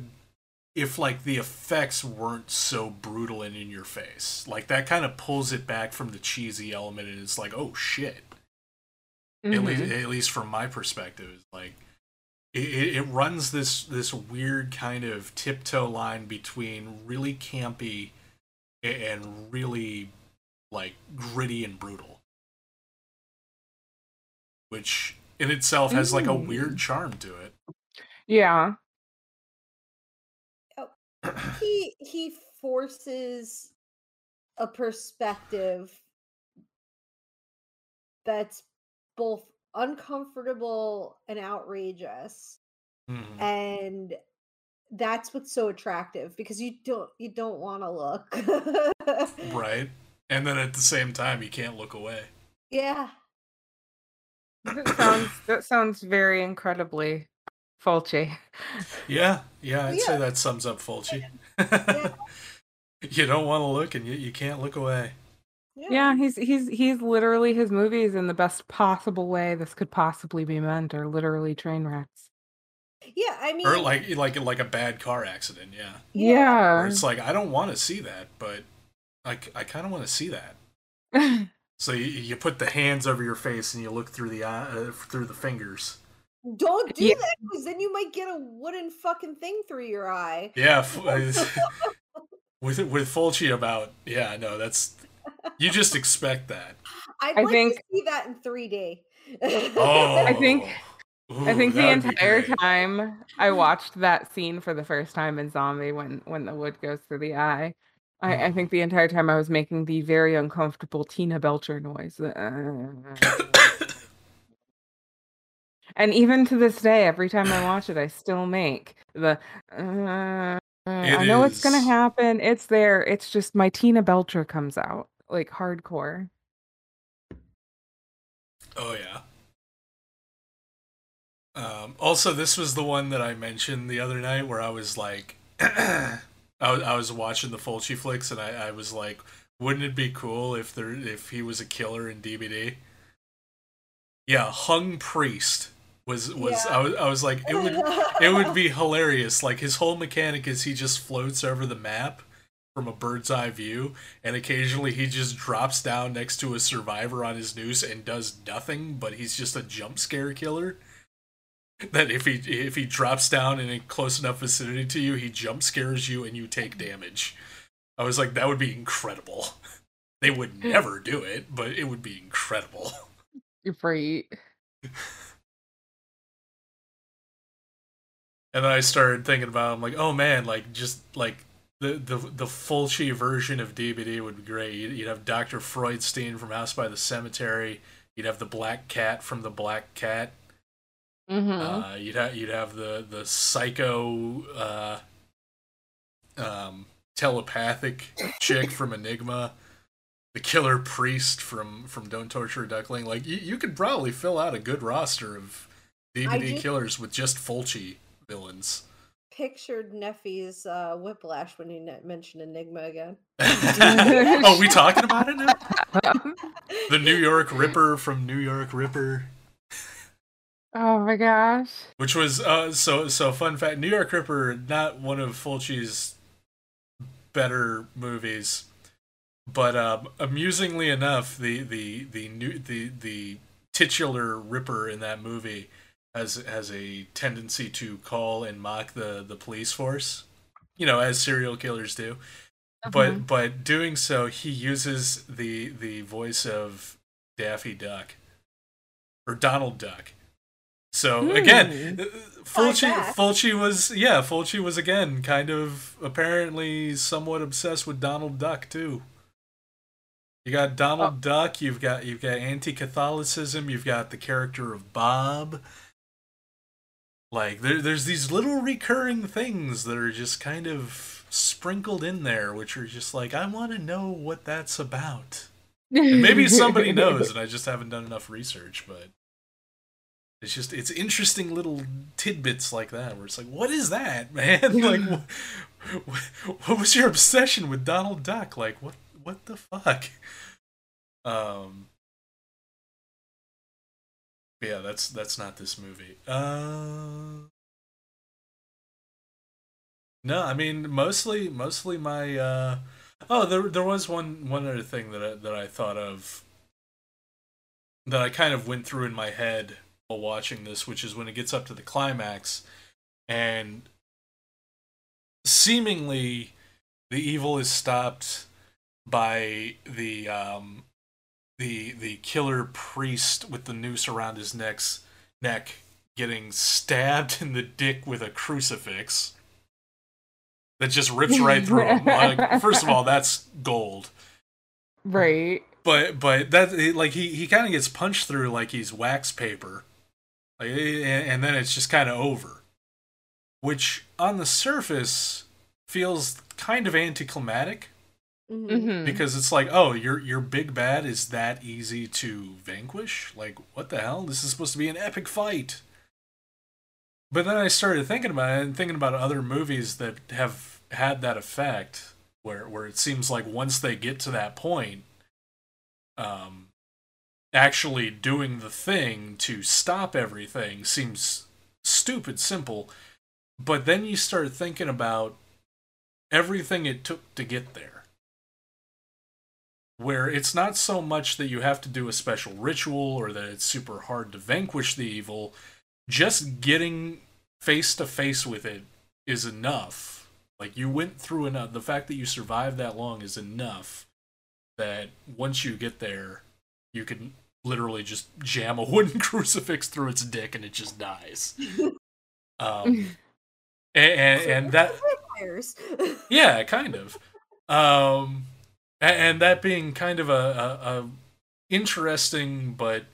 Speaker 2: if like the effects weren't so brutal and in your face. Like that kind of pulls it back from the cheesy element and it's like, oh shit. Mm-hmm. At least at least from my perspective, like it, it runs this this weird kind of tiptoe line between really campy and really like gritty and brutal. Which in itself has like a weird charm to it.
Speaker 3: Yeah.
Speaker 1: Oh, he he forces a perspective that's both uncomfortable and outrageous. Mm-hmm. and that's what's so attractive because you don't you don't want to look.
Speaker 2: Right and then at the same time you can't look away
Speaker 1: yeah
Speaker 3: that sounds that sounds very incredibly Fulci.
Speaker 2: Yeah, yeah, I'd yeah. say that sums up Fulci. Yeah. you don't want to look and you, you can't look away.
Speaker 3: Yeah. yeah, he's he's he's literally his movies in the best possible way this could possibly be meant are literally train wrecks.
Speaker 1: Yeah, I mean,
Speaker 2: or like like like a bad car accident. Yeah.
Speaker 3: Yeah.
Speaker 2: Where it's like I don't want to see that, but like I kind of want to see that. so you, you put the hands over your face and you look through the eye, uh, through the fingers.
Speaker 1: Don't do yeah. that because then you might get a wooden fucking thing through your eye.
Speaker 2: Yeah. with with Fulci about yeah no that's you just expect that.
Speaker 1: I'd I like think, to see that in 3D.
Speaker 2: oh,
Speaker 3: I think. Ooh, I think the entire time I watched that scene for the first time in Zombie when when the wood goes through the eye, I, I think the entire time I was making the very uncomfortable Tina Belcher noise. and even to this day, every time I watch it, I still make the. Uh, I know is. it's gonna happen. It's there. It's just my Tina Belcher comes out like hardcore.
Speaker 2: Oh yeah. Um, also, this was the one that I mentioned the other night where I was like, I, was, I was watching the Fulci flicks and I, I was like, wouldn't it be cool if there if he was a killer in DBD? Yeah, hung priest was was yeah. I was I was like it would it would be hilarious. Like his whole mechanic is he just floats over the map from a bird's eye view, and occasionally he just drops down next to a survivor on his noose and does nothing, but he's just a jump scare killer. That if he if he drops down in a close enough vicinity to you, he jump scares you and you take damage. I was like, that would be incredible. They would hmm. never do it, but it would be incredible.
Speaker 3: You're right.
Speaker 2: And then I started thinking about, I'm like, oh man, like just like the the the Fulci version of DBD would be great. You'd, you'd have Doctor Freudstein from House by the Cemetery. You'd have the Black Cat from the Black Cat. Mm-hmm. Uh, you'd have you'd have the the psycho uh, um, telepathic chick from Aenigma, the killer priest from from Don't Torture a Duckling. Like you, you could probably fill out a good roster of DBD killers with just Fulci villains
Speaker 1: pictured Neffy's uh, whiplash when you ne- mentioned Aenigma again.
Speaker 2: oh, we talking about it now? the New York Ripper from New York Ripper.
Speaker 3: Oh my gosh!
Speaker 2: Which was uh, so so fun fact. New York Ripper, not one of Fulci's better movies, but um, amusingly enough, the the the new the the titular Ripper in that movie has has a tendency to call and mock the the police force, you know, as serial killers do.
Speaker 3: Uh-huh.
Speaker 2: But but doing so, he uses the the voice of Daffy Duck or Donald Duck. So again,
Speaker 3: Hmm.
Speaker 2: uh, Fulci. Fulci was yeah, Fulci was again kind of apparently somewhat obsessed with Donald Duck too. You got Donald
Speaker 3: Oh.
Speaker 2: Duck, you've got you've got anti-Catholicism, you've got the character of Bob. Like there, there's these little recurring things that are just kind of sprinkled in there, which are just like I want to know what that's about. And maybe somebody knows, and I just haven't done enough research. But it's just it's interesting little tidbits like that, where it's like, what is that, man? like, what, what was your obsession with Donald Duck? Like, what what the fuck? Um. Yeah, that's that's not this movie. Uh. No, I mean mostly mostly my uh Oh, there there was one one other thing that I, that I thought of that I kind of went through in my head while watching this, which is when it gets up to the climax and seemingly the evil is stopped by the um the the killer priest with the noose around his neck's neck getting stabbed in the dick with a crucifix that just rips right through him. Like, first of all, that's gold.
Speaker 3: right.
Speaker 2: But but that like he he kind of gets punched through like he's wax paper, like and, and then it's just kind of over, which on the surface feels kind of anticlimactic.
Speaker 1: Mhm.
Speaker 3: Mhm.
Speaker 2: because it's like oh your your big bad is that easy to vanquish? Like what the hell? This is supposed to be an epic fight. But then i started thinking about it and thinking about other movies that have had that effect where where it seems like once they get to that point um actually doing the thing to stop everything seems stupid simple but then you start thinking about everything it took to get there. Where it's not so much that you have to do a special ritual or that it's super hard to vanquish the evil just getting face to face with it is enough. Like you went through enough the fact that you survived that long is enough that once you get there you can literally just jam a wooden crucifix through its dick and it just dies um and, and, and that yeah, kind of. Um, a- and, that being kind of a, a, a interesting but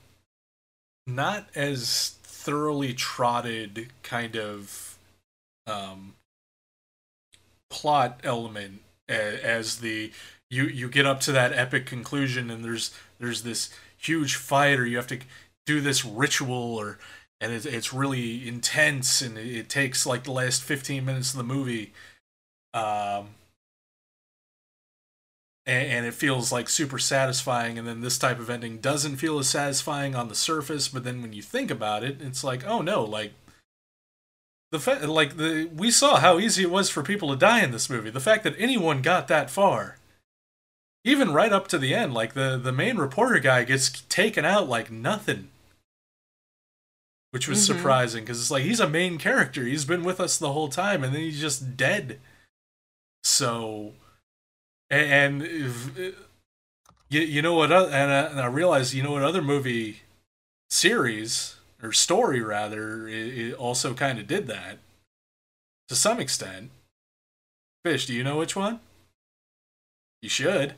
Speaker 2: not as thoroughly trotted kind of um, plot element a- as the you you get up to that epic conclusion and there's there's this huge fight or you have to do this ritual or and it's, it's really intense and it, it takes like the last 15 minutes of the movie. Um and, and it feels like super satisfying and then this type of ending doesn't feel as satisfying on the surface but then when you think about it it's like oh no like the fa- like the we saw how easy it was for people to die in this movie. The fact that anyone got that far even right up to the end like the the main reporter guy gets taken out like nothing. Which was
Speaker 3: Mhm.
Speaker 2: surprising because it's like he's a main character. He's been with us the whole time and then he's just dead. So and, and if, you, you know what and I, and I realized you know what other movie series or story rather it, it also kind of did that to some extent. Fish do you know which one? You should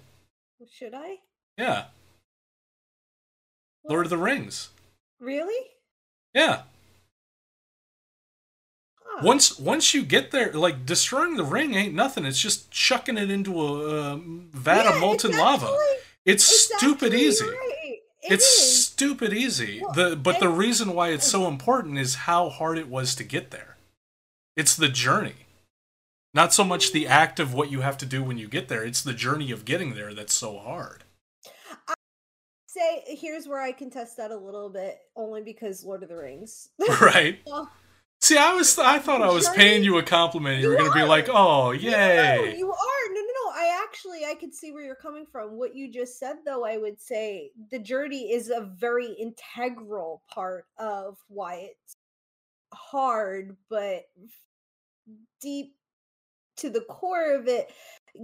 Speaker 1: Should I?
Speaker 2: yeah. Lord of the rings.
Speaker 1: Really?
Speaker 2: yeah.
Speaker 1: Huh.
Speaker 2: once once you get there like destroying the ring ain't nothing. It's just chucking it into a um, vat
Speaker 1: Yeah,
Speaker 2: of molten
Speaker 1: it's
Speaker 2: lava. It's
Speaker 1: it's
Speaker 2: stupid easy.
Speaker 1: right. It
Speaker 2: it's
Speaker 1: is.
Speaker 2: stupid easy.
Speaker 1: Well,
Speaker 2: the but the reason why it's so important is how hard it was to get there. It's the journey not so much the act of what you have to do when you get there it's the journey of getting there that's so hard I
Speaker 1: Say, here's where I contest that a little bit, only because Lord of the Rings.
Speaker 2: right
Speaker 1: Well,
Speaker 2: see i was i thought i was paying you a compliment you,
Speaker 1: You
Speaker 2: were gonna be like oh
Speaker 1: No,
Speaker 2: yay
Speaker 1: you are. No, no, no. I actually I could see where you're coming from. What you just said though, I would say the journey is a very integral part of why it's hard, but deep to the core of it,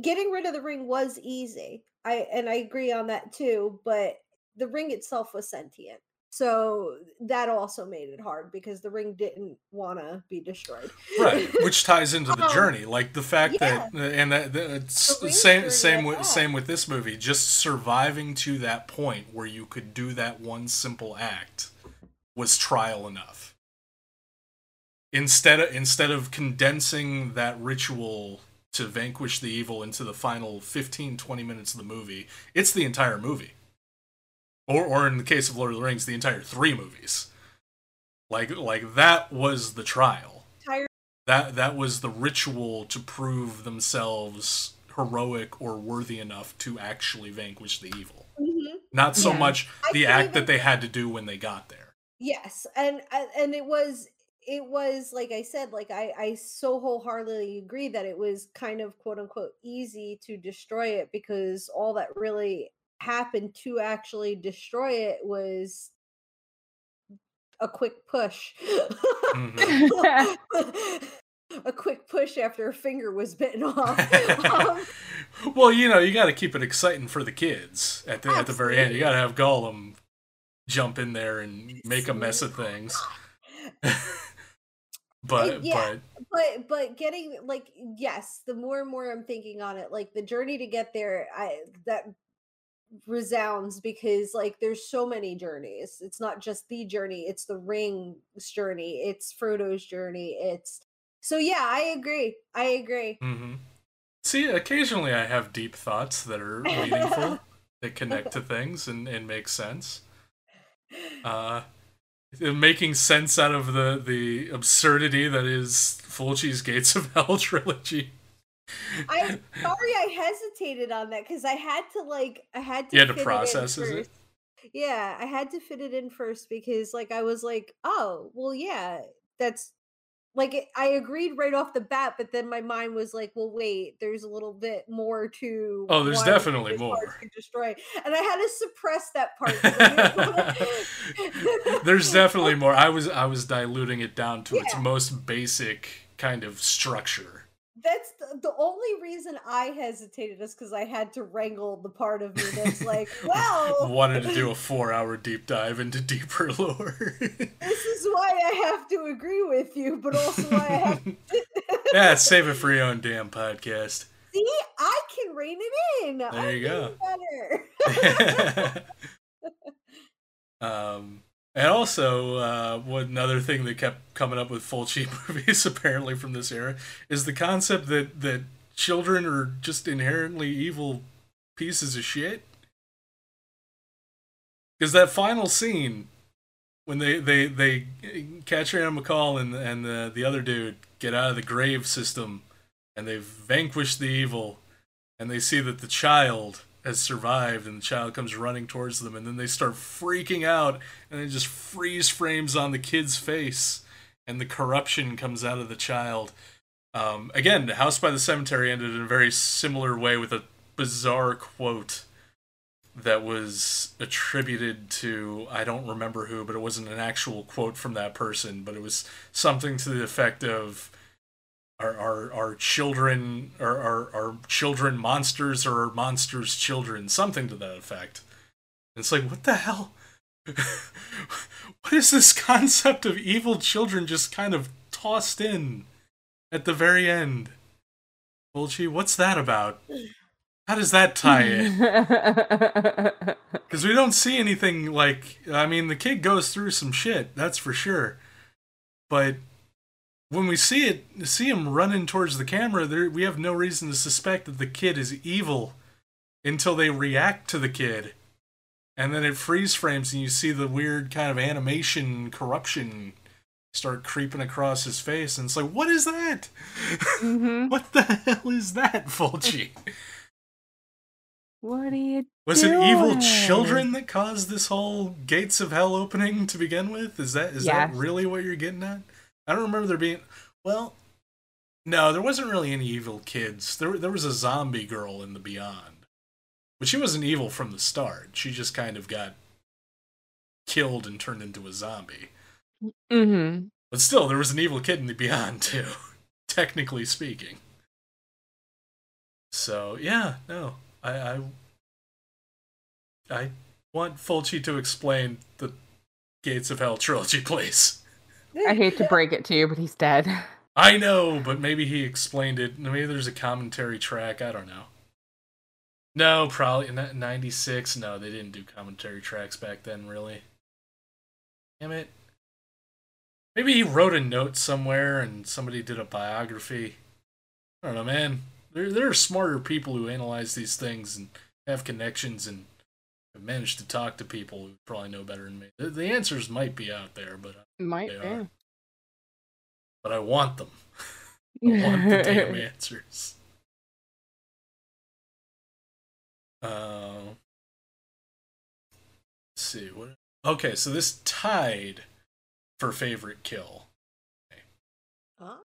Speaker 1: getting rid of the ring was easy. I and I agree on that too, but the ring itself was sentient. So that also made it hard because the ring didn't want to be destroyed.
Speaker 2: Right, which ties into the
Speaker 1: Um,
Speaker 2: journey, like the fact
Speaker 1: yeah.
Speaker 2: that, and that, that it's
Speaker 1: The
Speaker 2: same same
Speaker 1: at
Speaker 2: with
Speaker 1: that.
Speaker 2: same with this movie. Just surviving to that point where you could do that one simple act was trial enough. Instead of instead of condensing that ritual to vanquish the evil into the final 15 20 minutes of the movie, it's the entire movie. Or or in the case of Lord of the Rings, the entire 3 movies. Like like that was the trial
Speaker 1: Entire
Speaker 2: that that was the ritual to prove themselves heroic or worthy enough to actually vanquish the evil
Speaker 1: Mhm.
Speaker 2: not so
Speaker 3: Yeah.
Speaker 2: much the act
Speaker 1: even-
Speaker 2: that they had to do when they got there
Speaker 1: Yes, and and it was it was like I said, like I I so wholeheartedly agree that it was kind of quote unquote easy to destroy it because all that really happened to actually destroy it was a quick push.
Speaker 2: Mm-hmm.
Speaker 1: a quick push after a finger was bitten off. um,
Speaker 2: well you know you got to keep it exciting for the kids at the at the very end you got to have gollum jump in there and make a mess of things but
Speaker 1: yeah.
Speaker 2: but
Speaker 1: but but getting like yes the more and more i'm thinking on it like the journey to get there i that resounds because like there's so many journeys it's not just the journey it's the ring's journey it's frodo's journey it's so yeah i agree i agree
Speaker 2: mm-hmm. see occasionally i have deep thoughts that are meaningful that connect to things and, and make sense uh making sense out of the the absurdity that is Fulci's Gates of Hell trilogy.
Speaker 1: i'm sorry i hesitated on that because i had to like i had to
Speaker 2: You had to process,
Speaker 1: it
Speaker 2: it?
Speaker 1: yeah i had to fit it in first because like i was like oh well yeah that's like it, i agreed right off the bat but then my mind was like well wait there's a little bit more to
Speaker 2: Oh, there's definitely more.
Speaker 1: to destroy and i had to suppress that part 'cause I didn't wanna-
Speaker 2: There's definitely more. I was I was diluting it down to its most basic kind of structure.
Speaker 1: That's the, the only reason i hesitated is because i had to wrangle the part of me that's like well
Speaker 2: Wanted to do a four hour deep dive into deeper lore.
Speaker 1: this is why I have to agree with you, but also why I have to
Speaker 2: yeah, save it for your own damn podcast.
Speaker 1: see. I can rein it in.
Speaker 2: There
Speaker 1: I'm
Speaker 2: you go.
Speaker 1: Better.
Speaker 2: um, and also, uh, one another thing that kept coming up with Fulci movies, apparently from this era, is the concept that that children are just inherently evil pieces of shit. Because that final scene, when they they they Catriona MacColl and and the the other dude get out of the grave system, and they've vanquished the evil, and they see that the child has survived and the child comes running towards them and then they start freaking out and it just freeze frames on the kid's face and the corruption comes out of the child. Um, again house by the cemetery ended in a very similar way with a bizarre quote that was attributed to i don't remember who but it wasn't an actual quote from that person but it was something to the effect of are are are children are are, are children monsters or monsters children? Something to that effect. It's like what the hell? What is this concept of evil children just kind of tossed in at the very end? Fulci, what's that about? How does that tie in? Because we don't see anything like i mean the kid goes through some shit that's for sure. But when we see it see him running towards the camera there we have no reason to suspect that the kid is evil until they react to the kid and then it freeze frames and you see the weird kind of animation corruption start creeping across his face and it's like what is that
Speaker 3: Mhm.
Speaker 2: what the hell is that Fulci?
Speaker 3: What are you
Speaker 2: Was it evil children that caused this whole gates of hell opening to begin with? Is that is that really what you're getting at? I don't remember there being well No, there wasn't really any evil kids. There, there was a zombie girl in the Beyond, but she wasn't evil from the start. She just kind of got killed and turned into a zombie.
Speaker 3: Mm-hmm.
Speaker 2: But still, there was an evil kid in the Beyond too, technically speaking. So yeah, no, I, I, I want Fulci to explain the Gates of Hell trilogy, please.
Speaker 3: I hate to break it to you, but he's dead.
Speaker 2: I know, but maybe he explained it. Maybe there's a commentary track. I don't know. No, probably not 96. No, they didn't do commentary tracks back then, really. Damn it. Maybe he wrote a note somewhere and somebody did a biography. I don't know, man. There, there are smarter people who analyze these things and have connections and managed to talk to people who probably know better than me. The, the answers might be out there, but
Speaker 3: Might
Speaker 2: They
Speaker 3: be.
Speaker 2: are. but I want them. I want the damn answers. Uh, let's see what. Okay, so this tied for favorite kill.
Speaker 1: Oh.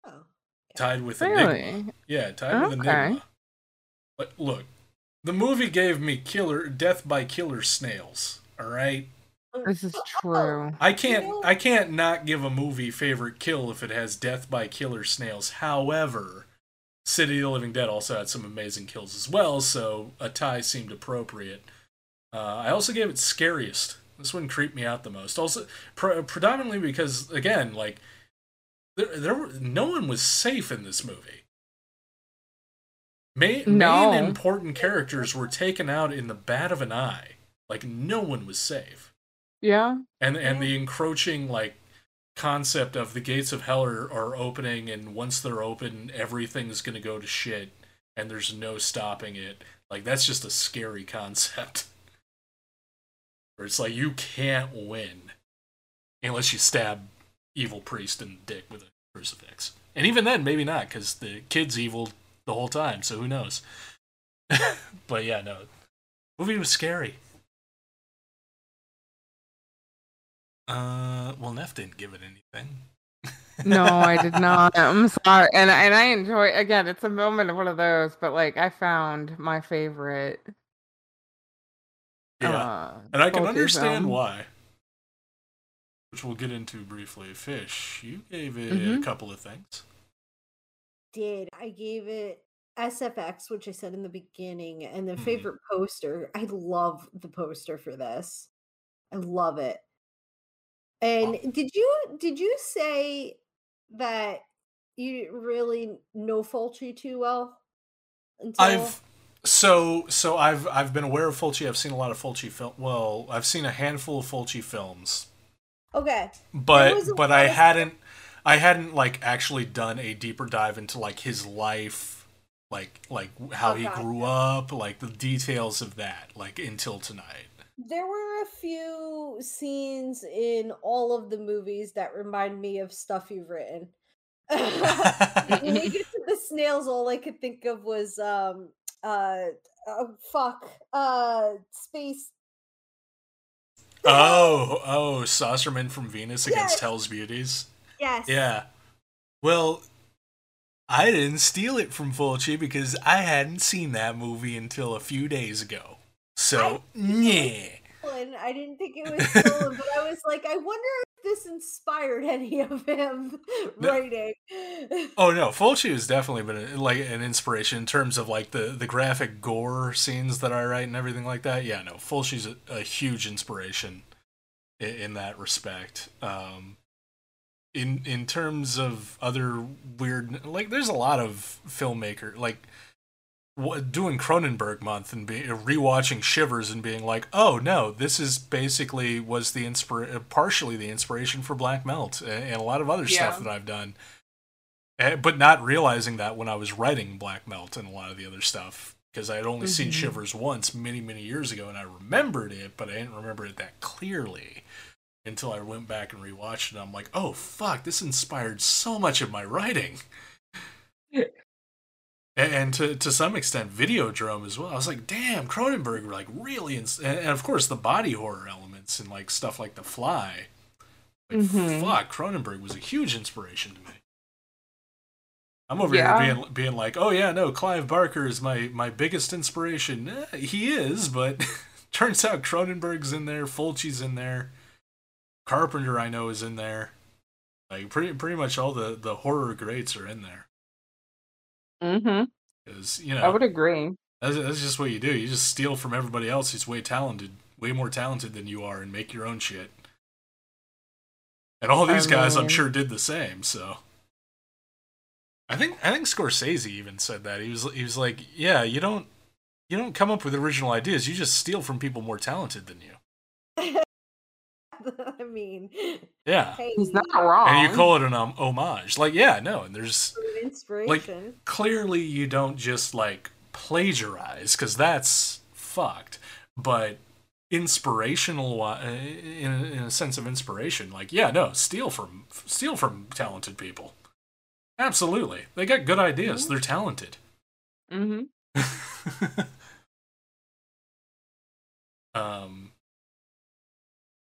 Speaker 2: Tied with Aenigma.
Speaker 3: Really?
Speaker 2: Yeah, tied with
Speaker 3: Okay.
Speaker 2: Aenigma. But look, the movie gave me killer death by killer snails. All right,
Speaker 3: This is true.
Speaker 2: I can't I can't not give a movie favorite kill if it has death by killer snails. However, City of the Living Dead also had some amazing kills as well, so a tie seemed appropriate. Uh, I also gave it scariest. This one creeped me out the most. Also, pre- predominantly because again, like there, there were no one was safe in this movie. Main,
Speaker 3: No.
Speaker 2: main important characters were taken out in the bat of an eye. Like no one was safe
Speaker 3: Yeah.
Speaker 2: and and the encroaching like concept of the gates of hell are, are opening and once they're open everything's gonna go to shit and there's no stopping it like that's just a scary concept where it's like you can't win unless you stab evil priest in the dick with a crucifix and even then maybe not because the kid's evil the whole time so who knows but yeah no movie was scary Uh, well, Neff didn't give it anything.
Speaker 3: No, I did not. I'm sorry. And and I enjoy again, it's a moment of one of those, but like I found my favorite
Speaker 2: Yeah,
Speaker 3: uh
Speaker 2: and I can understand
Speaker 3: film.
Speaker 2: why. Which we'll get into briefly. Fish, you gave it a
Speaker 3: Mhm.
Speaker 2: couple of things.
Speaker 1: Did I gave it SFX, which I said in the beginning, and the
Speaker 2: Mhm.
Speaker 1: favorite poster. I love the poster for this. I love it. And did you did you say that you really know Fulci too well? Until
Speaker 2: I've so so I've I've been aware of Fulci. I've seen a lot of Fulci film. Well, I've seen a handful of Fulci films,
Speaker 1: okay.
Speaker 2: but but I hadn't I hadn't like actually done a deeper dive into like his life, like like how he
Speaker 1: Okay.
Speaker 2: grew up, like the details of that, like until tonight.
Speaker 1: There were a few scenes in all of the movies that remind me of stuff you've written. when we get to the snails, all I could think of was um uh oh fuck uh space
Speaker 2: Oh, oh, Saucerman from Venus against
Speaker 1: Yes.
Speaker 2: Hell's Beauties.
Speaker 1: Yes
Speaker 2: Yeah. Well, I didn't steal it from Fulci because I hadn't seen that movie until a few days ago. So, yeah.
Speaker 1: I didn't think it was stolen, but I was like, I wonder if this inspired any of him writing.
Speaker 2: Oh no, Fulci has definitely been a, like an inspiration in terms of like the the graphic gore scenes that I write and everything like that. Yeah, no, Fulci's a, a huge inspiration in, in that respect. Um, in in terms of other weird, like there's a lot of filmmaker like doing Cronenberg month and be, rewatching Shivers and being like, oh no, this is basically was the inspir partially the inspiration for Black Melt and, and a lot of other stuff that I've done. Eh, but not realizing that when I was writing Black Melt and a lot of the other stuff because I had only seen
Speaker 3: Mhm.
Speaker 2: Shivers once many many years ago and I remembered it, but I didn't remember it that clearly until I went back and rewatched it. I'm like, oh fuck, this inspired so much of my writing. A- and to to some extent Videodrome as well. I was like, damn, Cronenberg like really, ins- and, of course the body horror elements and like stuff like The Fly. Like,
Speaker 3: Mhm.
Speaker 2: fuck, Cronenberg was a huge inspiration to me. I'm over
Speaker 3: Yeah.
Speaker 2: here being being like, oh yeah, no, Clive Barker is my my biggest inspiration. Eh, he is, but turns out Cronenberg's in there, Fulci's in there, Carpenter I know is in there. Like pretty pretty much all the the horror greats are in there.
Speaker 3: Mm-hmm.
Speaker 2: Because you know
Speaker 3: I would agree.
Speaker 2: that's, that's just what you do. You just steal from everybody else who's way talented, way more talented than you are, and make your own shit. And all these
Speaker 3: I
Speaker 2: guys, I'm sure, did the same. So, I think I think Scorsese even said that he was he was like, yeah, you don't you don't come up with original ideas. You just steal from people more talented than you.
Speaker 1: I mean,
Speaker 2: Yeah,
Speaker 1: hey,
Speaker 3: He's not wrong.
Speaker 2: and you call it an um, homage. Like, yeah, no, and there's
Speaker 1: inspiration.
Speaker 2: clearly you don't just like plagiarize because that's fucked but inspirational uh, in, a- in a sense of inspiration like yeah no steal from steal from talented people absolutely they got good ideas they're talented
Speaker 3: Mm-hmm.
Speaker 2: um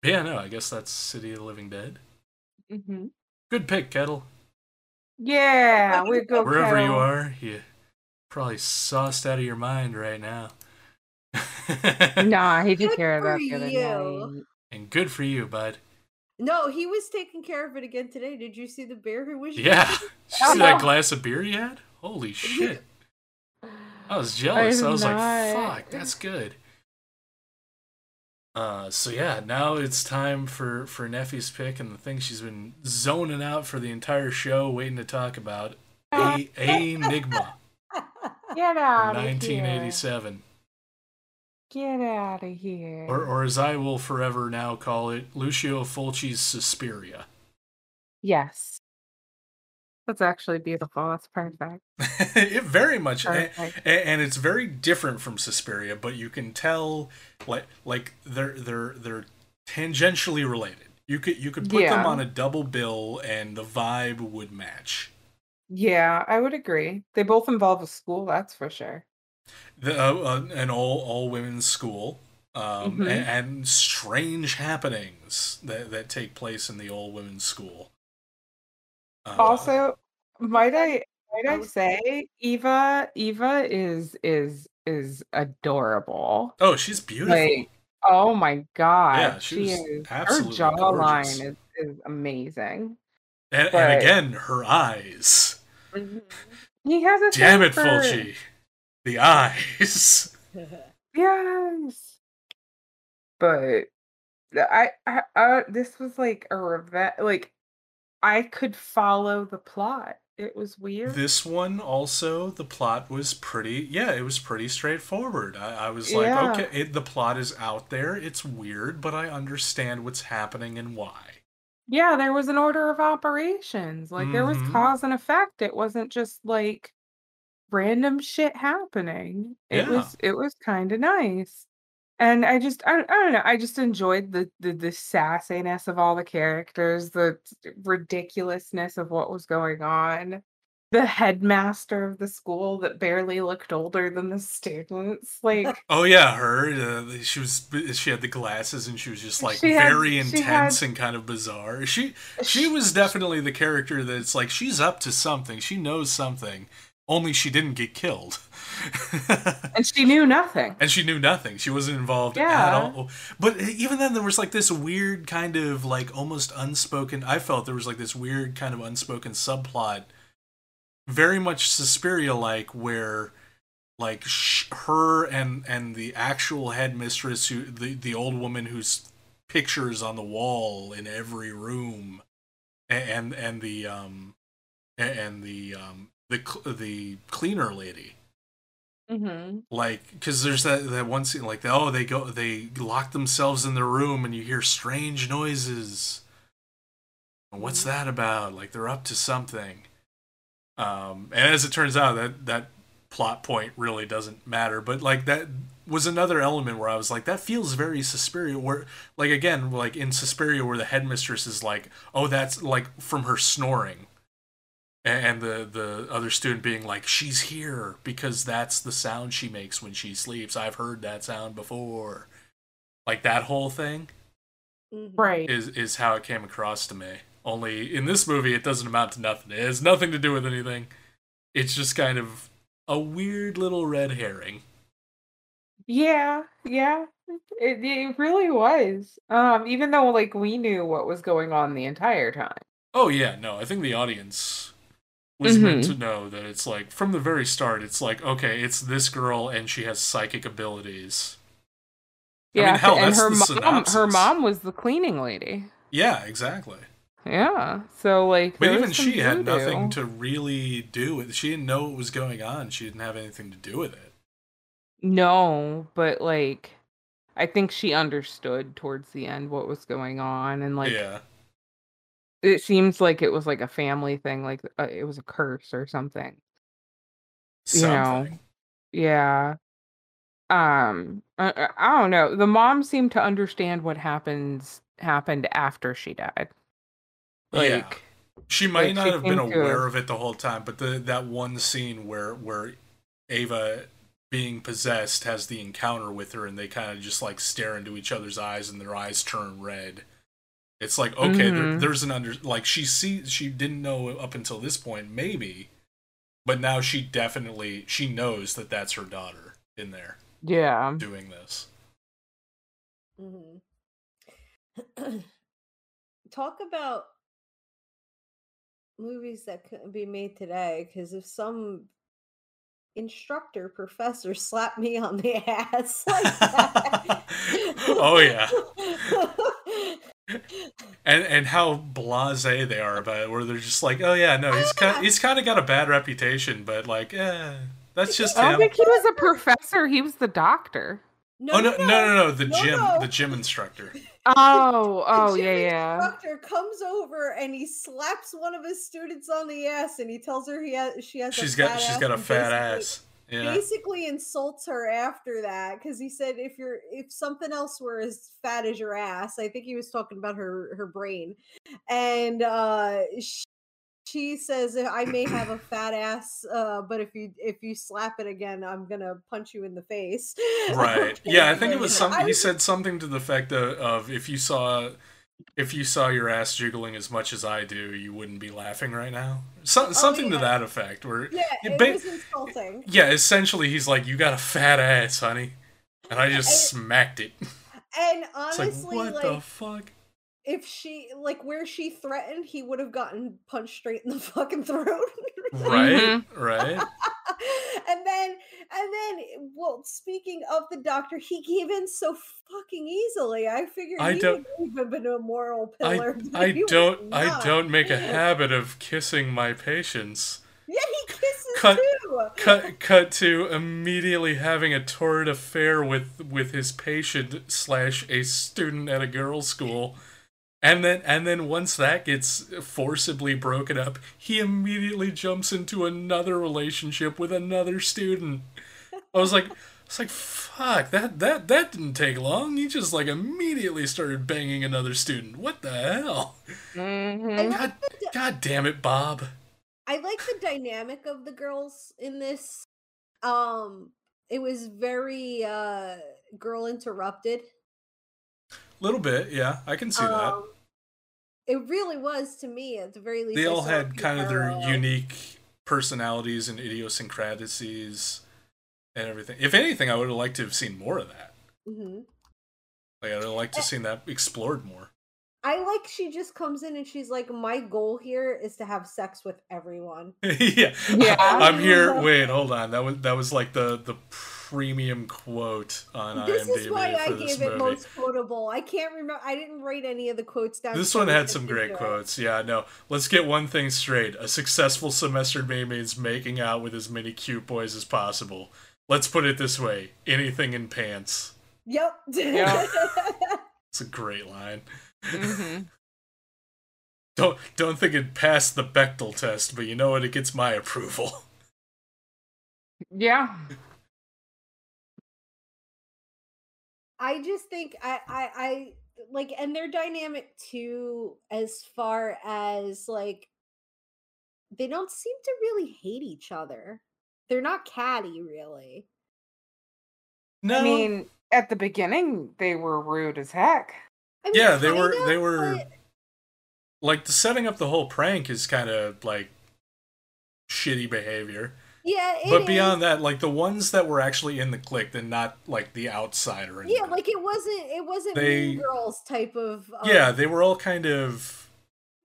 Speaker 2: yeah no i guess that's city of the living dead
Speaker 3: Mm-hmm.
Speaker 2: good pick kettle
Speaker 3: Yeah, we go.
Speaker 2: wherever you are you probably sauced out of your mind right now
Speaker 3: Nah, he took
Speaker 1: Good
Speaker 3: care of that
Speaker 1: for
Speaker 3: the other
Speaker 1: you.
Speaker 3: night.
Speaker 2: and good for you bud
Speaker 1: No, he was taking care of it again today. Did you see the bear who was?
Speaker 2: Yeah. You
Speaker 3: Oh,
Speaker 2: see that glass of beer he had? Holy shit. I was jealous. I,
Speaker 3: did
Speaker 2: was like, fuck, that's good. Uh, so yeah, now it's time for for Neffy's pick and the thing she's been zoning out for the entire show, waiting to talk about. A Aenigma,
Speaker 3: Get out of here.
Speaker 2: 1987,
Speaker 3: Get out of here.
Speaker 2: or or as I will forever now call it, Lucio Fulci's Suspiria.
Speaker 3: yes. That's actually beautiful. That's perfect.
Speaker 2: it very much
Speaker 3: Perfect.
Speaker 2: A- and it's very different from Suspiria, but you can tell like like they're they're they're tangentially related. You could you could put them on a double bill and the vibe would match.
Speaker 3: Yeah, I would agree. They both involve a school, that's for sure.
Speaker 2: The uh, uh, an all all women's school. Um,
Speaker 3: Mhm.
Speaker 2: a- and, strange happenings that, that take place in the all women's school. Uh,
Speaker 3: Also, might I might I say Eva Eva is is is adorable.
Speaker 2: oh, she's beautiful.
Speaker 3: Like oh my god.
Speaker 2: Yeah, she was
Speaker 3: is
Speaker 2: absolutely
Speaker 3: her jawline is, is amazing.
Speaker 2: and, and again, her eyes.
Speaker 3: He has a
Speaker 2: Damn it,
Speaker 3: for-
Speaker 2: Fulci. The eyes.
Speaker 3: Yes. But I, I, I this was like a revenge. Like I could follow the plot. It was weird.
Speaker 2: This one also, the plot was pretty. Yeah, it was pretty straightforward. I, I was like,
Speaker 3: Yeah.
Speaker 2: okay, it, the plot is out there. It's weird, but I understand what's happening and why.
Speaker 3: yeah, there was an order of operations. Like there was
Speaker 2: Mhm.
Speaker 3: cause and effect. It wasn't just like random shit happening. It
Speaker 2: Yeah.
Speaker 3: was it was kind of nice. And I just I, I don't know, I just enjoyed the, the the sassiness of all the characters, the ridiculousness of what was going on. The headmaster of the school that barely looked older than the students. Like
Speaker 2: Oh yeah, her. Uh, she was. She had the glasses, and she was just like
Speaker 3: She had-
Speaker 2: very intense
Speaker 3: had-
Speaker 2: and kind of bizarre. She she was definitely the character that's like she's up to something. She knows something. Only she didn't get killed.
Speaker 3: and she knew nothing.
Speaker 2: and she knew nothing. She wasn't involved at all. But even then, there was like this weird kind of like almost unspoken. I felt there was like this weird kind of unspoken subplot, very much Suspiria like, where like sh- her and and the actual headmistress, who the the old woman whose pictures on the wall in every room, a- and and the um and the um the the cleaner lady.
Speaker 3: Mm-hmm.
Speaker 2: like because there's that that one scene like oh they go they lock themselves in their room and you hear strange noises. What's that about? Like they're up to something. Um and as it turns out that that plot point really doesn't matter but like that was another element where i was like that feels very suspiria where like again like in suspiria where the headmistress is like oh that's like from her snoring and the the other student being like she's here because that's the sound she makes when she sleeps i've heard that sound before like that whole thing
Speaker 1: Mhm.
Speaker 3: Right.
Speaker 2: is is how it came across to me only in this movie it doesn't amount to nothing it has nothing to do with anything it's just kind of a weird little red herring.
Speaker 3: Yeah, yeah. It it really was. Um, even though like we knew what was going on the entire time.
Speaker 2: Oh yeah, no, I think the audience was meant
Speaker 3: Mhm.
Speaker 2: to know that it's like from the very start. It's like okay, it's this girl and she has psychic abilities. I mean,
Speaker 3: Yeah,
Speaker 2: hell,
Speaker 3: and her mom her mom was the cleaning lady.
Speaker 2: Yeah, exactly.
Speaker 3: Yeah. So like
Speaker 2: But even she had nothing to really do with. She didn't know what was going on. She didn't have anything to do with it.
Speaker 3: No, but like I think she understood towards the end what was going on and like
Speaker 2: yeah,
Speaker 3: it seems like it was like a family thing like uh, it was a curse or something. you know. Yeah. Um I, I I don't know. The mom seemed to understand what happens happened after she died.
Speaker 2: Yeah.
Speaker 3: Like
Speaker 2: She might
Speaker 3: like,
Speaker 2: not
Speaker 3: she
Speaker 2: have been aware of it the whole time, but the that one scene where where Ava being possessed has the encounter with her and they kind of just like stare into each other's eyes and their eyes turn red. It's like okay, there,
Speaker 3: Mhm.
Speaker 2: there's an under like she sees she didn't know up until this point maybe, but now she definitely she knows that that's her daughter in there
Speaker 3: yeah.
Speaker 2: doing this.
Speaker 1: Mm-hmm. Talk about movies that couldn't be made today because if some instructor professor slapped me on the ass like that.
Speaker 2: Oh, yeah. and and how blasé they are about it, where they're just like, oh yeah, no, he's kind he's kind of got a bad reputation, but like, eh, that's just
Speaker 3: I
Speaker 2: him.
Speaker 3: think he was a professor, he was the doctor.
Speaker 1: no,
Speaker 2: oh no, no, no, no, the
Speaker 1: No,
Speaker 2: gym,
Speaker 1: no.
Speaker 2: the gym instructor.
Speaker 3: Oh, oh
Speaker 1: the
Speaker 3: yeah,
Speaker 1: gym
Speaker 3: yeah.
Speaker 1: Instructor comes over and he slaps one of his students on the ass and he tells her he has she has
Speaker 2: She's
Speaker 1: a
Speaker 2: got
Speaker 1: fat
Speaker 2: she's
Speaker 1: ass
Speaker 2: got a fat
Speaker 1: basically-
Speaker 2: ass. Yeah,
Speaker 1: basically insults her after that because he said if you're if something else were as fat as your ass i think he was talking about her her brain and uh she, she says i may have a fat ass uh but if you if you slap it again i'm gonna punch you in the face
Speaker 2: right. Yeah, I think it was
Speaker 1: Basically.
Speaker 2: some. He said something to the effect of, of if you saw. If you saw your ass jiggling as much as I do, you wouldn't be laughing right now. So, something to
Speaker 1: Oh, yeah.
Speaker 2: that effect. Where
Speaker 1: yeah
Speaker 2: Yeah,
Speaker 1: it
Speaker 2: ba-
Speaker 1: was insulting
Speaker 2: Yeah, essentially, he's like, "You got a fat ass, honey," and I just
Speaker 1: I-
Speaker 2: smacked it.
Speaker 1: and
Speaker 2: It's
Speaker 1: honestly
Speaker 2: like, what
Speaker 1: like,
Speaker 2: the fuck?
Speaker 1: if she like where she threatened he would have gotten punched straight in the fucking throat
Speaker 2: Right,
Speaker 3: Mm-hmm.
Speaker 2: right.
Speaker 1: and then and then well speaking of the doctor he gave in so fucking easily i figured
Speaker 2: I
Speaker 1: he
Speaker 2: don't-
Speaker 1: have been a moral
Speaker 2: I,
Speaker 1: pillar but
Speaker 2: I don't I don't make a habit of kissing my patients.
Speaker 1: yeah he kisses
Speaker 2: Cut-
Speaker 1: too
Speaker 2: Cut cut to immediately having a torrid affair with with his patient slash a student at a girls' school. And then and then once that gets forcibly broken up, he immediately jumps into another relationship with another student. I was like I was like, fuck, that that that didn't take long. He just like immediately started banging another student. What the hell?
Speaker 1: I
Speaker 3: Mhm.
Speaker 2: God
Speaker 1: the
Speaker 2: God damn it, Bob.
Speaker 1: I like the dynamic of the girls in this um it was very uh girl interrupted
Speaker 2: Little bit, yeah, I can see that.
Speaker 1: um it really was to me at the very least
Speaker 2: they all had kind of their
Speaker 1: parallels.
Speaker 2: unique personalities and idiosyncrasies and everything. If anything, I would have liked to have seen more of that.
Speaker 1: Mhm.
Speaker 2: Like I'd have liked to
Speaker 1: Eh.
Speaker 2: have seen that explored more.
Speaker 1: I like she just comes in and she's like, My goal here is to have sex with everyone.
Speaker 2: yeah,
Speaker 3: Yeah.
Speaker 2: I'm here. Wait, hold on. That was that was like the the premium quote on
Speaker 1: this
Speaker 2: IMDb This
Speaker 1: is why I
Speaker 2: for this
Speaker 1: gave it most quotable. I can't remember I didn't write any of the quotes down.
Speaker 2: This one had some
Speaker 1: into
Speaker 2: great
Speaker 1: it.
Speaker 2: quotes. Yeah, no. Let's get one thing straight. A successful semester may means making out with as many cute boys as possible. Let's put it this way: anything in pants.
Speaker 1: Yep.
Speaker 3: Yeah.
Speaker 2: It's a great line.
Speaker 3: Mhm.
Speaker 2: Don't don't think it passed the Bechdel test, but you know what? It gets my approval.
Speaker 3: Yeah.
Speaker 1: I just think I, I I like and their dynamic too as far as like they don't seem to really hate each other. They're not catty really.
Speaker 2: No,
Speaker 3: I mean, at the beginning they were rude as heck.
Speaker 1: I mean,
Speaker 2: yeah, they were
Speaker 1: kind
Speaker 2: they were
Speaker 1: but-
Speaker 2: like the setting up the whole prank is kind of like shitty behavior.
Speaker 1: Yeah,
Speaker 2: But
Speaker 1: is.
Speaker 2: beyond that, like the ones that were actually in the clique, and not like the outsider.
Speaker 1: yeah,
Speaker 2: it.
Speaker 1: like it wasn't it wasn't
Speaker 2: They-
Speaker 1: Mean Girls type of. um,
Speaker 2: yeah, they were all kind of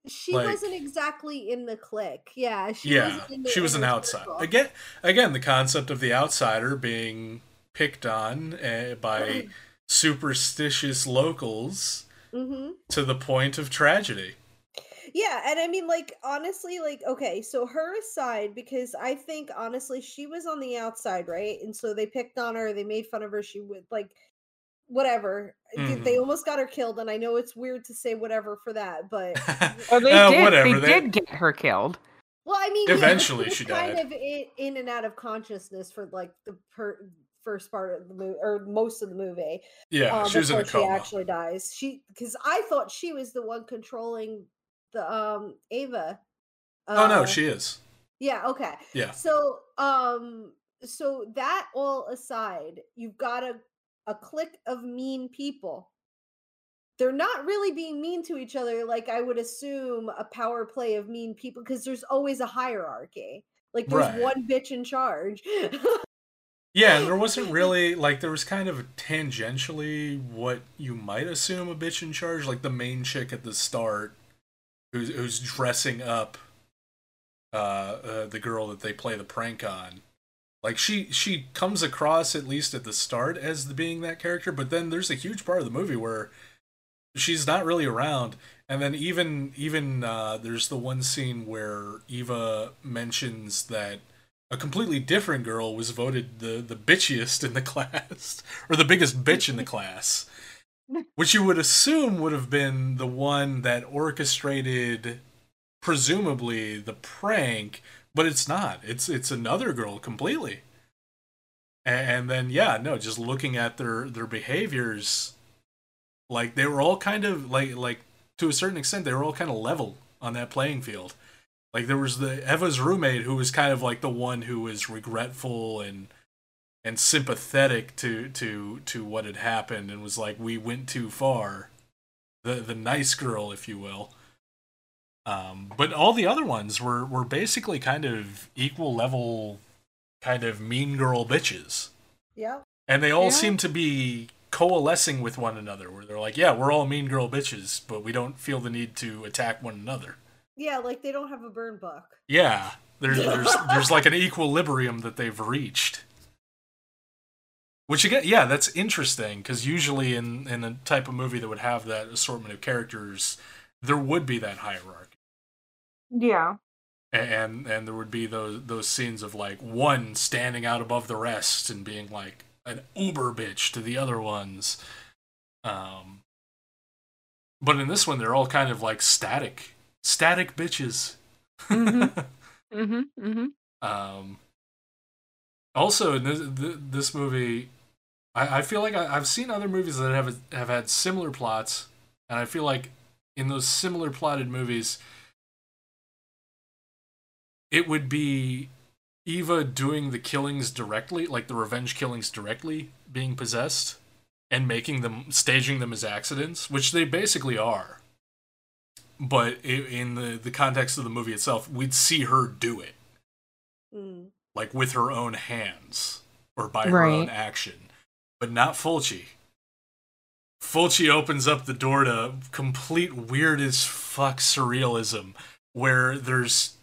Speaker 1: she
Speaker 2: like-
Speaker 1: wasn't exactly in the clique. Yeah, she
Speaker 2: yeah.
Speaker 1: wasn't in the
Speaker 2: She was an outsider.
Speaker 1: circle.
Speaker 2: Again, again, the concept of the outsider being picked on uh, by superstitious locals
Speaker 1: hmm
Speaker 2: to the point of tragedy.
Speaker 1: Yeah, and I mean, like, honestly, like, okay, so her aside, because I think honestly, she was on the outside, right? And so they picked on her, they made fun of her. She would like, whatever. They- They almost got her killed, and I know it's weird to say whatever for that, but
Speaker 3: Well, they
Speaker 2: Uh,
Speaker 3: did.
Speaker 2: whatever,
Speaker 3: They
Speaker 2: they-
Speaker 3: did get her killed.
Speaker 1: well, I mean,
Speaker 2: Eventually
Speaker 1: was
Speaker 2: she
Speaker 1: kind
Speaker 2: died.
Speaker 1: of in, in and out of consciousness for like the per- first part of the movie or most of the movie.
Speaker 2: yeah,
Speaker 1: um,
Speaker 2: she was in a
Speaker 1: before
Speaker 2: coma.
Speaker 1: She actually dies. She because I thought she was the one controlling the um Ava.
Speaker 2: oh no,
Speaker 1: uh,
Speaker 2: she is.
Speaker 1: Yeah, okay.
Speaker 2: Yeah.
Speaker 1: So, um, so that all aside, you've got a a clique of mean people. They're not really being mean to each other, like I would assume a power play of mean people, because there's always a hierarchy. Like there's
Speaker 2: Right.
Speaker 1: one bitch in charge.
Speaker 2: Yeah, there wasn't really like there was kind of tangentially what you might assume a bitch in charge, like the main chick at the start, who's who's dressing up, uh, uh, the girl that they play the prank on. Like she she comes across at least at the start as the, being that character, but then there's a huge part of the movie where she's not really around, and then even even uh, there's the one scene where Eva mentions that a completely different girl was voted the the bitchiest in the class or the biggest bitch in the class which you would assume would have been the one that orchestrated presumably the prank but it's not. It's it's another girl completely. And then yeah no just looking at their their behaviors like they were all kind of like like to a certain extent they were all kind of level on that playing field. Like there was the Eva's roommate who was kind of like the one who was regretful and and sympathetic to to to what had happened and was like we went too far. The the nice girl if you will. Um but all the other ones were were basically kind of equal level kind of mean girl bitches.
Speaker 1: yeah.
Speaker 2: And they all
Speaker 3: Yeah.
Speaker 2: seem to be coalescing with one another where they're like, yeah, we're all mean girl bitches, but we don't feel the need to attack one another.
Speaker 1: Yeah, like they don't have a burn book.
Speaker 2: Yeah, there's there's there's like an equilibrium that they've reached. Which again, yeah, that's interesting because usually in in a type of movie that would have that assortment of characters, there would be that hierarchy,
Speaker 3: Yeah.
Speaker 2: And and there would be those those scenes of like one standing out above the rest and being like an uber bitch to the other ones. Um, but in this one, they're all kind of like static, static bitches.
Speaker 3: Mhm. Mm-hmm. Mm-hmm.
Speaker 2: Um, also, in this, this movie, I, I feel like I, I've seen other movies that have have had similar plots, and I feel like in those similar plotted movies, it would be Eva doing the killings directly, like the revenge killings directly, being possessed, and making them staging them as accidents, which they basically are. But in the the context of the movie itself, we'd see her do it
Speaker 1: Mm.
Speaker 2: like with her own hands or by her own action, but not Fulci. Fulci opens up the door to complete weird as fuck surrealism, where there's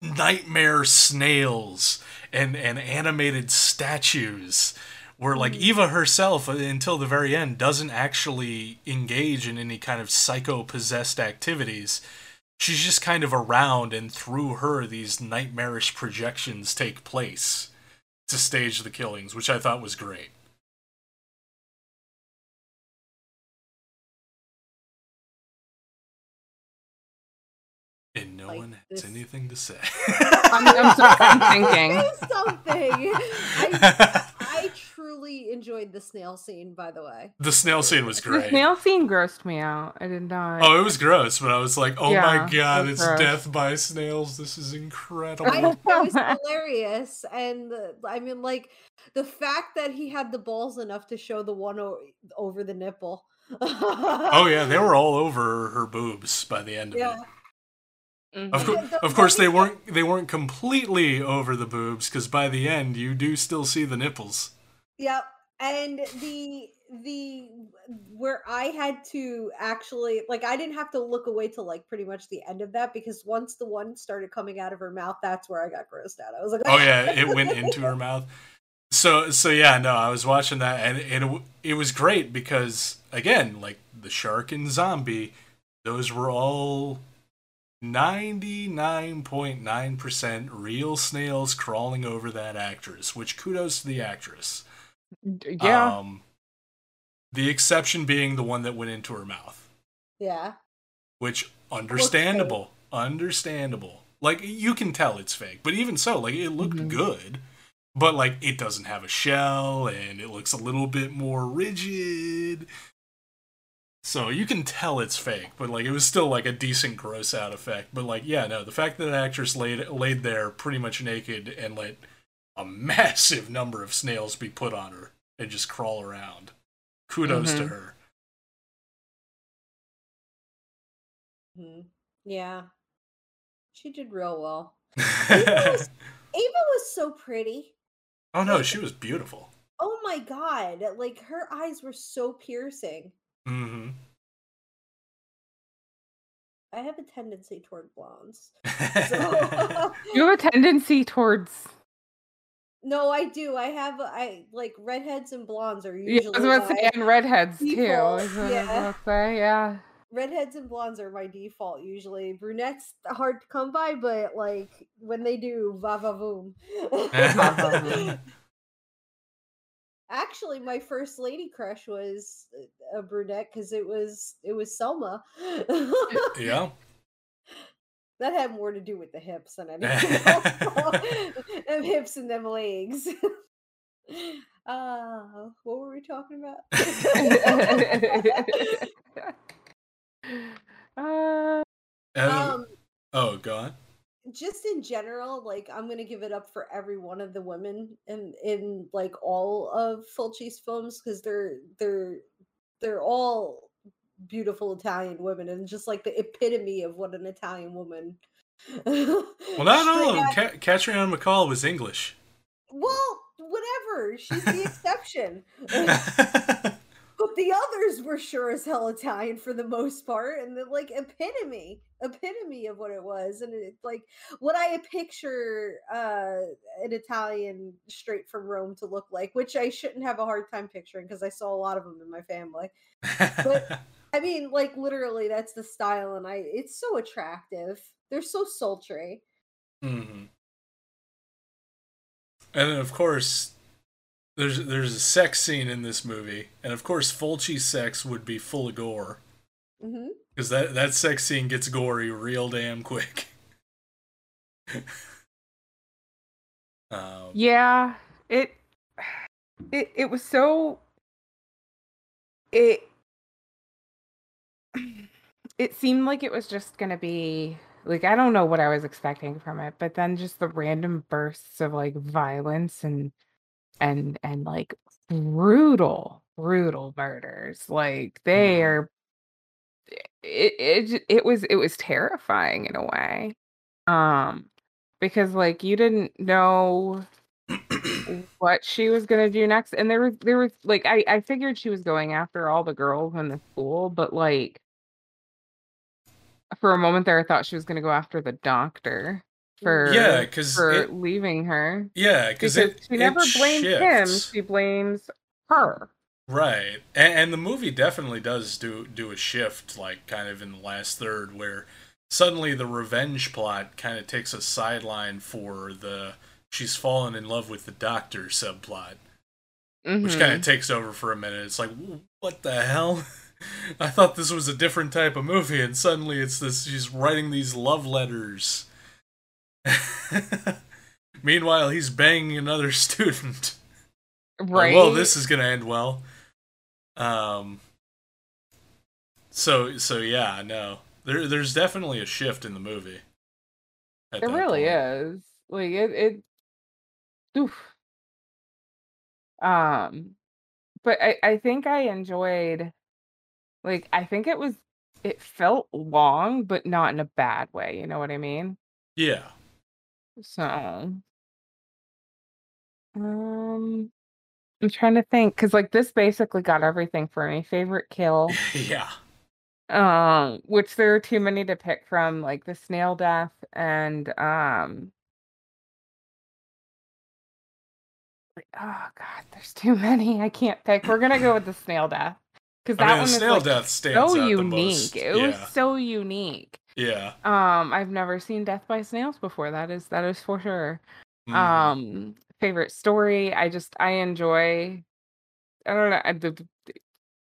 Speaker 2: nightmare snails and and animated statues. Where like
Speaker 1: Mhm.
Speaker 2: Eva herself, uh, until the very end, doesn't actually engage in any kind of psycho possessed activities she's just kind of around and through her these nightmarish projections take place to stage the killings which i thought was great
Speaker 1: Like
Speaker 2: one has
Speaker 1: this.
Speaker 2: anything to say
Speaker 3: I'm, I'm sorry. I'm thinking.
Speaker 1: Say something. I, I truly enjoyed the snail scene, by the way.
Speaker 2: the snail scene was great.
Speaker 3: The snail scene grossed me out. I did not.
Speaker 2: oh it was gross but i was like oh
Speaker 3: Yeah,
Speaker 2: my god it's
Speaker 3: gross.
Speaker 2: death by snails this is incredible
Speaker 1: I, it was hilarious, and uh, I mean, like the fact that he had the balls enough to show the one o- over the nipple.
Speaker 2: oh yeah they were all over her boobs by the end of
Speaker 1: yeah.
Speaker 2: it
Speaker 3: Mhm.
Speaker 2: Of, cour-
Speaker 1: Yeah, the-
Speaker 2: of course, they weren't they weren't completely over the boobs because by the end you do still see the nipples.
Speaker 1: Yep. And the the where I had to actually like I didn't have to look away till like pretty much the end of that because once the one started coming out of her mouth, that's where I got grossed out. I was like,
Speaker 2: Oh yeah, it went into her mouth. So so yeah, no, I was watching that and, and it, it was great because again, like the shark and zombie, those were all 99.9% real snails crawling over that actress, which kudos to the actress.
Speaker 3: Yeah.
Speaker 2: Um the exception being the one that went into her mouth,
Speaker 1: yeah.
Speaker 2: which understandable, understandable. Like you can tell it's fake, but even so, like it looked
Speaker 3: Mhm.
Speaker 2: good. But like it doesn't have a shell and it looks a little bit more rigid. So you can tell it's fake, but like it was still like a decent gross out effect. But like yeah, no, the fact that an actress laid laid there pretty much naked and let a massive number of snails be put on her and just crawl around. Kudos to
Speaker 3: Mhm.
Speaker 2: her.
Speaker 1: Mhm. Yeah. She did real well. Ava was, Ava was so pretty.
Speaker 2: oh no, she was beautiful.
Speaker 1: Oh my god. Like her eyes were so piercing.
Speaker 2: Hmm
Speaker 1: I have a tendency toward blondes. So
Speaker 3: you have a tendency towards.
Speaker 1: No, I do. I have I like redheads and blondes are
Speaker 3: Yeah,
Speaker 1: usually
Speaker 3: I was about to say, and redheads too.
Speaker 1: default,
Speaker 3: Is what I was
Speaker 1: yeah.
Speaker 3: say, yeah.
Speaker 1: redheads and blondes are my default usually. Brunettes hard to come by, but like when they do, va va voom. Actually, my first lady crush was a brunette because it was it was Selma.
Speaker 2: yeah.
Speaker 1: that had more to do with the hips than anything else. them hips and them legs. Uh, what were we talking about?
Speaker 3: uh,
Speaker 2: Uh,
Speaker 1: um,
Speaker 2: oh, go on.
Speaker 1: Just in general, like I'm gonna give it up for every one of the women in in like all of Fulci's films because they're they're they're all beautiful Italian women and just like the epitome of what an Italian woman.
Speaker 2: Well, not all of them. Ca- Catriona MacColl was English.
Speaker 1: Well, whatever. She's the exception. But the others were sure as hell Italian for the most part, and the like epitome, epitome of what it was, and it like what I picture uh an Italian straight from Rome to look like, which I shouldn't have a hard time picturing because I saw a lot of them in my family. But I mean, like literally, that's the style, and I it's so attractive. They're so sultry.
Speaker 2: hmm And then, of course, there's there's a sex scene in this movie, and of course, Fulci's sex would be full of gore
Speaker 1: hmm
Speaker 2: because that that sex scene gets gory real damn quick. um,
Speaker 3: yeah, it, it, it was so. It. It seemed like it was just gonna be like I don't know what I was expecting from it, but then just the random bursts of like violence and and and like brutal, brutal murders. Like they
Speaker 2: Mhm.
Speaker 3: are. It it it was it was terrifying in a way, um, because like you didn't know what she was gonna do next, and there was there was like I I figured she was going after all the girls in the school, but like for a moment there, I thought she was gonna go after the doctor for
Speaker 2: Yeah, 'cause
Speaker 3: for
Speaker 2: it-
Speaker 3: leaving her
Speaker 2: yeah, it
Speaker 3: she never blames him; she blames her.
Speaker 2: Right, and, and the movie definitely does do do a shift, like kind of in the last third, where suddenly the revenge plot kind of takes a sideline for the she's fallen in love with the doctor subplot, which
Speaker 3: Mhm.
Speaker 2: kind of takes over for a minute. It's like, what the hell? I thought this was a different type of movie, and suddenly it's this. She's writing these love letters. Meanwhile, he's banging another student. Like,
Speaker 3: right.
Speaker 2: well, this is gonna end well. Um. So so yeah, no, there there's definitely a shift in the movie.
Speaker 3: It really
Speaker 2: point.
Speaker 3: is. Like it it oof. Um but I I think I enjoyed like I think it was it felt long, but not in a bad way. You know what I mean?
Speaker 2: Yeah.
Speaker 3: So, um, I'm trying to think because like this basically got everything for me. Favorite kill,
Speaker 2: yeah.
Speaker 3: um, which there are too many to pick from, like the snail death and um, like oh god, there's too many. I can't pick. We're gonna go with the snail death because
Speaker 2: I
Speaker 3: that
Speaker 2: mean,
Speaker 3: one
Speaker 2: the
Speaker 3: is
Speaker 2: snail
Speaker 3: like
Speaker 2: death stands
Speaker 3: so
Speaker 2: out the
Speaker 3: unique.
Speaker 2: most.
Speaker 3: It was
Speaker 2: Yeah.
Speaker 3: so unique.
Speaker 2: Yeah.
Speaker 3: Um, I've never seen death by snails before. That is that is for sure.
Speaker 2: Mhm.
Speaker 3: Um, favorite story. I just I enjoy. I don't know. I, the,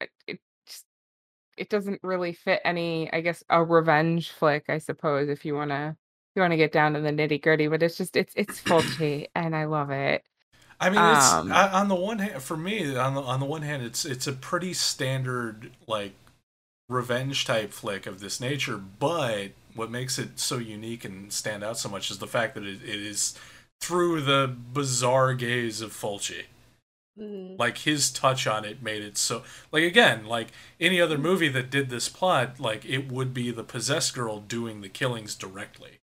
Speaker 3: it, it just it doesn't really fit any. I guess a revenge flick. I suppose if you wanna if you wanna get down to the nitty gritty, but it's just it's it's Fulci and I love it.
Speaker 2: I mean, it's
Speaker 3: Um,
Speaker 2: I, on the one hand, for me, on the on the one hand, it's it's a pretty standard like revenge type flick of this nature. But what makes it so unique and stand out so much is the fact that it, it is through the bizarre gaze of Fulci.
Speaker 1: Mhm.
Speaker 2: Like his touch on it made it so. Like again, like any other movie that did this plot, like it would be the possessed girl doing the killings directly.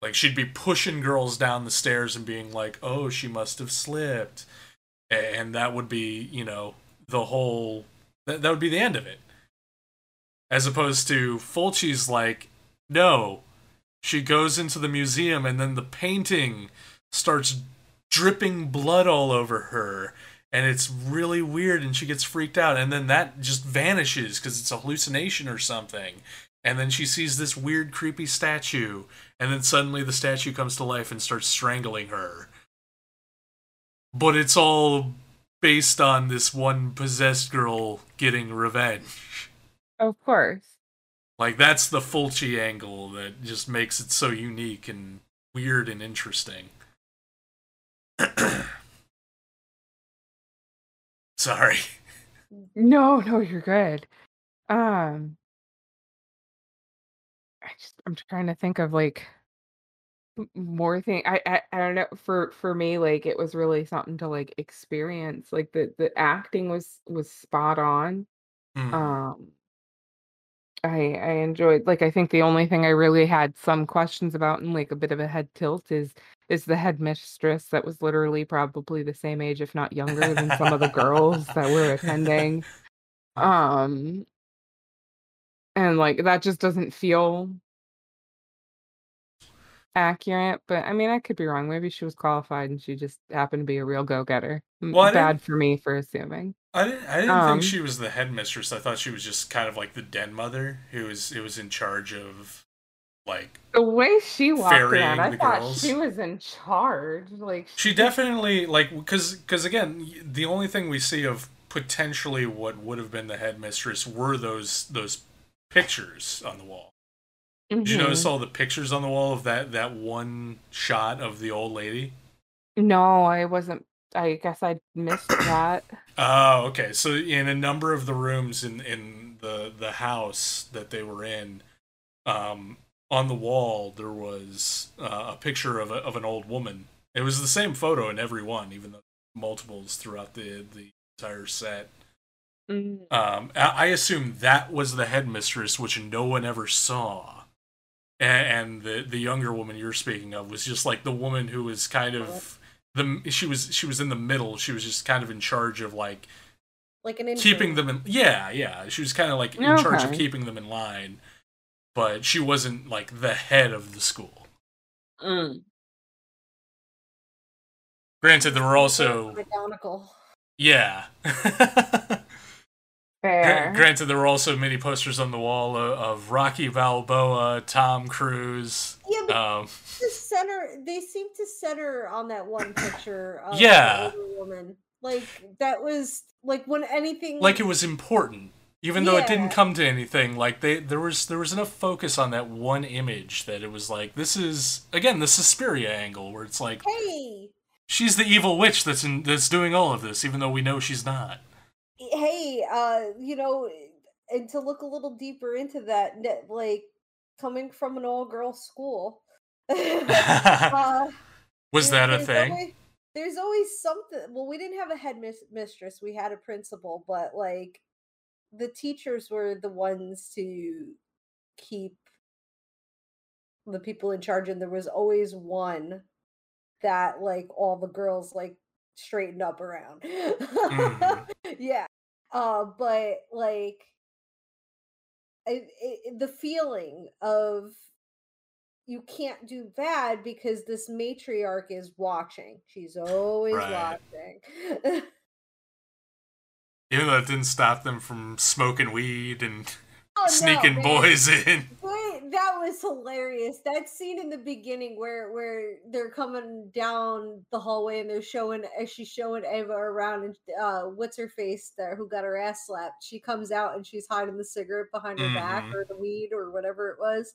Speaker 2: Like she'd be pushing girls down the stairs and being like, "Oh, she must have slipped," and that would be, you know, the whole. That, that would be the end of it. As opposed to Fulci's like, no, she goes into the museum and then the painting starts dripping blood all over her and it's really weird and she gets freaked out and then that just vanishes because it's a hallucination or something. And then she sees this weird creepy statue and then suddenly the statue comes to life and starts strangling her. But it's all based on this one possessed girl getting revenge.
Speaker 3: Of course.
Speaker 2: Like that's the Fulci angle that just makes it so unique and weird and interesting. Sorry.
Speaker 3: No, no, you're good. Um, I just I'm trying to think of like more thing. I, I I don't know. For for me, like it was really something to like experience. Like the the acting was was spot on.
Speaker 2: Hmm.
Speaker 3: Um, I I enjoyed. Like I think the only thing I really had some questions about and like a bit of a head tilt is is the headmistress that was literally probably the same age, if not younger, than some of the girls that were attending. Um, and like that just doesn't feel accurate. But I mean, I could be wrong. Maybe she was qualified and she just happened to be a real go getter.
Speaker 2: Well,
Speaker 3: Bad for me for assuming.
Speaker 2: I didn't. I didn't
Speaker 3: Um,
Speaker 2: think she was the headmistress. I thought she was just kind of like the den mother who was who was in charge of, like
Speaker 3: The way she walked around, I thought
Speaker 2: girls.
Speaker 3: she was in charge. Like
Speaker 2: she definitely like because because again the only thing we see of potentially what would have been the headmistress were those those pictures on the wall. Did you
Speaker 3: Mhm.
Speaker 2: notice all the pictures on the wall of that that one shot of the old lady?
Speaker 3: No, I wasn't. I guess I missed that.
Speaker 2: Oh, okay. So in a number of the rooms in in the the house that they were in, um, on the wall there was uh, a picture of a, of an old woman. It was the same photo in every one, even though multiples throughout the the entire set.
Speaker 3: Mm,
Speaker 2: Um, I I assume that was the headmistress, which no one ever saw. And the the younger woman you're speaking of was just like the woman who was kind of the she was she was in the middle. She was just kind of in charge of like
Speaker 1: like an
Speaker 2: keeping them in. Yeah, yeah. She was kind of like in charge of keeping them in line, but she wasn't like the head of the school.
Speaker 3: mm.
Speaker 2: Granted, there were also yeah.
Speaker 3: Fair.
Speaker 2: Granted, there were also many posters on the wall of, of Rocky Balboa, Tom Cruise.
Speaker 1: Yeah,
Speaker 2: Um,
Speaker 1: the center they seem to center on that one picture of
Speaker 2: Yeah.
Speaker 1: woman. Like that was like when anything
Speaker 2: like it was important, even though it didn't come to anything. Like they there was there was enough focus on that one image that it was like this is again the Suspiria angle where it's like
Speaker 1: hey
Speaker 2: she's the evil witch that's in, that's doing all of this, even though we know she's not.
Speaker 1: hey uh you know and to look a little deeper into that like coming from an all girl school uh,
Speaker 2: Was that a thing?
Speaker 1: always, there's always something well we didn't have a head mis- mistress we had a principal but like the teachers were the ones to keep the people in charge and there was always one that like all the girls like straightened up around
Speaker 2: Mhm.
Speaker 1: yeah uh but like it, it, the feeling of you can't do bad because this matriarch is watching she's always
Speaker 2: Right.
Speaker 1: watching
Speaker 2: Even though it didn't stop them from smoking weed and
Speaker 1: Oh,
Speaker 2: sneaking
Speaker 1: man.
Speaker 2: boys in.
Speaker 1: That was hilarious. That scene in the beginning where where they're coming down the hallway and they're showing as she's showing Ava around and uh what's her face there who got her ass slapped. She comes out and she's hiding the cigarette behind her back
Speaker 2: Mhm.
Speaker 1: or the weed or whatever it was.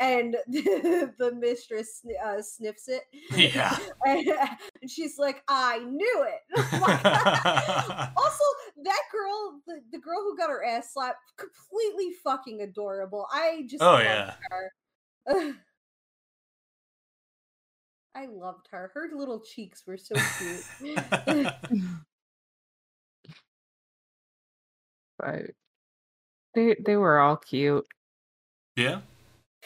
Speaker 1: And the mistress uh, sniffs it.
Speaker 2: Yeah.
Speaker 1: and she's like, I knew it. also, that girl, the, the girl who got her ass slapped, completely fucking adorable. I just
Speaker 2: Oh,
Speaker 1: loved
Speaker 2: yeah.
Speaker 1: her. I loved her. Her little cheeks were so cute.
Speaker 3: But they they were all cute.
Speaker 2: yeah.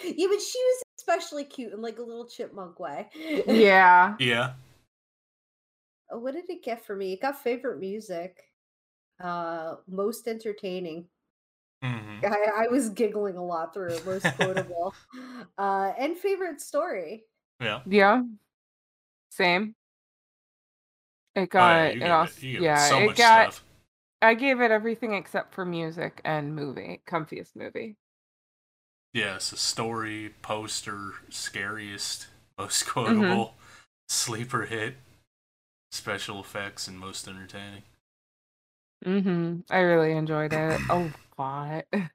Speaker 1: Yeah, but she was especially cute in like a little chipmunk way.
Speaker 3: Yeah.
Speaker 2: Yeah.
Speaker 1: Oh, what did it get for me? It got favorite music. Uh most entertaining.
Speaker 2: hmm
Speaker 1: I, I was giggling a lot through it, most quotable. Uh and favorite story.
Speaker 2: Yeah.
Speaker 3: Yeah. Same. It
Speaker 2: Oh,
Speaker 3: got
Speaker 2: yeah, you
Speaker 3: it
Speaker 2: give
Speaker 3: also,
Speaker 2: it, you
Speaker 3: yeah,
Speaker 2: it so
Speaker 3: it
Speaker 2: much
Speaker 3: got
Speaker 2: stuff.
Speaker 3: I gave it everything except for music and movie. Comfiest movie.
Speaker 2: Yeah, it's a story, poster, scariest, most
Speaker 3: Mm-hmm.
Speaker 2: quotable, sleeper hit, special effects, and most entertaining.
Speaker 3: Mm-hmm. I really enjoyed it a lot.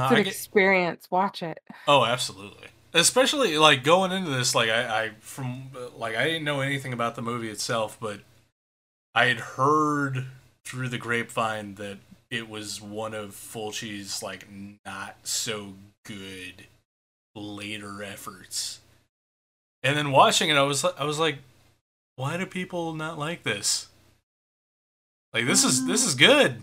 Speaker 3: It's
Speaker 2: Uh,
Speaker 3: an
Speaker 2: I get,
Speaker 3: experience. Watch it.
Speaker 2: oh, absolutely. Especially like going into this, like I, I from like I didn't know anything about the movie itself, but I had heard through the grapevine that it was one of Fulci's like not so good later efforts. And then watching it, I was I was like, why do people not like this? Like this is this is good.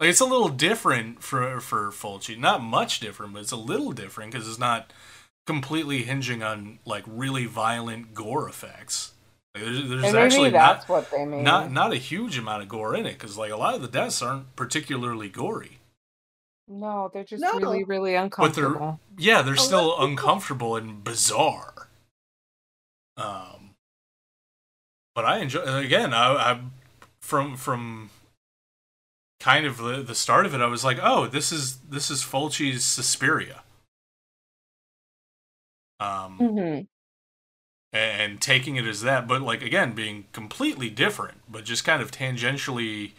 Speaker 2: Like it's a little different for for Fulci. Not much different, but it's a little different because it's not completely hinging on like really violent gore effects. Like, there's there's
Speaker 3: And
Speaker 2: actually
Speaker 3: maybe
Speaker 2: not
Speaker 3: that's what they mean.
Speaker 2: not not a huge amount of gore in it because like a lot of the deaths aren't particularly gory.
Speaker 3: No, they're just
Speaker 1: No.
Speaker 3: really, really
Speaker 2: But
Speaker 3: uncomfortable.
Speaker 2: they're yeah, they're
Speaker 1: A
Speaker 2: still
Speaker 1: lot of people-
Speaker 2: uncomfortable and bizarre. Um, but I enjoy again. I, I from from kind of the, the start of it. I was like, oh, this is this is Fulci's Suspiria. Um,
Speaker 3: Mm-hmm.
Speaker 2: And taking it as that, but like again, being completely different, but just kind of tangentially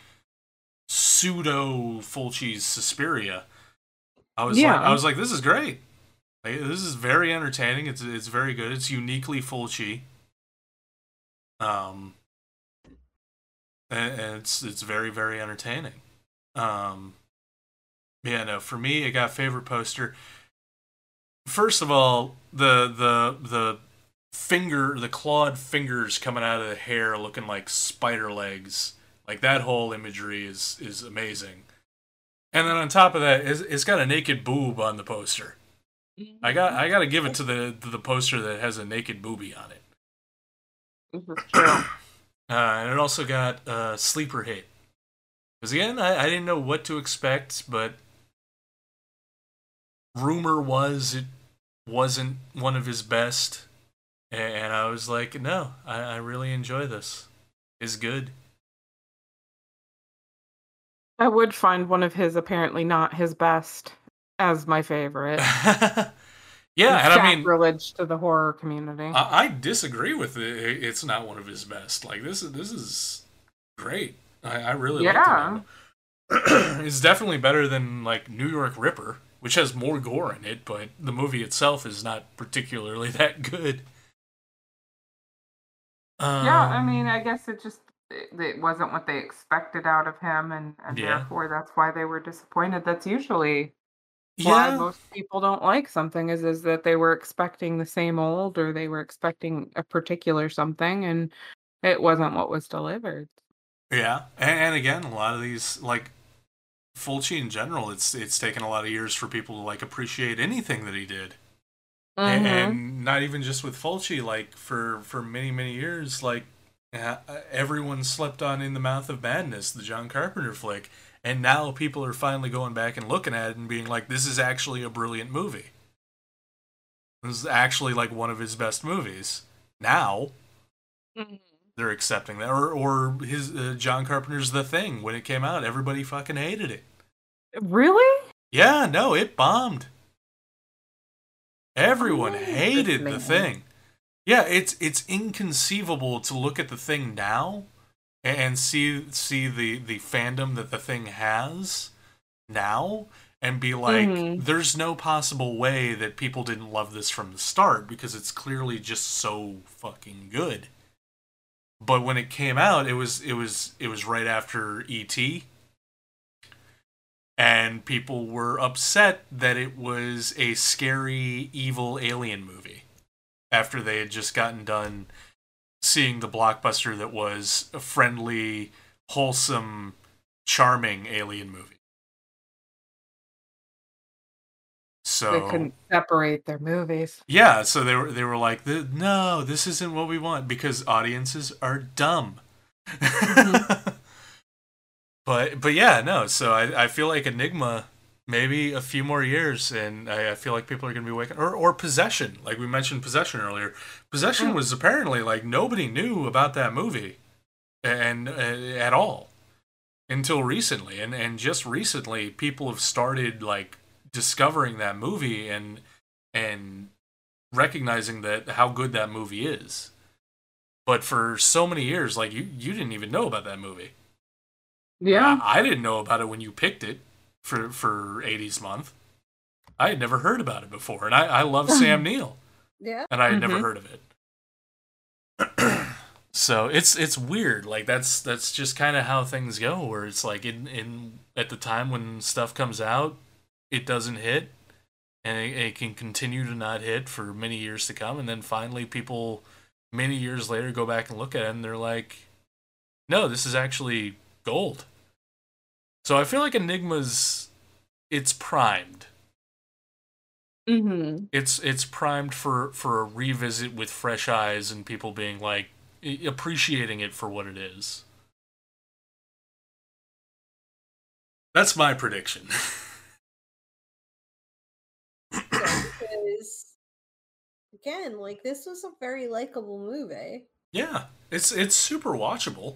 Speaker 2: pseudo Fulci's Suspiria. I was like,
Speaker 3: Yeah.
Speaker 2: I was like, this is great. Like, this is very entertaining. It's it's very good. It's uniquely Fulci. Um, and, and it's it's very very entertaining. Um, yeah, no, for me, it got favorite poster. First of all, the the the finger, the clawed fingers coming out of the hair, looking like spider legs. Like that whole imagery is is amazing. And then on top of that, it's, it's got a naked boob on the poster. I got I got to give it to the to the poster that has a naked boobie on it.
Speaker 3: True.
Speaker 2: Uh, and it also got uh, sleeper hit. Because again, I, I didn't know what to expect, but rumor was it wasn't one of his best, and I was like, no, I, I really enjoy this. It's good.
Speaker 3: I would find one of his apparently not his best as my favorite.
Speaker 2: yeah, and I mean,
Speaker 3: sacrilege to the horror community.
Speaker 2: I, I disagree with it. It's not one of his best. Like this is this is great. I, I really
Speaker 3: Yeah.
Speaker 2: like it. it's definitely better than like New York Ripper, which has more gore in it, but the movie itself is not particularly that good.
Speaker 3: Yeah, I
Speaker 2: Um,
Speaker 3: mean, I guess it just it, it wasn't what they expected out of him, and, and
Speaker 2: Yeah.
Speaker 3: therefore that's why they were disappointed. That's usually why most people don't like something is is that they were expecting the same old or they were expecting a particular something and it wasn't what was delivered.
Speaker 2: yeah, and, and again, a lot of these like Fulci in general, it's it's taken a lot of years for people to like appreciate anything that he did. A-
Speaker 3: Mhm.
Speaker 2: and not even just with Fulci, like for for many many years, like uh, everyone slept on In the Mouth of Madness, the John Carpenter flick, and now people are finally going back and looking at it and being like, this is actually a brilliant movie. This is actually like one of his best movies. Now
Speaker 3: Mhm.
Speaker 2: they're accepting that, or or his uh, John Carpenter's The Thing when it came out, everybody fucking hated it.
Speaker 3: Really?
Speaker 2: Yeah, no, it bombed. Everyone hated the thing. Yeah, it's it's inconceivable to look at the thing now and see see the the fandom that the thing has now and be like
Speaker 3: Mhm.
Speaker 2: there's no possible way that people didn't love this from the start because it's clearly just so fucking good. But when it came out, it was it was it was right after ET and people were upset that it was a scary evil alien movie after they had just gotten done seeing the blockbuster that was a friendly wholesome charming alien movie so
Speaker 3: They couldn't separate their movies.
Speaker 2: yeah, so they were they were like, "No, this isn't what we want because audiences are dumb." Mm-hmm. but but yeah, no. So I I feel like Aenigma maybe a few more years, and I, I feel like people are gonna be waking or or Possession, like we mentioned Possession earlier. Possession
Speaker 3: Mm.
Speaker 2: was apparently like nobody knew about that movie, and uh, at all until recently, and and just recently people have started like discovering that movie and and recognizing that how good that movie is. But for so many years, like you, you didn't even know about that movie.
Speaker 3: Yeah.
Speaker 2: I, I didn't know about it when you picked it for for 80s month. I had never heard about it before, and I, I love Sam Neill,
Speaker 1: Yeah.
Speaker 2: and I had never
Speaker 3: Mhm.
Speaker 2: heard of it. so it's it's weird. Like that's that's just kind of how things go. Where it's like in in at the time when stuff comes out, it doesn't hit, and it, it can continue to not hit for many years to come, and then finally people many years later go back and look at it and they're like, no, this is actually gold. So I feel like Aenigma's it's primed.
Speaker 3: Mm-hmm.
Speaker 2: It's it's primed for for a revisit with fresh eyes and people being like appreciating it for what it is. That's my prediction.
Speaker 1: because again, like this was a very likable movie.
Speaker 2: yeah, it's it's super watchable.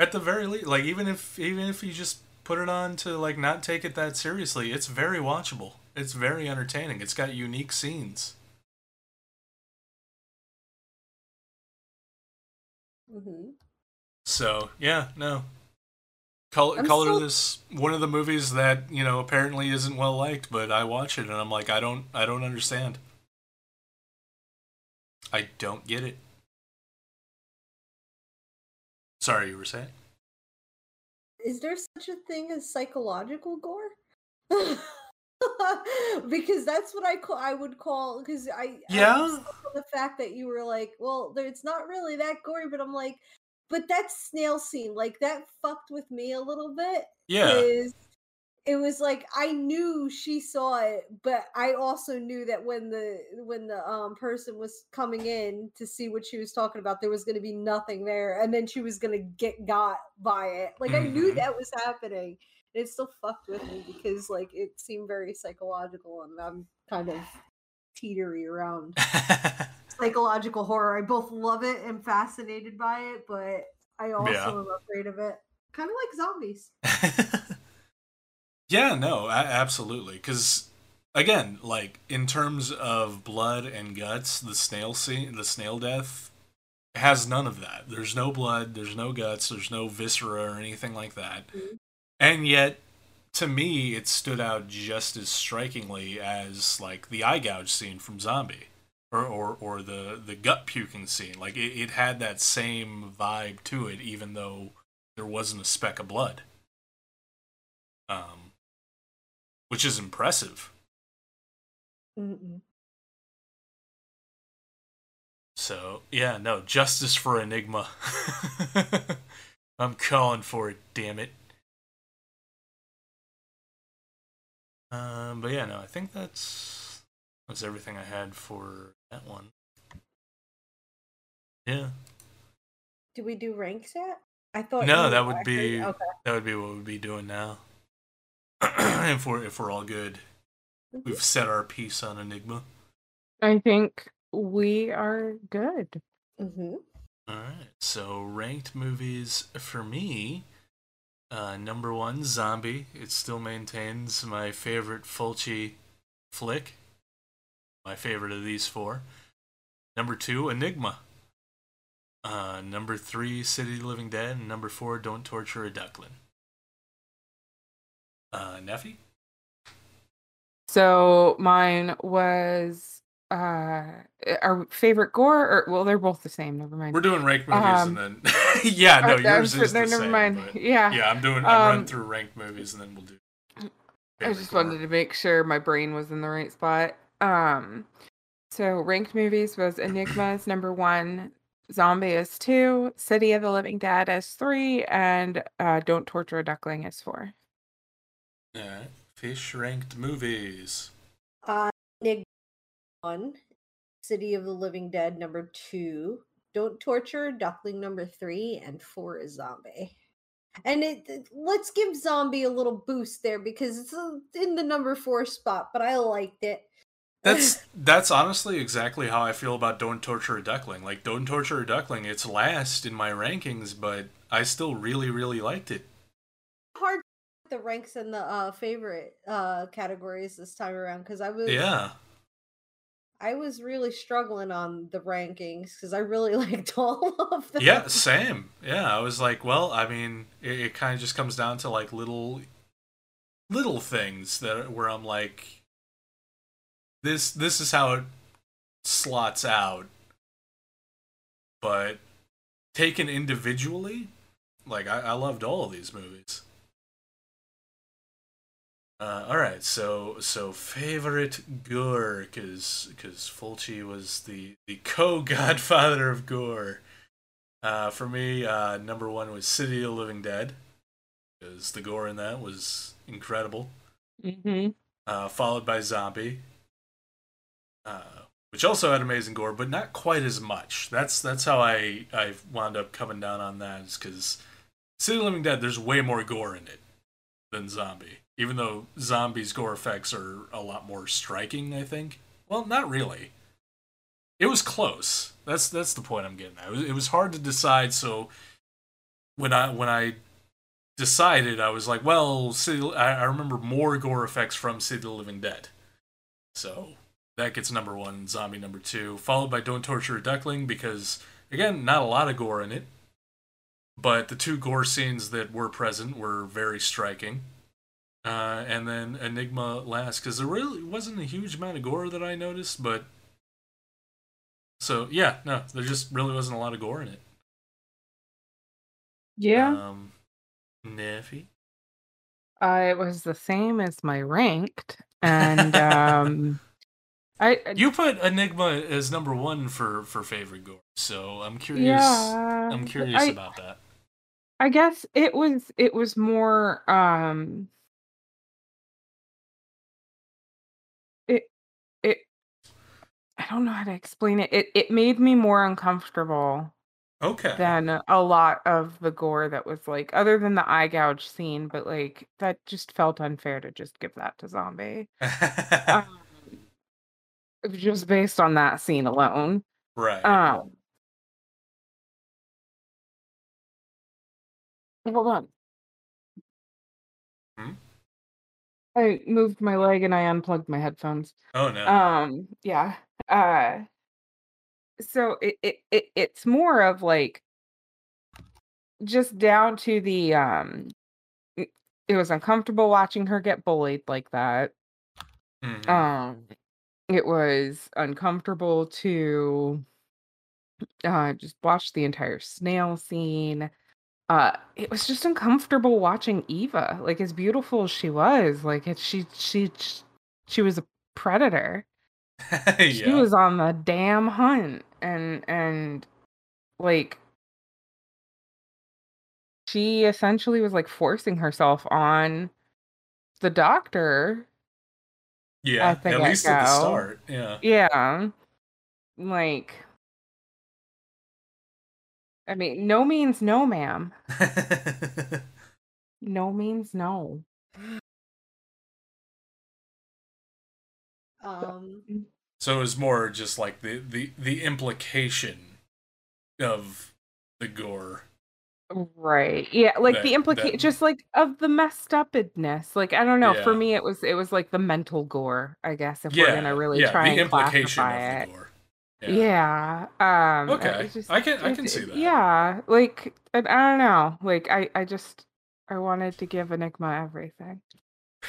Speaker 2: At the very least, like even if even if you just put it on to like not take it that seriously, it's very watchable. It's very entertaining. It's got unique scenes.
Speaker 1: hmm
Speaker 2: So yeah, no. Color,
Speaker 1: I'm
Speaker 2: color
Speaker 1: still-
Speaker 2: this one of the movies that you know apparently isn't well liked, but I watch it and I'm like, I don't, I don't understand. I don't get it. Sorry, you were saying?
Speaker 1: Is there such a thing as psychological gore? because that's what I call I would call because I I
Speaker 2: Yeah.
Speaker 1: on the fact that you were like, well, there, it's not really that gory, but I'm like, but that snail scene, like that fucked with me a little bit.
Speaker 2: Yeah,
Speaker 1: is it was like I knew she saw it, but I also knew that when the when the um person was coming in to see what she was talking about, there was going to be nothing there, and then she was going to get got by it. Like I knew
Speaker 2: Mhm.
Speaker 1: that was happening. And it still fucked with me because like it seemed very psychological, and I'm kind of teetery around psychological horror. I both love it and fascinated by it, but I also
Speaker 2: Yeah.
Speaker 1: am afraid of it. Kind of like zombies.
Speaker 2: yeah, no, a- absolutely. Because again, like in terms of blood and guts, the snail scene, the snail death has none of that. There's no blood, there's no guts, there's no viscera or anything like that.
Speaker 1: Mhm.
Speaker 2: And yet, to me, it stood out just as strikingly as like the eye gouge scene from Zombie. Or, or, or the, the gut puking scene. Like it, it had that same vibe to it, even though there wasn't a speck of blood. Um, which is impressive.
Speaker 1: Mm-mm.
Speaker 2: So yeah, no justice for Aenigma. I'm calling for it. Damn it. Um, but yeah, no, I think that's that's everything I had for that one. Yeah.
Speaker 1: Do we do ranks yet? I thought
Speaker 2: no. That would be
Speaker 1: okay.
Speaker 2: that would be what we'd be doing now. if we're if we're all good, we've set our piece on Aenigma.
Speaker 3: I think we are good.
Speaker 1: Mhm.
Speaker 2: All right. So ranked movies for me. Uh, number one, Zombie. It still maintains my favorite Fulci flick. My favorite of these four. Number two, Aenigma. Uh, number three, City of the Living Dead. And number four, Don't Torture a Duckling. Uh, Neffy?
Speaker 3: So mine was uh our favorite gore or well they're both the same, never mind.
Speaker 2: We're doing ranked movies
Speaker 3: Um,
Speaker 2: and then. yeah, no, yours is the
Speaker 3: never
Speaker 2: same,
Speaker 3: mind. Yeah.
Speaker 2: Yeah, I'm doing. I'm running
Speaker 3: Um,
Speaker 2: through ranked movies and then we'll do.
Speaker 3: I just
Speaker 2: gore.
Speaker 3: wanted to make sure my brain was in the right spot. Um, so ranked movies was Aenigma's number one, Zombie is two, City of the Living Dead is three, and uh, Don't Torture a Duckling is four.
Speaker 2: Fish ranked movies.
Speaker 1: Uh, one, City of the Living Dead number two, Don't Torture Duckling number three, and four is Zombie. And it, it- let's give Zombie a little boost there because it's uh, in the number four spot, but I liked it.
Speaker 2: That's that's honestly exactly how I feel about Don't Torture a Duckling. Like Don't Torture a Duckling, it's last in my rankings, but I still really, really liked it.
Speaker 1: The ranks and the uh favorite uh categories this time around because I was
Speaker 2: Yeah.
Speaker 1: I was really struggling on the rankings because I really liked all of them.
Speaker 2: Yeah, same. Yeah, I was like, well, I mean, it, it kind of just comes down to like little little things that where I'm like this this is how it slots out. But taken individually, like I, I loved all of these movies. Uh, all right, so so favorite gore because because Fulci was the the co godfather of gore. Uh, for me, uh, number one was City of the Living Dead because the gore in that was incredible.
Speaker 3: Mm-hmm.
Speaker 2: Uh, followed by Zombie, uh, which also had amazing gore, but not quite as much. That's that's how I I wound up coming down on that is because City of the Living Dead, there's way more gore in it than Zombie. Even though Zombie's gore effects are a lot more striking, I think. Well, not really. It was close. That's that's the point I'm getting at. It was, it was hard to decide. So when I when I decided, I was like, well, City, I, I remember more gore effects from City of the Living Dead. So that gets number one, Zombie number two, followed by Don't Torture a Duckling because again, not a lot of gore in it, but the two gore scenes that were present were very striking. Uh, and then Aenigma last because there really wasn't a huge amount of gore that I noticed, but so yeah, no, there just really wasn't a lot of gore in it.
Speaker 3: Yeah,
Speaker 2: Um, Neffy.
Speaker 3: uh, it was the same as my ranked, and um, I I-
Speaker 2: You put Aenigma as number one for for favorite gore, so I'm curious.
Speaker 3: yeah,
Speaker 2: I'm curious
Speaker 3: I,
Speaker 2: about that.
Speaker 3: I guess it was it was more um I don't know how to explain it. It it made me more uncomfortable
Speaker 2: Okay.
Speaker 3: than a lot of the gore that was like other than the eye gouge scene, but like that just felt unfair to just give that to zombie. Um, just based on that scene alone.
Speaker 2: right.
Speaker 3: Um Hold on.
Speaker 2: Hmm?
Speaker 3: I moved my leg and I unplugged my headphones.
Speaker 2: oh no.
Speaker 3: Um, yeah. Uh so it, it, it it's more of like just down to the um it, it was uncomfortable watching her get bullied like that.
Speaker 2: Mhm.
Speaker 3: Um it was uncomfortable to uh just watch the entire snail scene. Uh it was just uncomfortable watching Eva. Like as beautiful as she was, like it she she she was a predator. She
Speaker 2: yeah.
Speaker 3: was on the damn hunt and and like she essentially was like forcing herself on the doctor
Speaker 2: Yeah,
Speaker 3: at
Speaker 2: at least at the start. Yeah.
Speaker 3: Yeah. Like I mean, no means no, ma'am. No means no.
Speaker 1: Um,
Speaker 2: so it was more just like the the the implication of the gore.
Speaker 3: Right. Yeah, like
Speaker 2: That-
Speaker 3: the implication
Speaker 2: that-
Speaker 3: just like of the messed upness. Like I don't know, for me it was it was like the mental gore, I guess, if we're gonna really
Speaker 2: yeah,
Speaker 3: try
Speaker 2: the
Speaker 3: and
Speaker 2: implication
Speaker 3: classify
Speaker 2: of
Speaker 3: it.
Speaker 2: gore.
Speaker 3: Yeah. Um
Speaker 2: Okay,
Speaker 3: just-
Speaker 2: I can- I can see that.
Speaker 3: Yeah. Like I, I don't know. Like I I just I wanted to give Aenigma everything.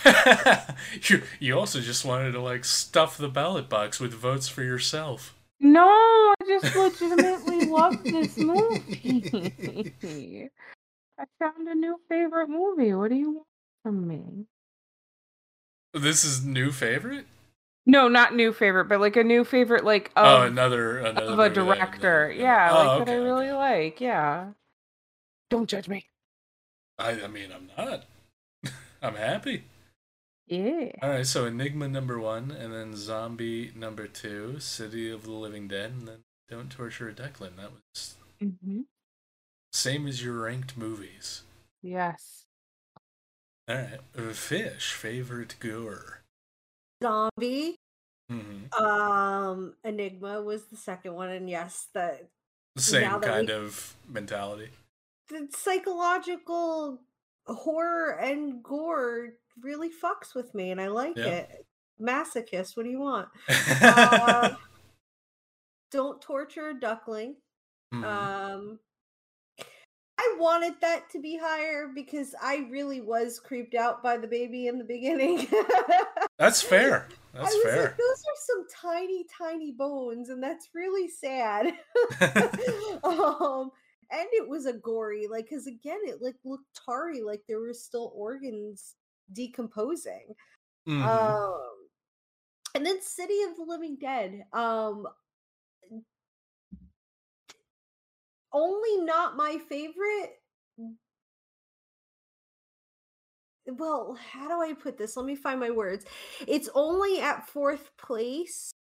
Speaker 2: you you also just wanted to like stuff the ballot box with votes for yourself.
Speaker 3: No, I just legitimately love this movie. I found a new favorite movie. What do you want from me?
Speaker 2: This is new favorite.
Speaker 3: No, not new favorite, but like a new favorite, like of,
Speaker 2: oh, another another
Speaker 3: of a director.
Speaker 2: that-
Speaker 3: yeah,
Speaker 2: oh,
Speaker 3: like that I oh, really
Speaker 2: okay.
Speaker 3: like. Yeah. Don't judge me.
Speaker 2: I I mean I'm not. I'm happy.
Speaker 3: Yeah.
Speaker 2: All right, so Aenigma number one, and then Zombie number two, City of the Living Dead, and then Don't Torture a Duckling. That was
Speaker 3: hmm
Speaker 2: same as your ranked movies.
Speaker 3: Yes.
Speaker 2: All right, Fish favorite gore.
Speaker 1: zombie.
Speaker 2: hmm
Speaker 1: Um, Aenigma was the second one, and yes, the
Speaker 2: Same
Speaker 1: that
Speaker 2: kind
Speaker 1: we-
Speaker 2: of mentality.
Speaker 1: the psychological horror and gore really fucks with me, and I like
Speaker 2: Yeah.
Speaker 1: it. Masochist, what do you want? Uh, Don't torture a duckling.
Speaker 2: Mhm.
Speaker 1: Um, I wanted that to be higher because I really was creeped out by the baby in the beginning.
Speaker 2: That's fair. That's fair.
Speaker 1: like, those are some tiny, tiny bones, and that's really sad. um, and it was a gory, like, because again, it like looked tarry, like there were still organs decomposing.
Speaker 2: Mhm.
Speaker 1: Um, and then City of the Living Dead. Um, only not my favorite. Well, how do I put this? Let me find my words. It's only at fourth place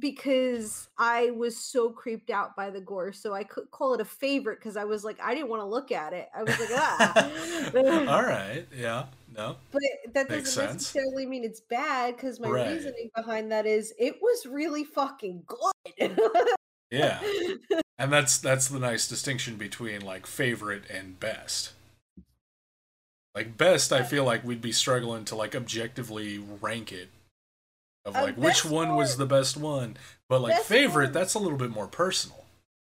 Speaker 1: because I was so creeped out by the gore. So I could call it a favorite because I was like, I didn't want to look at it. I was like, ah.
Speaker 2: All right. Yeah. No.
Speaker 1: But that
Speaker 2: Makes
Speaker 1: doesn't
Speaker 2: sense.
Speaker 1: necessarily mean it's bad because my
Speaker 2: Right.
Speaker 1: reasoning behind that is it was really fucking good.
Speaker 2: Yeah. And that's that's the nice distinction between like favorite and best. Like best, I feel like we'd be struggling to like objectively rank it. Of
Speaker 1: Uh,
Speaker 2: like which one was the best one. But like favorite,
Speaker 1: one-
Speaker 2: that's a little bit more personal.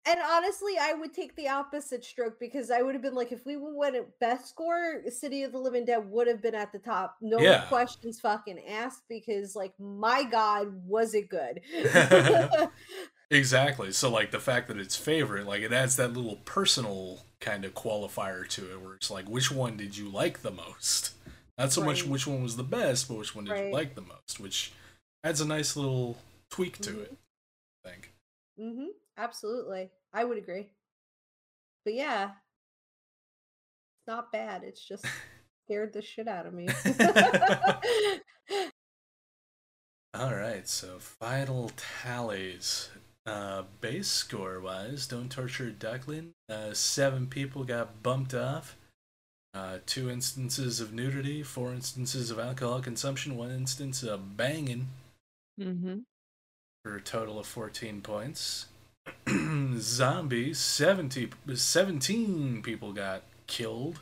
Speaker 1: And honestly, I would take the opposite stroke because I would have been like, if we went at best score, City of the Living Dead would have been at the top. No
Speaker 2: Yeah.
Speaker 1: questions fucking asked because, like, my God, was it good?
Speaker 2: Exactly. So like the fact that it's favorite, like it adds that little personal kind of qualifier to it where it's like which one did you like the most? Not so much which one was the best, but which one did you like the most, which adds a nice little tweak to
Speaker 1: Mhm.
Speaker 2: it, I think.
Speaker 1: hmm Absolutely. I would agree. But yeah, it's not bad. It's just scared the shit out of me.
Speaker 2: All right, so final tallies. Uh, base score wise, Don't Torture Duckling, uh, seven people got bumped off. Uh, two instances of nudity, four instances of alcohol consumption, one instance of banging
Speaker 3: Mm-hmm.
Speaker 2: for a total of 14 points. Zombie, 70, 17 people got killed.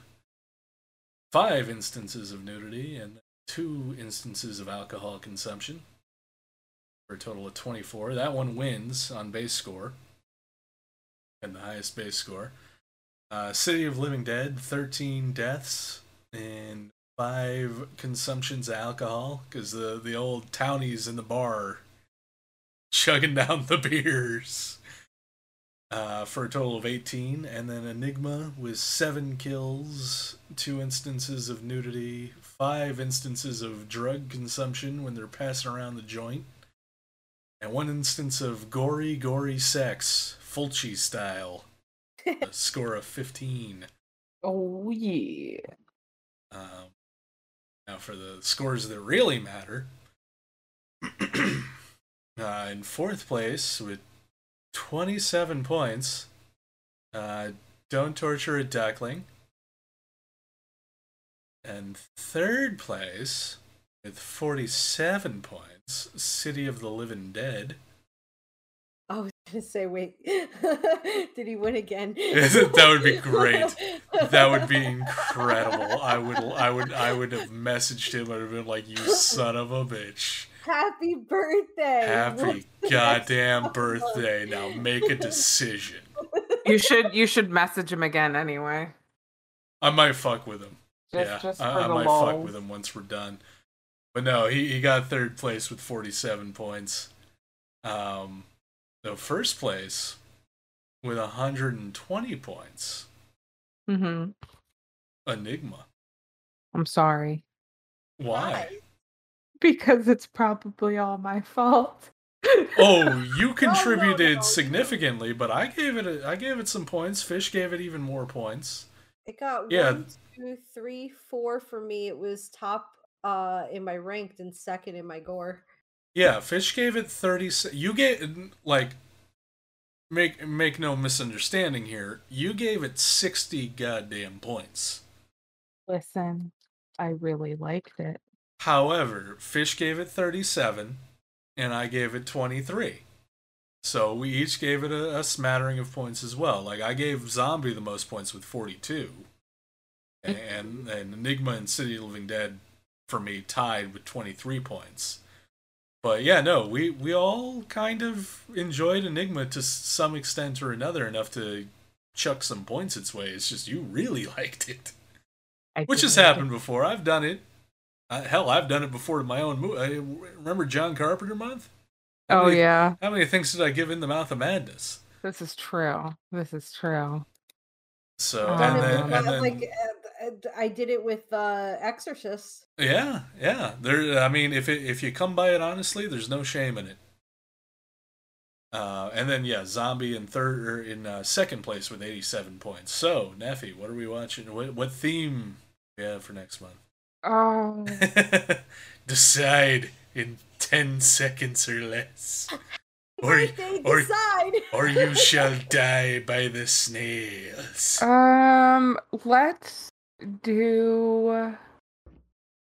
Speaker 2: Five instances of nudity and two instances of alcohol consumption for a total of 24. That one wins on base score and the highest base score. Uh, City of Living Dead, 13 deaths and five consumptions of alcohol because the, the old townies in the bar chugging down the beers uh, for a total of 18. And then Aenigma with seven kills, two instances of nudity, five instances of drug consumption when they're passing around the joint, and one instance of gory, gory sex, Fulci style. a score of 15.
Speaker 3: Oh yeah.
Speaker 2: Um, now, for the scores that really matter, uh, in fourth place with 27 points, uh, Don't Torture a Duckling. And third place with 47 points, City of the Living Dead.
Speaker 1: I was gonna say, wait, did he win again?
Speaker 2: that would be great. That would be incredible. I would, I would, I would have messaged him. I'd have been like, "You son of a bitch!
Speaker 1: Happy birthday!
Speaker 2: Happy goddamn birthday! Now make a decision."
Speaker 3: You should you should message him again anyway.
Speaker 2: I might fuck with him.
Speaker 3: Just
Speaker 2: yeah,
Speaker 3: just for
Speaker 2: I, I
Speaker 3: the
Speaker 2: might fuck with him once we're done. But no, he, he got third place with 47 points. Um, the first place with 120 points,
Speaker 3: Mm-hmm.
Speaker 2: Aenigma.
Speaker 3: I'm sorry.
Speaker 2: Why?
Speaker 3: Because it's probably all my fault.
Speaker 2: Oh, you contributed
Speaker 1: no, no.
Speaker 2: significantly, but I gave it a, I gave it some points. Fish gave it even more points.
Speaker 1: It got
Speaker 2: Yeah.
Speaker 1: one, two, three, four for me. It was top uh in my ranked and second in my gore.
Speaker 2: Yeah, Fish gave it 30 you gave like make make no misunderstanding here. You gave it 60 goddamn points.
Speaker 3: Listen, I really liked it.
Speaker 2: However, Fish gave it 37 and I gave it 23. So we each gave it a, a smattering of points as well. Like I gave Zombie the most points with 42. And and Aenigma and City of the Living Dead for me tied with 23 points. But yeah, no, we we all kind of enjoyed Aenigma to some extent or another enough to chuck some points its way. It's just you really liked it.
Speaker 3: I
Speaker 2: Which has
Speaker 3: like it.
Speaker 2: happened before. I've done it. Uh, hell, I've done it before to my own movie. Remember John Carpenter month? How
Speaker 3: Oh
Speaker 2: many-
Speaker 3: yeah,
Speaker 2: How many things did I give in the mouth of madness?
Speaker 3: this is true. This is true.
Speaker 2: So
Speaker 3: Oh,
Speaker 2: and then, and then
Speaker 1: like uh, I did it with uh Exorcist.
Speaker 2: yeah, yeah. There. I mean, if it, if you come by it honestly, there's no shame in it. Uh, and then yeah, zombie in third or in uh, second place with 87 points. So Neffy, what are we watching? What, what theme we have for next month?
Speaker 3: Oh,
Speaker 2: Decide in 10 seconds or less. Or, or, or you shall die by the snails.
Speaker 3: um, let's do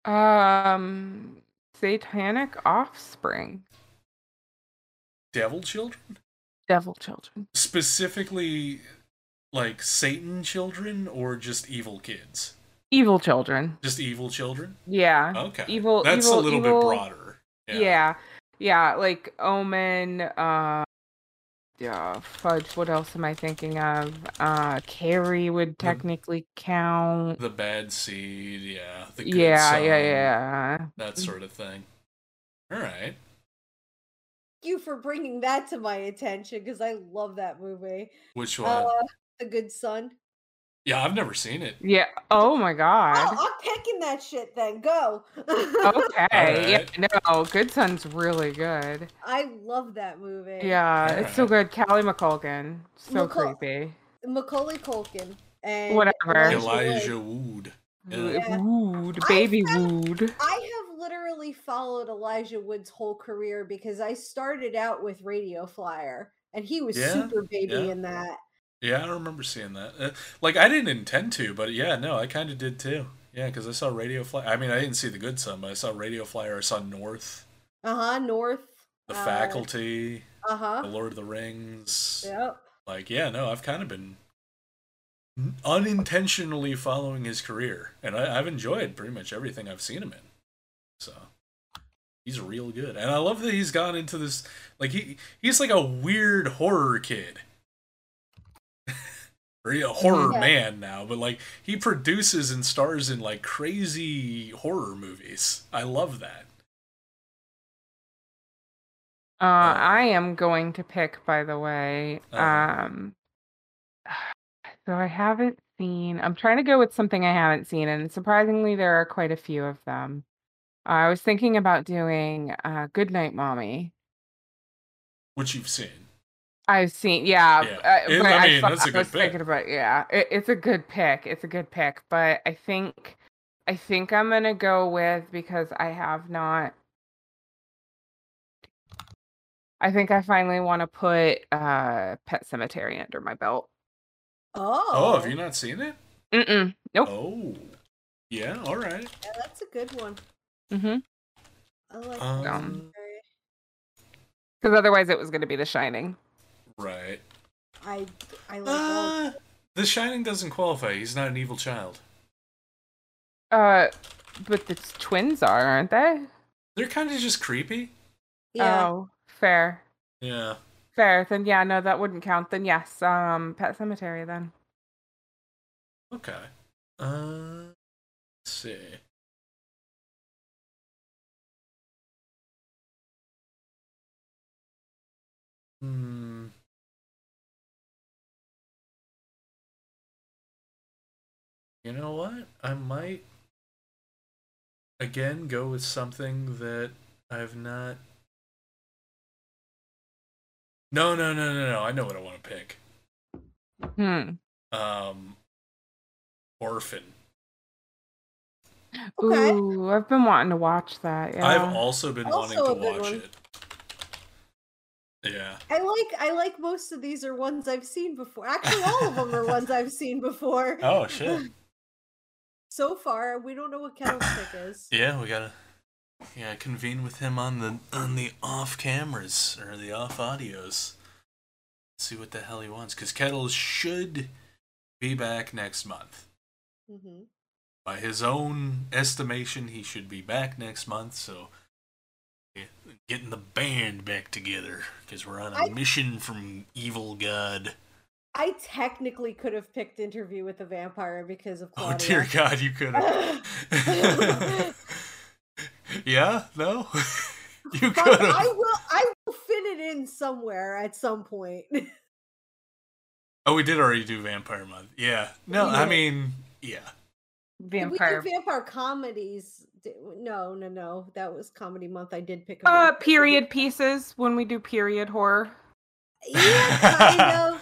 Speaker 3: um satanic offspring,
Speaker 2: Devil children?
Speaker 3: devil children,
Speaker 2: Specifically, like Satan children or just evil kids?
Speaker 3: evil children.
Speaker 2: Just evil children?
Speaker 3: Yeah,
Speaker 2: Okay.
Speaker 3: evil.
Speaker 2: That's
Speaker 3: evil,
Speaker 2: a little
Speaker 3: evil-
Speaker 2: bit broader.
Speaker 3: Yeah. yeah, like Omen. Uh, yeah, fudge. What else am I thinking of? Uh, Carrie would technically count.
Speaker 2: The bad seed, yeah. The good
Speaker 3: Yeah,
Speaker 2: son,
Speaker 3: yeah, yeah.
Speaker 2: That sort of thing. All right.
Speaker 1: Thank you for bringing that to my attention because I love that movie.
Speaker 2: Which one?
Speaker 1: Uh, The Good Son.
Speaker 2: Yeah, I've never seen it.
Speaker 3: Yeah. Oh my oh, god.
Speaker 1: Oh, I'm picking that shit then. Go.
Speaker 3: Okay.
Speaker 2: Alright.
Speaker 3: Yeah. No, Good Son's really good.
Speaker 1: I love that movie.
Speaker 3: Yeah, it's so good. Callie McCulkin. So
Speaker 1: McCul-
Speaker 3: creepy.
Speaker 1: Macaulay Culkin and
Speaker 3: Whatever.
Speaker 2: Elijah
Speaker 1: Wood.
Speaker 2: Wood. Yeah.
Speaker 1: Yeah.
Speaker 3: Wood,
Speaker 1: I
Speaker 3: baby Wood.
Speaker 1: I have literally followed Elijah Wood's whole career because I started out with Radio Flyer and he was
Speaker 2: Yeah,
Speaker 1: super baby
Speaker 2: yeah.
Speaker 1: in that.
Speaker 2: Yeah, I remember seeing that. Uh, like, I didn't intend to, but yeah, no, I kind of did too. Yeah, because I saw Radio Flyer. I mean, I didn't see The Good Son, but I saw Radio Flyer. I saw North,
Speaker 1: Uh huh. North.
Speaker 2: The
Speaker 1: uh,
Speaker 2: Faculty,
Speaker 1: Uh huh. The.
Speaker 2: Lord of the Rings.
Speaker 1: Yep.
Speaker 2: Like, yeah, no, I've kind of been unintentionally following his career, and I, I've enjoyed pretty much everything I've seen him in. So he's real good, and I love that he's gone into this. Like he he's like a weird horror kid. or a horror
Speaker 1: Yeah.
Speaker 2: man now, but like he produces and stars in like crazy horror movies. I love that.
Speaker 3: Uh, I am going to pick, by the way.
Speaker 2: Uh-huh.
Speaker 3: Um, so I haven't seen. I'm trying to go with something I haven't seen, and surprisingly, there are quite a few of them. I was thinking about doing uh, "Good Night, Mommy."
Speaker 2: Which you've seen.
Speaker 3: I've seen, yeah.
Speaker 2: Yeah.
Speaker 3: uh,
Speaker 2: It-
Speaker 3: but
Speaker 2: I mean,
Speaker 3: thought-
Speaker 2: that's a
Speaker 3: I
Speaker 2: good
Speaker 3: was
Speaker 2: pick.
Speaker 3: thinking about, yeah, it, it's a good pick. It's a good pick, but I think, I think I'm gonna go with because I have not I think I finally want to put uh Pet Sematary under my belt.
Speaker 1: Oh.
Speaker 2: Oh, have you not seen it?
Speaker 3: Mm-mm. Nope.
Speaker 2: Oh. Yeah, all right.
Speaker 1: Yeah, that's a good one.
Speaker 3: Mm-hmm.
Speaker 1: I like
Speaker 2: Um,
Speaker 1: that.
Speaker 3: Um, Because otherwise it was going to be The Shining.
Speaker 2: Right.
Speaker 1: I I like all.
Speaker 2: Uh, the Shining doesn't qualify. He's not an evil child.
Speaker 3: Uh, but the twins are, aren't they?
Speaker 2: They're kind of just creepy.
Speaker 1: Yeah.
Speaker 3: Oh, fair.
Speaker 2: Yeah.
Speaker 3: Fair. Then yeah, no, that wouldn't count. Then yes, um, Pet Sematary then.
Speaker 2: Okay. Uh, let's see. Hmm. You know what? I might again go with something that I've not. No, no, no, no, no. I know what I want to pick.
Speaker 3: Hmm.
Speaker 2: Um, Orphan.
Speaker 1: Okay.
Speaker 3: Ooh, I've been wanting to watch that. Yeah.
Speaker 2: I've also been
Speaker 1: Also
Speaker 2: wanting to watch
Speaker 1: one.
Speaker 2: it. Yeah.
Speaker 1: I like I like most of these are ones I've seen before. Actually, all of them are ones I've seen before.
Speaker 2: Oh shit.
Speaker 1: So far, we don't know what Kettle's pick is.
Speaker 2: Yeah, we gotta yeah convene with him on the on the off cameras or the off audios. See what the hell he wants, because Kettles should be back next month.
Speaker 1: hmm
Speaker 2: By his own estimation, he should be back next month. So. yeah, Getting the band back together because we're on a
Speaker 1: I-
Speaker 2: mission from Evil God.
Speaker 1: I technically could have picked Interview with the Vampire because of
Speaker 2: Oh dear God, you could have. yeah, no, you
Speaker 1: But
Speaker 2: could
Speaker 1: I will I will fit it in somewhere at some point.
Speaker 2: Oh, we did already do Vampire Month. Yeah, no, I mean, yeah.
Speaker 3: Vampire.
Speaker 1: We did vampire comedies. No, no, no. That was comedy month. I did pick a
Speaker 3: Uh, period pieces when we do period horror.
Speaker 1: Yeah, kind of.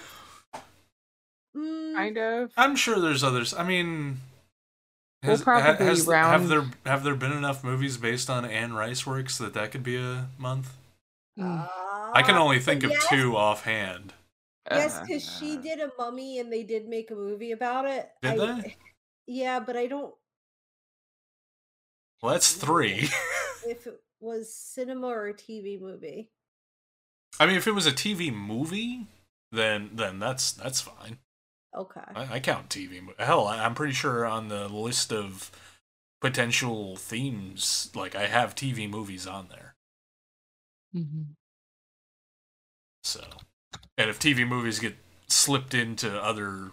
Speaker 3: Kind of.
Speaker 2: I'm sure there's others. I mean,
Speaker 3: We'll probably
Speaker 2: has- have there have there been enough movies based on Anne Rice works that that could be a month?
Speaker 3: Mm.
Speaker 2: I can
Speaker 1: uh,
Speaker 2: only think of
Speaker 1: yes,
Speaker 2: two offhand.
Speaker 1: Yes, because she
Speaker 3: Uh,
Speaker 1: did a mummy and they did make a movie about it.
Speaker 2: Did
Speaker 1: I-
Speaker 2: they?
Speaker 1: Yeah, but I don't.
Speaker 2: Well, that's three.
Speaker 1: If it was cinema or a TV movie.
Speaker 2: I mean, if it was a TV movie, then then that's that's fine.
Speaker 1: Okay.
Speaker 2: I, I count TV. Hell, I, I'm pretty sure on the list of potential themes, like I have TV movies on there.
Speaker 3: Mhm.
Speaker 2: So, and if TV movies get slipped into other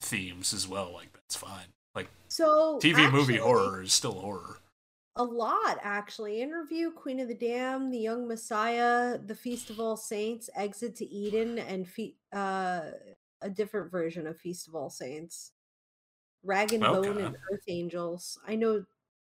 Speaker 2: themes as well, like that's fine. Like
Speaker 1: So
Speaker 2: TV movie horror is still horror.
Speaker 1: A lot, actually. Interview, Queen of the Damned, The Young Messiah, The Feast of All Saints, Exit to Eden, and fe- uh, a different version of Feast of All Saints. Rag and Bone and Earth Angels. I know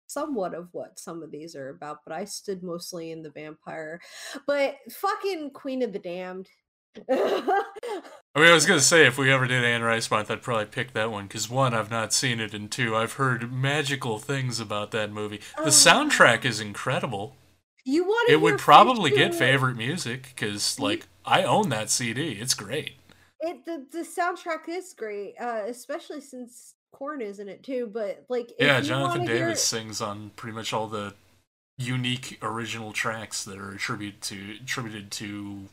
Speaker 1: somewhat of what some of these are about, but I stood mostly in the vampire. But fucking Queen of the Damned.
Speaker 2: I mean, I was gonna say if we ever did Anne Rice month, I'd probably pick that one because one, I've not seen it, and two, I've heard magical things about that movie. The
Speaker 1: Oh.
Speaker 2: soundtrack is incredible.
Speaker 1: you want
Speaker 2: It would probably get favorite music because, like, I own that CD. It's great.
Speaker 1: It the, the soundtrack is great, uh, especially since Korn is in it too. But like, if
Speaker 2: yeah, Jonathan Davis sings on pretty much all the unique original tracks that are attributed to attributed to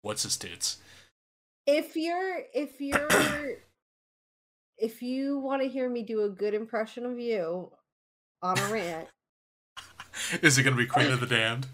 Speaker 2: what's his tits.
Speaker 1: if you're if you're if you want to hear me do a good impression of you on a rant,
Speaker 2: Is it gonna be Queen of the Damned?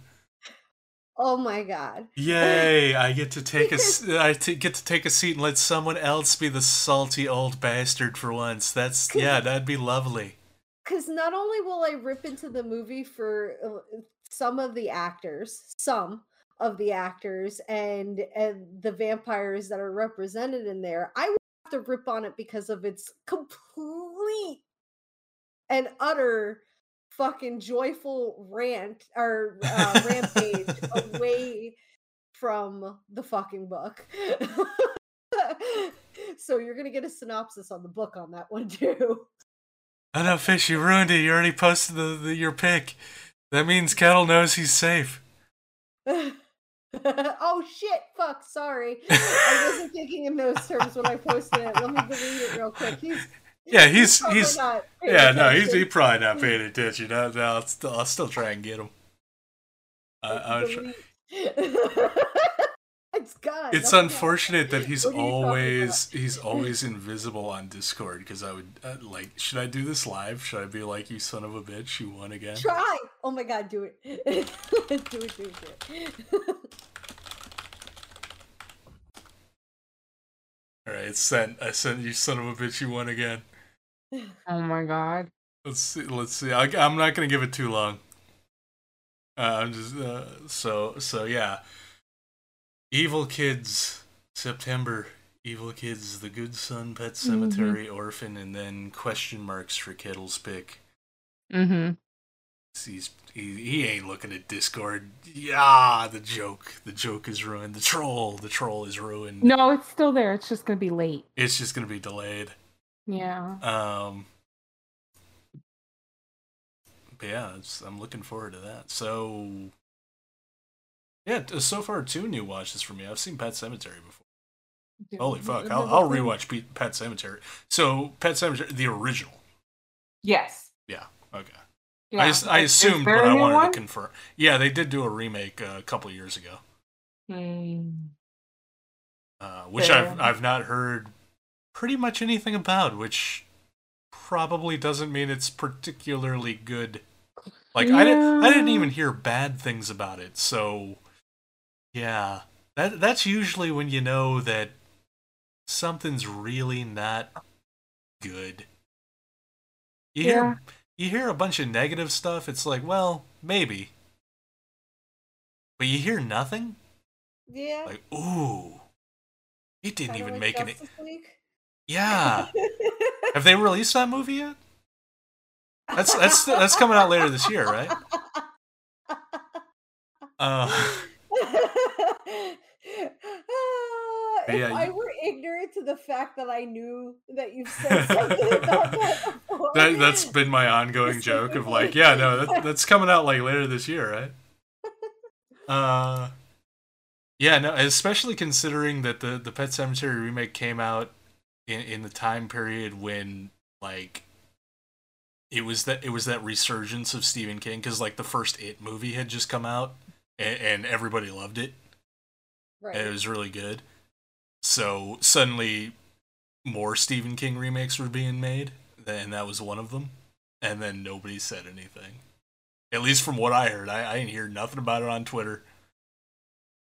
Speaker 1: Oh my god,
Speaker 2: Yay! I get to take a I t- get to take a seat and let someone else be the salty old bastard for once. That's yeah, that'd be lovely.
Speaker 1: because not only will I rip into the movie for uh, some of the actors, some of the actors, and and the vampires that are represented in there, I will have to rip on it because of its complete and utter fucking joyful rant or uh, rampage away from the fucking book. so you're gonna get a synopsis on the book on that one too.
Speaker 2: I know, Fish. You ruined it. You already posted the, the your pick. That means Kettle knows he's safe.
Speaker 1: oh shit! Fuck. Sorry, I wasn't thinking in those terms when I posted it. Let me delete it real quick. He's
Speaker 2: Yeah, he's
Speaker 1: probably
Speaker 2: he's yeah no he's
Speaker 1: attention.
Speaker 2: he probably not paying attention. No, no, I'll still I'll still try and get him. I, I'll try.
Speaker 1: It's gone.
Speaker 2: It's
Speaker 1: Nothing
Speaker 2: unfortunate that he's
Speaker 1: What are you talking
Speaker 2: always he's always invisible on Discord because I would uh, like should I do this live? Should I be like you son of a bitch you won again?
Speaker 1: Try. Oh my god, do it. do it, do it, do it.
Speaker 2: All right, sent. I sent you son of a bitch you won again.
Speaker 3: Oh my god.
Speaker 2: Let's see. Let's see. I, I'm not gonna give it too long. Uh, I'm just uh, so so yeah. Evil Kids September. Evil Kids, The Good Son, Pet Sematary, Orphan, and then question marks for Kittle's pick.
Speaker 3: Mm-hmm.
Speaker 2: He's he, he ain't looking at Discord. Yeah, the joke. The joke is ruined. The troll. The troll is ruined.
Speaker 3: No, it's still there. It's just gonna be late.
Speaker 2: It's just gonna be delayed.
Speaker 3: Yeah.
Speaker 2: Um. But yeah, it's, I'm looking forward to that. So. Yeah, so far two new watches for me. I've seen Pet Sematary before. Holy fuck! I'll, I'll rewatch Pe- Pet Sematary. So Pet Sematary, the original.
Speaker 3: Yes. Yeah.
Speaker 2: Okay.
Speaker 3: Yeah.
Speaker 2: I, I assumed, but I wanted
Speaker 3: one?
Speaker 2: to confirm. Yeah, they did do a remake uh, a couple years ago,
Speaker 3: Hmm.
Speaker 2: uh, which
Speaker 3: Fair.
Speaker 2: I've I've not heard pretty much anything about, which probably doesn't mean it's particularly good. Like I didn't I didn't even hear bad things about it, so yeah, that that's usually when you know that something's really not good. You
Speaker 3: Yeah.
Speaker 2: hear you hear a bunch of negative stuff, it's like, well, maybe. But you hear nothing?
Speaker 1: Yeah.
Speaker 2: Like, ooh. It didn't even
Speaker 1: like
Speaker 2: make.
Speaker 1: Justice League.
Speaker 2: Yeah. Have they released that movie yet? That's that's that's coming out later this year, right? Uh, yeah,
Speaker 1: I were ignorant to the fact that I knew that you said something about that before,
Speaker 2: that that's been my ongoing joke of like, yeah, no, that, that's coming out like later this year, right? Uh, yeah, no, especially considering that the the Pet Sematary remake came out in in the time period when like it was that it was that resurgence of Stephen King because like the first It movie had just come out and, and everybody loved it.
Speaker 1: right.
Speaker 2: and it was really good. So suddenly, more Stephen King remakes were being made, and that was one of them. And then nobody said anything. At least from what I heard, I, I didn't hear nothing about it on Twitter.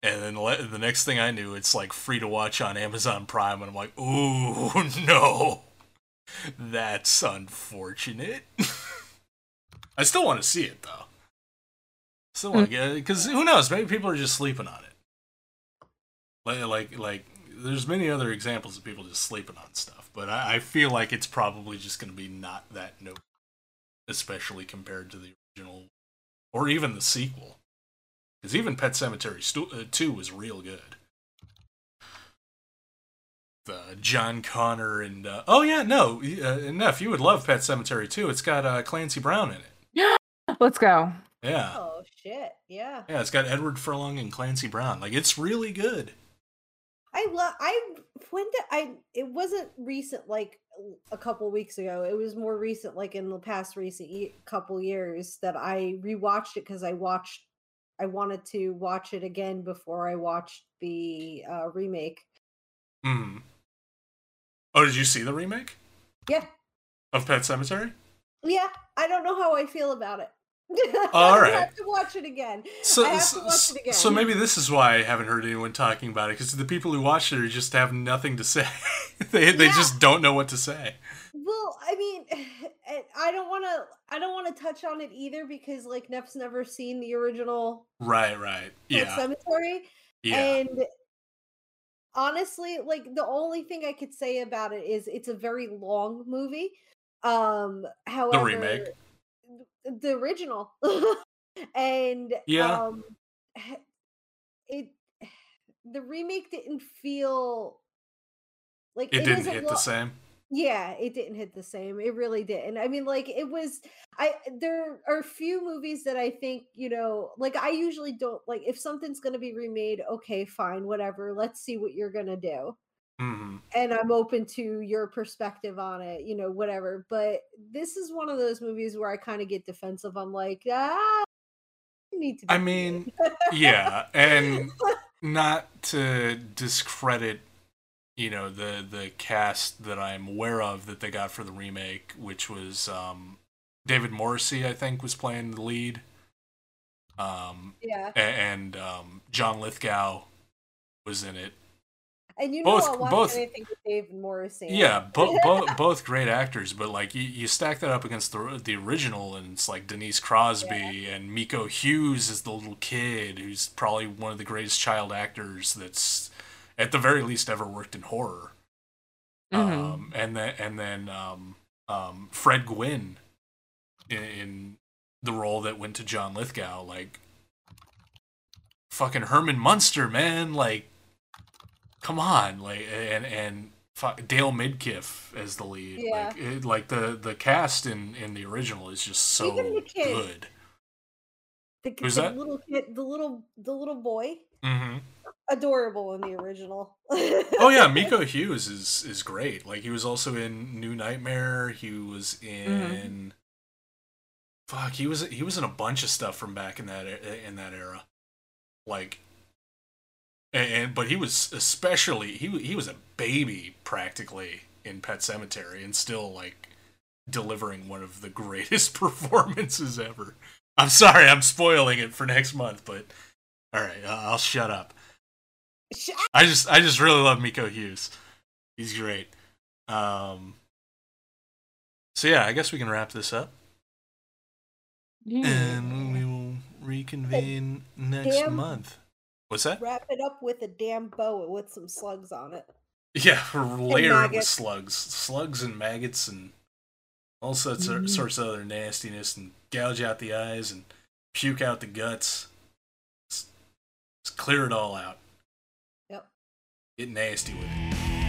Speaker 2: And then the next thing I knew, it's like free to watch on Amazon Prime, and I'm like, ooh, no, that's unfortunate. I still want to see it though. Still want to hmm. get it because who knows? Maybe people are just sleeping on it. Like, like, like, there's many other examples of people just sleeping on stuff, but I, I feel like it's probably just going to be not that note, especially compared to the original or even the sequel. Because even Pet Sematary uh, 2 was real good. The John Connor and uh, oh yeah no uh, Neff you would love Pet Sematary 2 it's got uh, Clancy Brown in it Yeah,
Speaker 3: Let's go.
Speaker 2: yeah
Speaker 1: Oh shit! Yeah,
Speaker 2: yeah it's got Edward Furlong and Clancy Brown like it's really good
Speaker 1: I love. I when did I? It wasn't recent, like a couple weeks ago. It was more recent, like in the past recent ye- couple years, that I rewatched it because I watched. I wanted to watch it again before I watched the uh, remake.
Speaker 2: Hmm. Oh, did you see the remake
Speaker 1: Yeah,
Speaker 2: of Pet Sematary?
Speaker 1: yeah. I don't know how I feel about it.
Speaker 2: All right.
Speaker 1: I have to watch it again.
Speaker 2: So,
Speaker 1: I have to
Speaker 2: so,
Speaker 1: it again.
Speaker 2: so maybe this is why I haven't heard anyone talking about it because the people who watched it just have nothing to say. they they
Speaker 1: Yeah.
Speaker 2: just don't know what to say.
Speaker 1: Well, I mean, I don't want to. I don't want to touch on it either because, like, Neff's never seen the original
Speaker 2: Right, right, yeah,
Speaker 1: Sematary,
Speaker 2: yeah.
Speaker 1: and honestly, like, the only thing I could say about it is it's a very long movie. Um, however, the
Speaker 2: remake?
Speaker 1: the original, and
Speaker 2: Yeah.
Speaker 1: um, it the remake didn't feel like
Speaker 2: it didn't
Speaker 1: isn't
Speaker 2: hit
Speaker 1: lo-
Speaker 2: the same.
Speaker 1: Yeah, it didn't hit the same. It really didn't. I mean, like it was I there are few movies that I think, you know, like I usually don't like if something's going to be remade, okay, fine, whatever. Let's see what you're going to do.
Speaker 2: hmm
Speaker 1: And I'm open to your perspective on it, you know, whatever. But this is one of those movies where I kind of get defensive. I'm like, ah, need to be
Speaker 2: I mean, yeah, and not to discredit, you know, the the cast that I'm aware of that they got for the remake, which was um, David Morrissey, I think, was playing the lead, um,
Speaker 1: yeah.
Speaker 2: and um, John Lithgow was in it.
Speaker 1: And you know
Speaker 2: Both-
Speaker 1: I'll watch
Speaker 2: both-
Speaker 1: anything with David Morrissey.
Speaker 2: Yeah,
Speaker 1: it.
Speaker 2: bo- bo- both great actors, but like you, you stack that up against the the original, and it's like Denise Crosby and Miko Hughes is the little kid who's probably one of the greatest child actors that's at the very least ever worked in horror.
Speaker 3: Mhm.
Speaker 2: Um, and then and then um, um, Fred Gwynne in, in the role that went to John Lithgow, like fucking Herman Munster, man, like come on, like and and Dale Midkiff as the lead,
Speaker 1: Yeah.
Speaker 2: like it, like the the cast in in the original is just so
Speaker 1: the kid.
Speaker 2: good.
Speaker 1: the,
Speaker 2: Who's
Speaker 1: the
Speaker 2: that?
Speaker 1: little kid, the little the little boy,
Speaker 2: hmm
Speaker 1: adorable in the original.
Speaker 2: Oh yeah, Miko Hughes is is great. Like he was also in New Nightmare. He was in fuck. He was he was in a bunch of stuff from back in that in that era. Like and, and but he was especially he he was a baby practically in Pet Sematary and still like delivering one of the greatest performances ever. I'm sorry, I'm spoiling it for next month, but all right, I'll shut up.
Speaker 1: Sh-
Speaker 2: I just I just really love Miko Hughes. He's great. Um So yeah, I guess we can wrap this up
Speaker 3: Yeah.
Speaker 2: and we will reconvene next
Speaker 1: Damn.
Speaker 2: month. What's that?
Speaker 1: Wrap it up with a damn bow with some slugs on it.
Speaker 2: Yeah, layer it with slugs, slugs and maggots and all sorts of,
Speaker 3: Mhm.
Speaker 2: sorts of other nastiness and gouge out the eyes and puke out the guts. Just, clear it all out.
Speaker 1: Yep.
Speaker 2: Get nasty with it.